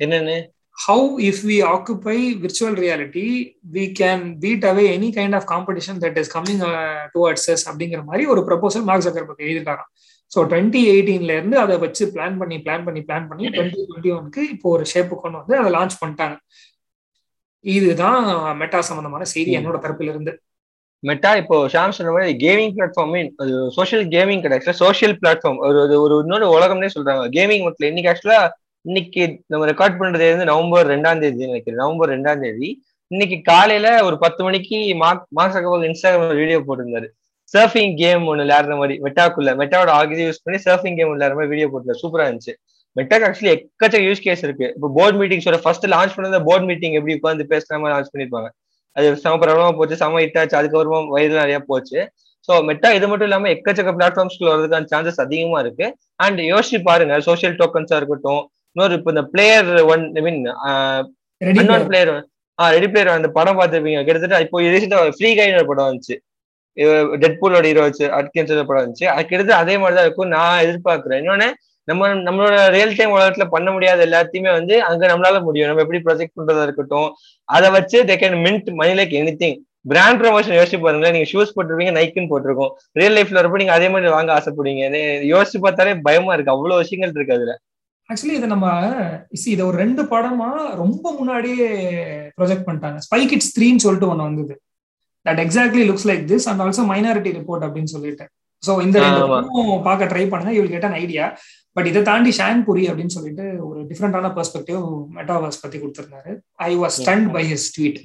Speaker 2: என்னன்னு?
Speaker 1: How if we occupy virtual reality we can beat away any kind of competition that is coming uh, towards us அப்படிங்கிற மாதிரி ஒரு ப்ரொபோசல் மார்க் ஜக்கர்பர்க் எழுதிருக்காராம் ஸோ டுவெண்ட்டி எயிட்டீன்ல இருந்து அதை வச்சு பிளான் பண்ணி பிளான் பண்ணி பிளான் பண்ணி டுவெண்ட்டி டுவெண்ட்டி ஒனுக்கு இப்போ ஒரு ஷேப்பு கொண்டு வந்து அதை லான்ச் பண்ணிட்டாங்க. இதுதான் மெட்டா சம்பந்தமான செய்தி என்னோட தரப்புல இருந்து
Speaker 2: மெட்டா இப்போ ஷாம் சொன்ன மாதிரி கேமிங் பிளாட்ஃபார்ம் அது சோஷியல் கேமிங் கிடையாது. சோஷியல் பிளாட்ஃபார்ம் ஒரு ஒரு இன்னொரு உலகம்னே சொல்றாங்க. கேமிங் மட்டும் இன்னைக்கு ஆக்சுவலா இன்னைக்கு நம்ம ரெக்கார்ட் பண்றது வந்து நவம்பர் ரெண்டாம் தேதி நினைக்கிறேன். நவம்பர் ரெண்டாம் தேதி.
Speaker 3: இன்னைக்கு காலையில ஒரு பத்து மணிக்கு Mark Mark Zuckerberg Instagram video போட்டிருந்தாரு. சர்ஃபிங் கேம் ஒன்று விளையாடுற மாதிரி மெட்டாக்குள்ள மெட்டாவோட ஆகியதை யூஸ் பண்ணி சர்ஃபிங் கேம் விளையாடுற மாதிரி வீடியோ போட்டிருந்தாரு. சூப்பரா இருந்துச்சு. மெட்டாக்கு ஆக்சுவலி எக்கச்சக்க யூஸ் கேஸ் இருக்கு. இப்போ போர்ட் மீட்டிங்ஸோட ஃபர்ஸ்ட் லான்ச் பண்ணது போர்ட் மீட்டிங் எப்படி உட்காந்து பேசுற மாதிரி லான்ச் பண்ணிருப்பாங்க. அது செம பிரபலமா போச்சு செம ஹிட்டாச்சு அதுக்கப்புறமா வயது நிறைய போச்சு. ஸோ மெட்டா இது மட்டும் இல்லாம எக்கச்சக்க பிளாட்ஃபார்ம்ஸ்க்குள்ள வரதுக்கான சான்சஸ் அதிகமா இருக்கு. அண்ட் யோசிச்சு பாருங்க சோஷியல் டோக்கன்ஸா இருக்கட்டும் இன்னொரு இப்போ இந்த player one I mean unknown player ah ready player அந்த படம் பார்த்துருப்பீங்க. கிட்டத்தட்ட இப்போ ரீசெண்டா ஃப்ரீ ஒரு படம் வந்துச்சு. டெட்பூலோட ஹீரோ வச்சு அட்கின்ஸ் படம் வந்துச்சு. அது கிட்டத்தட்ட அதே மாதிரி தான் இருக்கும். நான் எதிர்பார்க்கிறேன். இன்னொன்னு நம்ம நம்மளோட ரியல் டைம் உலகத்துல பண்ண முடியாத எல்லாத்தையுமே வந்து அங்க நம்மளால முடியும். நம்ம எப்படி ப்ரொஜெக்ட் பண்றதா இருக்கட்டும். அதை வச்சு they can mint money like anything brand promotion யோசிச்சு பாருங்களேன். நீங்க ஷூஸ் போட்டிருப்பீங்க நைக்குன்னு போட்டிருக்கோம். ரியல் லைஃப்ல வரப்போ நீங்க அதே மாதிரி வாங்க ஆசைப்படுவீங்க. யோசிச்சு பார்த்தாலே பயமா இருக்கு. அவ்வளவு விஷயங்கள் இருக்கு அதுல.
Speaker 1: ஆக்சுவலி இதை நம்ம see, இதை ஒரு ரெண்டு படமா ரொம்ப முன்னாடியே ப்ரொஜெக்ட் பண்ணிட்டாங்க. ஸ்பைக் இட்ஸ் த்ரீன்னு சொல்லிட்டு ஒன்று வந்தது. That exactly looks like this and also minority report அப்படின்னு சொல்லிட்டு. ஸோ இந்த ரெண்டு
Speaker 3: ஆமா.
Speaker 1: படமும் பார்க்க ட்ரை பண்ணுங்க. You get an idea but இதை தாண்டி ஷான் புரி அப்படின்னு சொல்லிட்டு ஒரு டிஃப்ரெண்டான பெர்ஸ்பெக்டிவ் மெட்டாவர்ஸ் பத்தி கொடுத்திருந்தாரு. I was stunned by his tweet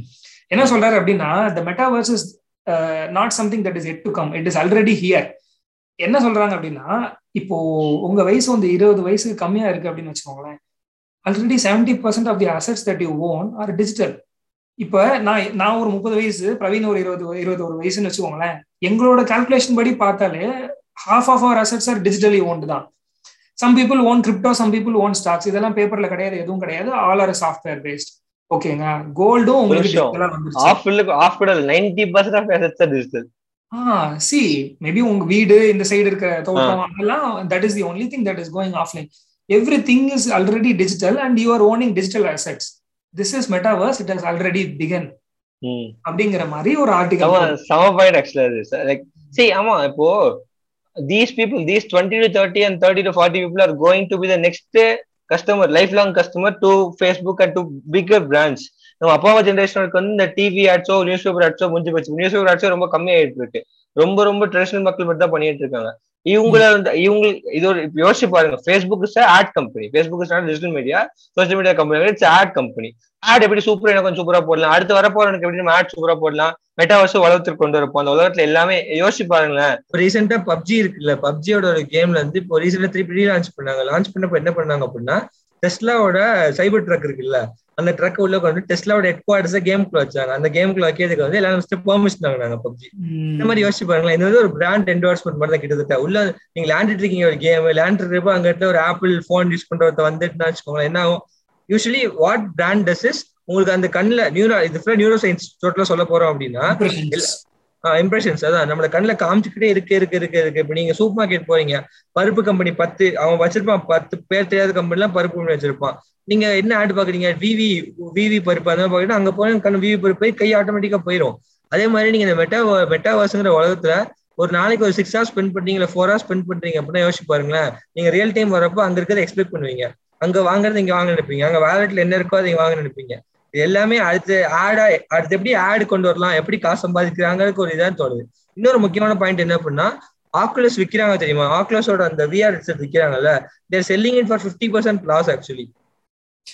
Speaker 1: என்ன சொல்றாரு அப்படின்னா the metaverse is not something that is yet to come it is already here என்ன சொல்றாங்க அப்படின்னா இப்போ உங்க வயசு வந்து இருபது வயசுக்கு கம்மியா இருக்கு அப்படின்னு வச்சுக்கோங்களேன். Already seventy percent of the assets that you own are digital இப்ப நான் நான் ஒரு முப்பது வயசு பிரவீன் ஒரு இருபது இருபது ஒரு வயசுன்னு வச்சுக்கோங்களேன். எங்களோட கால்குலேஷன் படி பார்த்தாலே half of our assets are digitally owned தான். Some people own crypto some people own stocks இதெல்லாம் பேப்பர்ல கிடையாது எதுவும் கிடையாது. ஆல் ஆர் சாஃப்ட்வேர் பேஸ்ட் ஓகேங்க கோல்டும் உங்களுக்கு
Speaker 3: நிமிஷம்.
Speaker 1: digital ஆ வந்துருச்சு.
Speaker 3: ஆஃப் ஆஃப் கூட ninety percent of assets digital
Speaker 1: see maybe உங்க வீடு இந்த சைடு இருக்க தோட்டம் அதெல்லாம் that is the only thing that is going offline everything is already digital and you are owning digital assets this is metaverse it has already begun அப்படிங்கிற மாதிரி ஒரு article
Speaker 3: சம பாயிண்ட் ஆக்சுவலா அது லைக் see ஆமா இப்போ these people these 20 to 30 and 30 to 40 people are going to be the next customer lifelong customer to facebook and to bigger brands. நம்ம அப்பா அம்மா ஜென்ரேஷனுக்கு வந்து இந்த டிவி ஆட்ஸோ நியூஸ் பேப்பர் ஆட்ஸோ முடிஞ்சு போச்சு. நியூஸ் பேப்பர் ஆட்ஸோ ரொம்ப கம்மியாயிட்டு இருக்கு. ரொம்ப ரொம்ப ட்ரெடிஷனல் மக்கள் மட்டும் தான் பண்ணிட்டு இருக்காங்க. இவங்கள வந்து இவங்க இது ஒரு இப்ப யோசிச்சு பாருங்க. Facebook is ad company Facebook is digital media social media company it's ad company ad எப்படி சூப்பரா எனக்கு கொஞ்சம் சூப்பரா போடலாம். அடுத்து வரப்போறவனுக்கு எப்படி நம்ம ஆட் சூப்பரா போடலாம்? மெட்டாவர்ஸ் உலகத்துக்கு கொண்டு வரப்போம். அந்த உலகத்துல எல்லாமே யோசிச்சு பாருங்களேன்.
Speaker 2: ரீசெண்டா பப்ஜி இருக்குல்ல. பப்ஜியோட ஒரு கேம்ல இருந்து இப்போ ரீசெண்டா திருப்பி லான்ச் பண்ணாங்க. லான்ச் பண்ணப்ப என்ன பண்ணாங்க அப்படின்னா டெஸ்லாவோட சைபர் ட்ரக் இருக்குல்ல. அந்த ட்ரக் உள்ள வந்து டெஸ்லாவோட ஹெட் குவார்டர்ஸ் கேம்குள்ள வச்சாங்க. அந்த கேம்குள்ள வைக்கிறதுக்கு வந்து எல்லாரும் ஃபர்ஸ்ட் பெர்மிஷன் வாங்கினாங்க பப்ஜி இந்த மாதிரி யோசிச்சு பாருங்களேன். இது வந்து ஒரு பிராண்ட் என்டோர்ஸ்மெண்ட் மாதிரி தான் கிட்டத்தட்ட. உள்ள நீங்க விளையாண்டுட்டு இருக்கீங்க ஒரு கேம் விளையாண்டுருக்கப்போ அங்க இடத்துல ஒரு ஆப்பிள் போன் யூஸ் பண்றத வந்துட்டுனா வச்சுக்கோங்களேன் என்ன ஆகும்? Usually what brand does is உங்களுக்கு அந்த கண்ணுல நியூரோ இது நியூரோ சயின்ஸ் டோட்டலா சொல்ல போறோம் அப்படின்னா இம்ப்ரெஷன்ஸ் அதான் நம்மள கண்ணில் காமிச்சுக்கிட்டே இருக்கு இருக்கு இருக்கு இருக்கு. இப்போ நீங்க சூப்பர் மார்க்கெட் போறீங்க. பருப்பு கம்பெனி பத்து அவன் வச்சிருப்பான் பத்து பேர் தெரியாத கம்பெனிலாம் பருப்பு கம்பெனி வச்சிருப்பான். நீங்க என்ன ஆட் பாக்குறீங்க? விவி விவி பருப்பு அந்த மாதிரி பாக்குறீங்க அங்க போய் கண்ணு விவி பருப்பு போய் கை ஆட்டோமேட்டிக்கா போயிடும் அதே மாதிரி நீங்க இந்த மெட்டா மெட்டாவாஸ்ங்கிற உலகத்துல ஒரு நாளைக்கு ஒரு சிக்ஸ் ஹவர்ஸ் ஸ்பெண்ட் பண்றீங்க ஃபோர் ஹவர்ஸ் ஸ்பெண்ட் பண்றீங்க அப்படின்னா யோசிச்சு பாருங்களேன். நீங்க ரியல் டைம் வரப்போ அங்க இருக்கிறத எக்ஸ்பெக்ட் பண்ணுவீங்க. அங்க வாங்குறது இங்க வாங்க நினைப்பீங்க. அங்க வேலட்ல என்ன இருக்கோ அதை வாங்க நினைப்பீங்க. எல்லாமே அடுத்து ஆடா அடுத்து எப்படி ஆட் கொண்டு வரலாம் எப்படி காசு சம்பாதிக்கிறாங்கிறதுக்கு ஒரு இதான் தோணுது. இன்னொரு முக்கியமான பாயிண்ட் என்ன அப்படின்னா ஆக்குலஸ் விற்கிறாங்க தெரியுமா? ஆக்குலஸோட அந்த VR headset விற்கிறாங்கல்ல they're selling it for fifty percent loss actually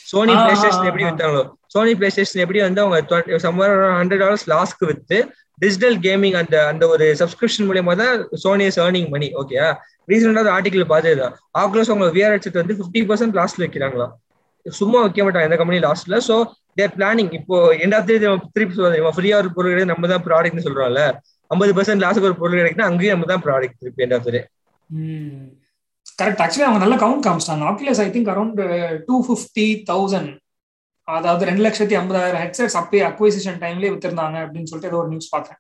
Speaker 2: Sony PlayStation எப்படி வித்தாங்களோ சோனி பிளே ஸ்டேஷன் எப்படி வந்து அவங்க சம்மர் ஹண்ட்ரட் டாலர்ஸ் லாஸ்க்கு வித்து டிஜிட்டல் கேமிங் அந்த அந்த ஒரு சப்ஸ்கிரிப்ஷன் மூலியமா தான் Sony is earning money okay ரீசெண்டாக ஒரு ஆர்டிகல் பார்த்ததுதான். ஆக்குலஸ் அவங்க விஆர் ஹெட்செட் வந்து ஃபிஃப்டி பர்சன்ட் லாஸ்ட்ல வைக்கிறாங்களா சும்மா வைக்க மாட்டாங்க எந்த கம்பெனி லாஸ்ட்ல சோ தேர் பிளானிங் இப்போ எண்ட் ஆஃப் திருப்பி சொல்லுவாங்க ஃப்ரீயா ஒரு பொருள் கிடையாது நம்ம தான் ப்ராடக்ட்னு சொல்றோம்ல ஐம்பது பர்சன்ட் லாஸ்ட் ஒரு பொருள் கிடைக்குன்னா அங்கேயும் நம்ம தான் ப்ராடக்ட் திருப்பி end of day
Speaker 1: correct actually அவங்க நல்ல count காமிச்சிட்டாங்க. Oculus I think around two fifty thousand அதாவது ரெண்டு லட்சத்தி ஐம்பதாயிரம் ஹெட்செட்ஸ் அப்பயே அக்வைசிஷன் டைம்லேயே வித்திருந்தாங்க அப்படின்னு சொல்லிட்டு ஏதோ ஒரு நியூஸ் பார்த்தேன்.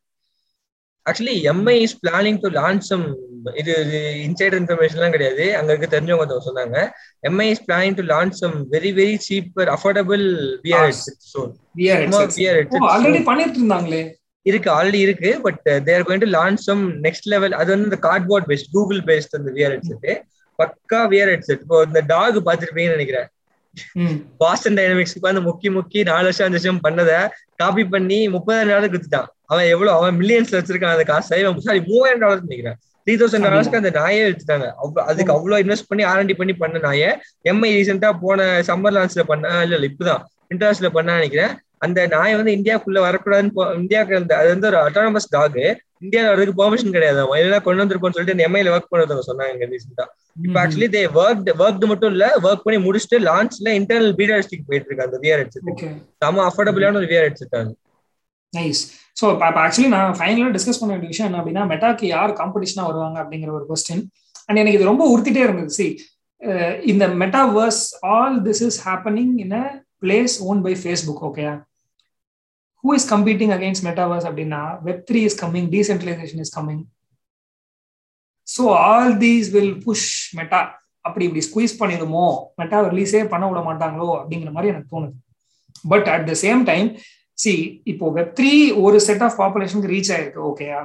Speaker 2: Actually MI is planning to launch some இது இன்சைடர் இன்ஃபர்மேஷன்லாம் கிடையாது. அங்க இருக்க தெரிஞ்சவங்க ஒருத்தவங்க சொன்னாங்க. MI is planning to launch some very very cheaper affordable VR headset zone
Speaker 1: VR
Speaker 2: headset
Speaker 1: already பண்ணிட்டு இருந்தாங்களே
Speaker 2: இருக்கு ஆல்ரெடி இருக்கு but they're going to launch some next level அது வந்து இந்த கார்ட்போர்ட் பேஸ்ட் கூகுள் பேஸ்ட் அந்த விஆர் ஹெட்செட் பக்கா VR headset இப்போ இந்த டாக் பாத்துருப்பீங்கன்னு நினைக்கிறேன். பாஸ்டன் டைனமிக்ஸ்க்கு வந்து முக்கி முக்கி நாலு வருஷம் அஞ்சு வருஷம் பண்ணதை காப்பி பண்ணி முப்பதாயிரம் டாலர் வித்துட்டான் அவன் எவ்வளவு அவன் மில்லியன்ஸ்ல வச்சிருக்கான் அந்த காசை. சாரி மூவாயிரம் டாலர் நினைக்கிறேன். த்ரீ தௌசண்ட் டாலர்ஸ்க்கு அந்த நாயே எடுத்துட்டாங்க. அதுக்கு அவ்வளவு இன்வெஸ்ட் பண்ணி ஆர்என்டி பண்ணி பண்ண நாயை எம்ஐ ரீசெண்டா போன சம்மர் லான்ச்ல பண்ண இல்ல இல்ல இப்பதான். இன்டர்ஸ்ல பண்ண நினைக்கிறேன். அந்த நாய் வந்து இந்தியாக்குள்ள வரக்கூடாதுன்னு இந்தியாவுக்கு அது வந்து ஒரு அட்டானமஸ் டாக் இந்தியாவில் வர்றதுக்கு பெர்மிஷன் கிடையாது. எல்லாம் கொண்டு வந்திருக்கோம்னு சொல்லிட்டு எம்ஐல ஒர்க் பண்ணதவங்க சொன்னாங்க ரீசெண்டா இப்போ ஆக்சுவலி தே ஒர்க் ஒர்க் மட்டும் இல்ல ஒர்க் பண்ணி முடிச்சுட்டு லான்ச்ல இன்டர்னல் பீடா ஹெட்செட் போயிட்டு இருக்கு அந்த விஆர் ஹெட்செட் செம அஃபோர்டபுளான ஒரு விஆர் ஹெட்செட் அது.
Speaker 1: நைஸ் ஸோ இப்போ இப்போ ஆக்சுவலி நான் ஃபைனலாக டிஸ்கஸ் பண்ண வேண்டிய விஷயம் என்ன அப்படின்னா மெட்டாக்கு யார் காம்படிஷனாக வருவாங்க அப்படிங்கிற ஒரு கொஸ்டின் அண்ட் எனக்கு இது ரொம்ப உறுத்திட்டே இருந்தது. சி இந்த metaverse all this is happening in a place own by Facebook okay who is competing against metaverse அப்படின்னா web three is coming decentralization is coming so all these will push Meta அப்படி இப்படி squeeze பண்ணிடுமோ? Meta ரிலீஸே பண்ண விட மாட்டாங்களோ? அப்படிங்கிற மாதிரி எனக்கு தோணுது. But at the same time see இப்போ வெப் த்ரீ ஒரு செட் ஆஃப் பாப்புலேஷனுக்கு ரீச் ஆயிருக்கு ஓகேயா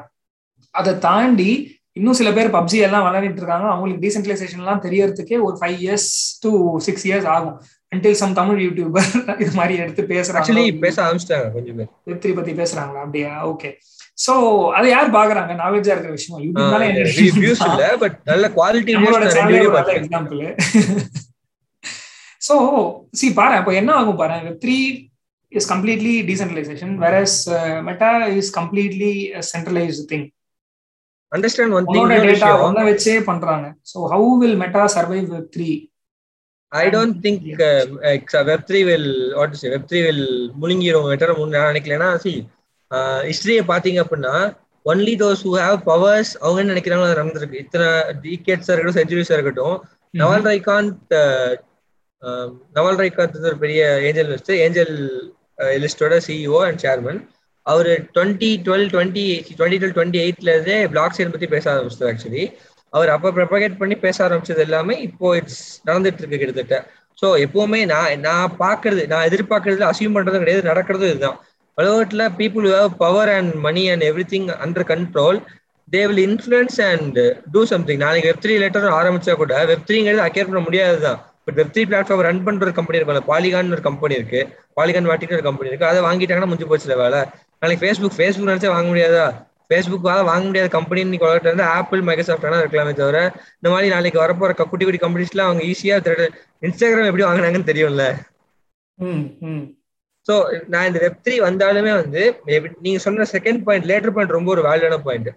Speaker 1: அதை தாண்டி இன்னும் சில பேர் பப்ஜி எல்லாம் விளையாடிட்டு இருக்காங்க. அவங்களுக்கு டீசென்ட்ரலைசேஷன் எல்லாம் தெரியறதுக்கே ஒரு five years to six years ஆகும். அன்டில் சம் தமிழ் யூடியூபர் இது மாதிரி எடுத்து பேசுறாங்க
Speaker 2: பேச ஆரம்பிச்சிட்டாங்க கொஞ்சம் பேர்.
Speaker 1: வெப் த்ரீ பத்தி பேசுறாங்களா? அப்படியா? ஓகே சோ அதை யார் பாக்குறாங்க? நாலேஜா இருக்கிற விஷயம்? யூடியூப்னால
Speaker 2: பட் நல்ல குவாலிட்டி
Speaker 1: எக்ஸாம்பிள் சோ சி பாரு அப்போ என்ன ஆகும் பாரு web three is completely decentralization whereas Meta is completely centralized thing
Speaker 2: understand one
Speaker 1: உன்னோட
Speaker 2: திங்
Speaker 1: டேட்டா
Speaker 2: விஷயம்.
Speaker 1: ஒன்ன வச்சே பண்றாங்க. So how will Meta survive web three
Speaker 2: I don't think web three will what to say web three will முழுங்கிரும் வெட்டர நான் நினைக்கலன்னா see ஹிஸ்டரியை பாத்தீங்க அப்படின்னா only those who have powers அவங்க என்ன நினைக்கிறாங்களோ அது நடந்திருக்கு. இத்தனை டிகேட்ஸா இருக்கட்டும் செஞ்சுரிஸா இருக்கட்டும். நவால் ராய்காந்த் நவால் ராய்காந்த் ஒரு பெரிய ஏஞ்சல் லிஸ்ட் ஏஞ்சல் இலிஸ்டோட CEO and chairman our twenty twelve twenty twenty twelve twenty எயிட்ல இருந்தே பிளாக் செயின் பத்தி பேச ஆரம்பிச்சது ஆக்சுவலி அவர் அப்ப ப்ரொபகேட் பண்ணி பேச ஆரம்பிச்சது எல்லாமே இப்போ இட்ஸ் நடந்துட்டு இருக்கு கிட்டத்தட்ட. ஸோ எப்பவுமே நான் நான் பாக்குறது நான் எதிர்பார்க்கறதுல அசியூம் பண்றதும் கிடையாது நடக்கிறதும் இதுதான். உலகத்துல people have power and money and everything under control they will influence and do something நாளைக்கு வெப் த்ரீ லெட்டர் ஆரம்பிச்சா கூட வெப் த்ரீங்கிறது அக்கேர் பண்ண முடியாது தான் but web three platform run பண்ற ஒரு கம்பெனி இருக்கும்ல பாலிகான் ஒரு கம்பெனி இருக்கு. பாலிகான் வாட்டின்னு ஒரு கம்பெனி இருக்கு. அதை வாங்கிட்டாங்கன்னா முடிஞ்சு போச்சுல வேலை. நாளைக்கு ஃபேஸ்புக் ஃபேஸ்புக் நினைச்சா வாங்க முடியாதா? ஃபேஸ்புக் வாங்க முடியாத கம்பெனி இன்னைக்கு உலகத்துல இருந்து ஆப்பிள் மைக்ரோசாஃப்ட் வேணா இருக்கலாமே தவிர இந்த மாதிரி நாளைக்கு வரப்போற குட்டி குட்டி கம்பெனிஸ்லாம் அவங்க ஈஸியா திருட இன்ஸ்டாகிராம் எப்படி வாங்குனாங்கன்னு தெரியும்ல.
Speaker 1: ம் ம்.
Speaker 2: ஸோ நான் இந்த வெப் த்ரீ வந்தாலுமே வந்து எப்படி- நீங்க சொன்ன செகண்ட் பாயிண்ட் லேட்டர் பாயிண்ட் ரொம்ப ஒரு வேல்யூடான பாயிண்ட்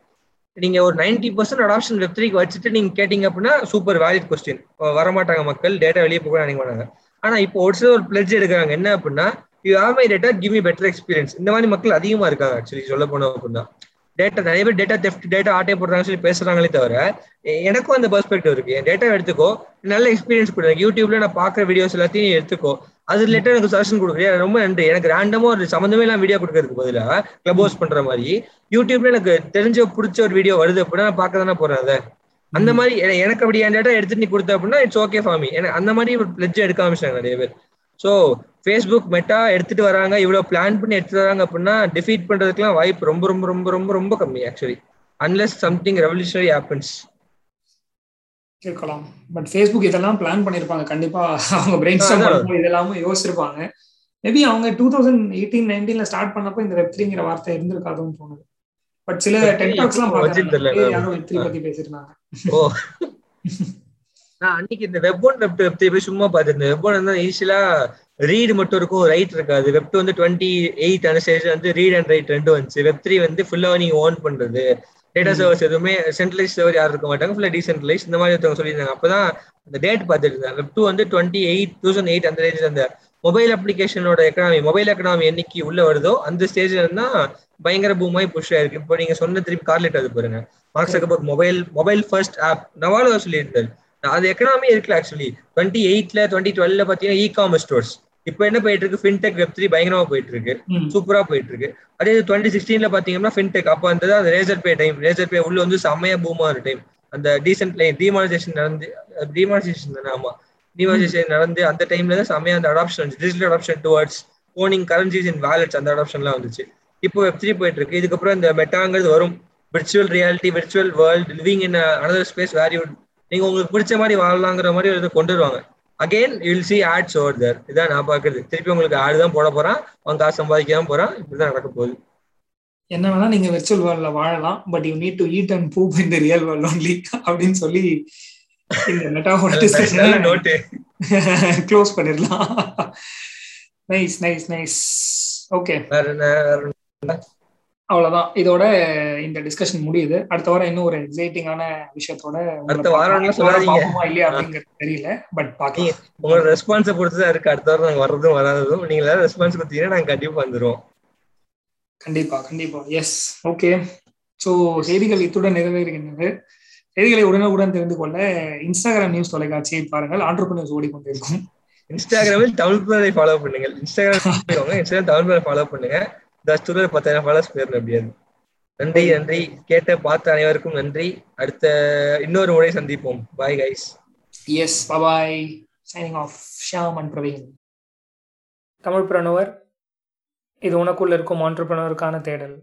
Speaker 2: நீங்க ஒரு நைன்டி பர்சன்ட் அடாப்ஷன் வெப் த்ரீக்கு வச்சுட்டு நீங்க கேட்டீங்க அப்படின்னா சூப்பர் வேலிட் கொஸ்டின் வரமாட்டாங்க மக்கள் டேட்டா வெளியே போக நினைக்க மாட்டாங்க. ஆனா இப்போ ஒரு சில ஒரு பிளட்ஜ் எடுக்கிறாங்க. என்ன அப்படின்னா you have my data give me better experience இந்த மாதிரி மக்கள் அதிகமா இருக்காங்க ஆக்சுவலி சொல்ல போனோம் அப்படின்னா. டேட்டா நிறைய பேர் டேட்டா தெஃப்ட் டேட்டா ஆட்டே போடுறாங்க சொல்லி பேசுறாங்களே தவிர எனக்கும் அந்த பெர்ஸ்பெக்டிவ் இருக்கு. என் டேட்டா எடுத்துக்கோ நல்ல எக்ஸ்பீரியன்ஸ் கொடுங்க. யூடியூப்ல நான் பாக்குற வீடியோஸ் எல்லாத்தையும் எடுத்துக்கோ. அது ரிலேட்டட் எனக்கு சஜஷன் கொடுக்குறியா? ரொம்ப நன்றி. எனக்கு ரேண்டமா ஒரு சம்மந்தமே எல்லாம் வீடியோ கொடுக்கறதுக்கு பதிலா கிளப் ஹவுஸ் பண்ற மாதிரி யூடியூப்ல எனக்கு தெரிஞ்ச பிடிச்ச ஒரு வீடியோ வருது அப்படின்னா நான் பார்க்க தானே போறேன் அதை. அந்த மாதிரி எனக்கு அப்படி என் டேட்டா எடுத்துட்டு நீ கொடுத்த அப்படின்னா இட்ஸ் ஓகே ஃபார் மீ எனக்கு அந்த மாதிரி ஒரு பிளட்ஜ் எடுக்க ஆரம்பிச்சாங்க நிறைய பேர். ஸோ ஃபேஸ்புக் மெட்டா எடுத்துட்டு வராங்க. இவ்வளோ பிளான் பண்ணி எடுத்துட்டு வராங்க அப்படின்னா டிஃபீட் பண்றதுக்குலாம் வாய்ப்பு ரொம்ப ரொம்ப ரொம்ப ரொம்ப ரொம்ப கம்மி actually unless something revolutionary happens
Speaker 1: கேட்கலாம். பட் ஃபேஸ்புக் இதெல்லாம் பிளான் பண்ணிருப்பாங்க. கண்டிப்பா அவங்க பிரெயின் ஸ்டார்ம் இதெல்லாமே யோசிச்சிருப்பாங்க. மேபி அவங்க டூ தௌசண்ட் எயிட்டீன் நைன்டீன்ல ஸ்டார்ட் பண்ணப்போ இந்த வெப் த்ரீங்கிற வார்த்தை இருந்திருக்காதுன்னு தோணுது. பட் சில
Speaker 2: Web3
Speaker 1: டெக் டாக்ஸ் எல்லாம்
Speaker 2: எப்போ வச்சுன்னு தெரியல
Speaker 1: பார்த்தேன்
Speaker 2: நான்.
Speaker 1: யாரோ வெப் த்ரீ பத்தி பேசியிருந்தாங்க.
Speaker 2: ஓ. நான் அன்னைக்கு இந்த வெப் ஒன் வெப் வெப் போய் சும்மா பார்த்துருந்தேன் வெப் ஒன் வந்து ஈஸியா ரீடு மட்டும் இருக்கும் ரைட் இருக்காது. வெப் டூ வந்து டுவெண்ட்டி எயிட் அந்த ஸ்டேஜ் வந்து ரீட் அண்ட் ரைட் ரெண்டும் வந்துச்சு. வெப் த்ரீ வந்து ஃபுல்லா நீங்க ஓன் பண்றது. டேட்டா சர்வர்ஸ் எதுவுமே சென்ட்ரலைஸ் சர்வர் யாரும் இருக்க மாட்டாங்க. ஃபுல்லா டீசென்ட்ரலைஸ் இந்த மாதிரி ஒருத்தவங்க சொல்லியிருந்தாங்க. அப்பதான் அந்த டேட் பார்த்துட்டு இருந்தேன் வெப் டூ வந்து டுவெண்ட்டி எயிட் தௌசண்ட் எயிட் அந்த ரேஞ்சில் அந்த மொபைல் அப்ளிகேஷனோட எக்கனாமி மொபைல் எக்கனாமி என்னைக்கு உள்ள வருதோ அந்த ஸ்டேஜ்ல இருந்தா பயங்கர பூமாய் புஷ் ஆயிருக்கு. இப்போ நீங்க சொன்ன திருப்பி கார்லெட் அது பாருங்க. Mark Zuckerberg mobile mobile first app நவாலோ சொல்லியிருந்தாரு. அது எக்கனாமி இருக்குல்ல ஆக்சுவலி டுவெண்ட்டி எயிட்ல டுவெண்ட்டி டுவெல்ல பாத்தீங்கன்னா இ காமர்ஸ் ஸ்டோர்ஸ் இப்போ என்ன போயிட்டு இருக்கு ஃபின்டெக் வெப் த்ரீ பயங்கரமா போயிட்டு இருக்கு. சூப்பரா போயிட்டு இருக்கு அதே டுவெண்ட்டி சிக்ஸ்டீன்ல பாத்தீங்கன்னா ஃபின்டெக் அப்போ அந்த அந்த Razorpay time Razorpay உள்ள வந்து செம்மையா பூமா ஒரு டைம் அந்த டீசென்ட் லைன் டிமானிசேஷன் நடந்து டிமானிசேஷன் தானே ஆமா. டிமானிசேஷன் நடந்து அந்த டைம்ல தான் செம்மையா அந்த அடாப்ஷன் வந்துச்சு. Digital adoption towards owning currencies in wallets அந்த அடாப்ஷன்லாம் வந்துச்சு. இப்போ வெப் த்ரீ போயிட்டு இருக்கு இதுக்கப்புறம் இந்த மெட்டாங்கிறது வரும். Virtual reality virtual world living in another space where you நீங்க உங்களுக்கு பிடிச்ச மாதிரி வாழலாங்கிற மாதிரி கொண்டு வருவாங்க. Again will see ads over there இதான் நான் பாக்குறது திருப்பி உங்களுக்கு ஆடு தான் போட போறான். அவன் காசு சம்பாதிக்க தான் போறான். இப்படிதான் நடக்க போகுது.
Speaker 1: என்ன வேணா நீங்க வெர்ச்சுவல் வேர்ல்ட்ல வாழலாம் but you need to eat and Bhup in the real world only அப்படின்னு சொல்லி இந்த <laughs>
Speaker 2: நல்ல
Speaker 1: டிஸ்கஷன்
Speaker 2: நோட்டு
Speaker 1: க்ளோஸ் பண்ணிடலாம். நைஸ் நைஸ் நைஸ் ஓகே
Speaker 2: வேற?
Speaker 1: அவ்வளவுதான். இதோட இந்த டிஸ்கஷன் முடியுது. அடுத்த வாரம் இன்னும் ஒரு எக்ஸைட்டிங்கான விஷயத்தோட
Speaker 2: அடுத்த
Speaker 1: வாரம் இல்லையா அப்படிங்கிறது தெரியல பட் பார்க்கலாம்.
Speaker 2: உங்களோட ரெஸ்பான்ஸை பொறுத்து தான் இருக்கு. அடுத்த வாரம் நாங்க வர்றதும் வராததும். நீங்க எல்லாரும் ரெஸ்பான்ஸ் கொடுத்தீங்கன்னா நாங்க கண்டிப்பா வந்துருவோம்.
Speaker 1: கண்டிப்பா கண்டிப்பா. எஸ் ஓகே ஸோ செய்திகள் இத்துடன் நிறைவேறுகின்றது. செய்திகளை உடனுக்குடன் தெரிந்து கொள்ள இன்ஸ்டாகிராம் நியூஸ் தொலைக்காட்சியை பாருங்கள். ஆண்டர்பனர்ஸ் ஓடிக்கொண்டிருக்கும்
Speaker 2: இன்ஸ்டாகிராமில் தமிழ் ஃபாலோ <laughs> பண்ணுங்க இன்ஸ்டாகிராம் இன்ஸ்டாகிராம் தமிழ் ஃபாலோ பண்ணுங்க. தஸ்தூர்ல பத்தாயிரம் ஃபாலோஸ் பேர் அப்படியாது. நன்றி நன்றி. கேட்ட பார்த்த அனைவருக்கும் நன்றி. அடுத்த இன்னொரு முறை சந்திப்போம். Bye guys
Speaker 1: yes bye bye signing off Shyam and Praveen Tamil Pranavar இது உனக்குள்ள இருக்கும் ஆண்டர்பிரனருக்கான தேடல்.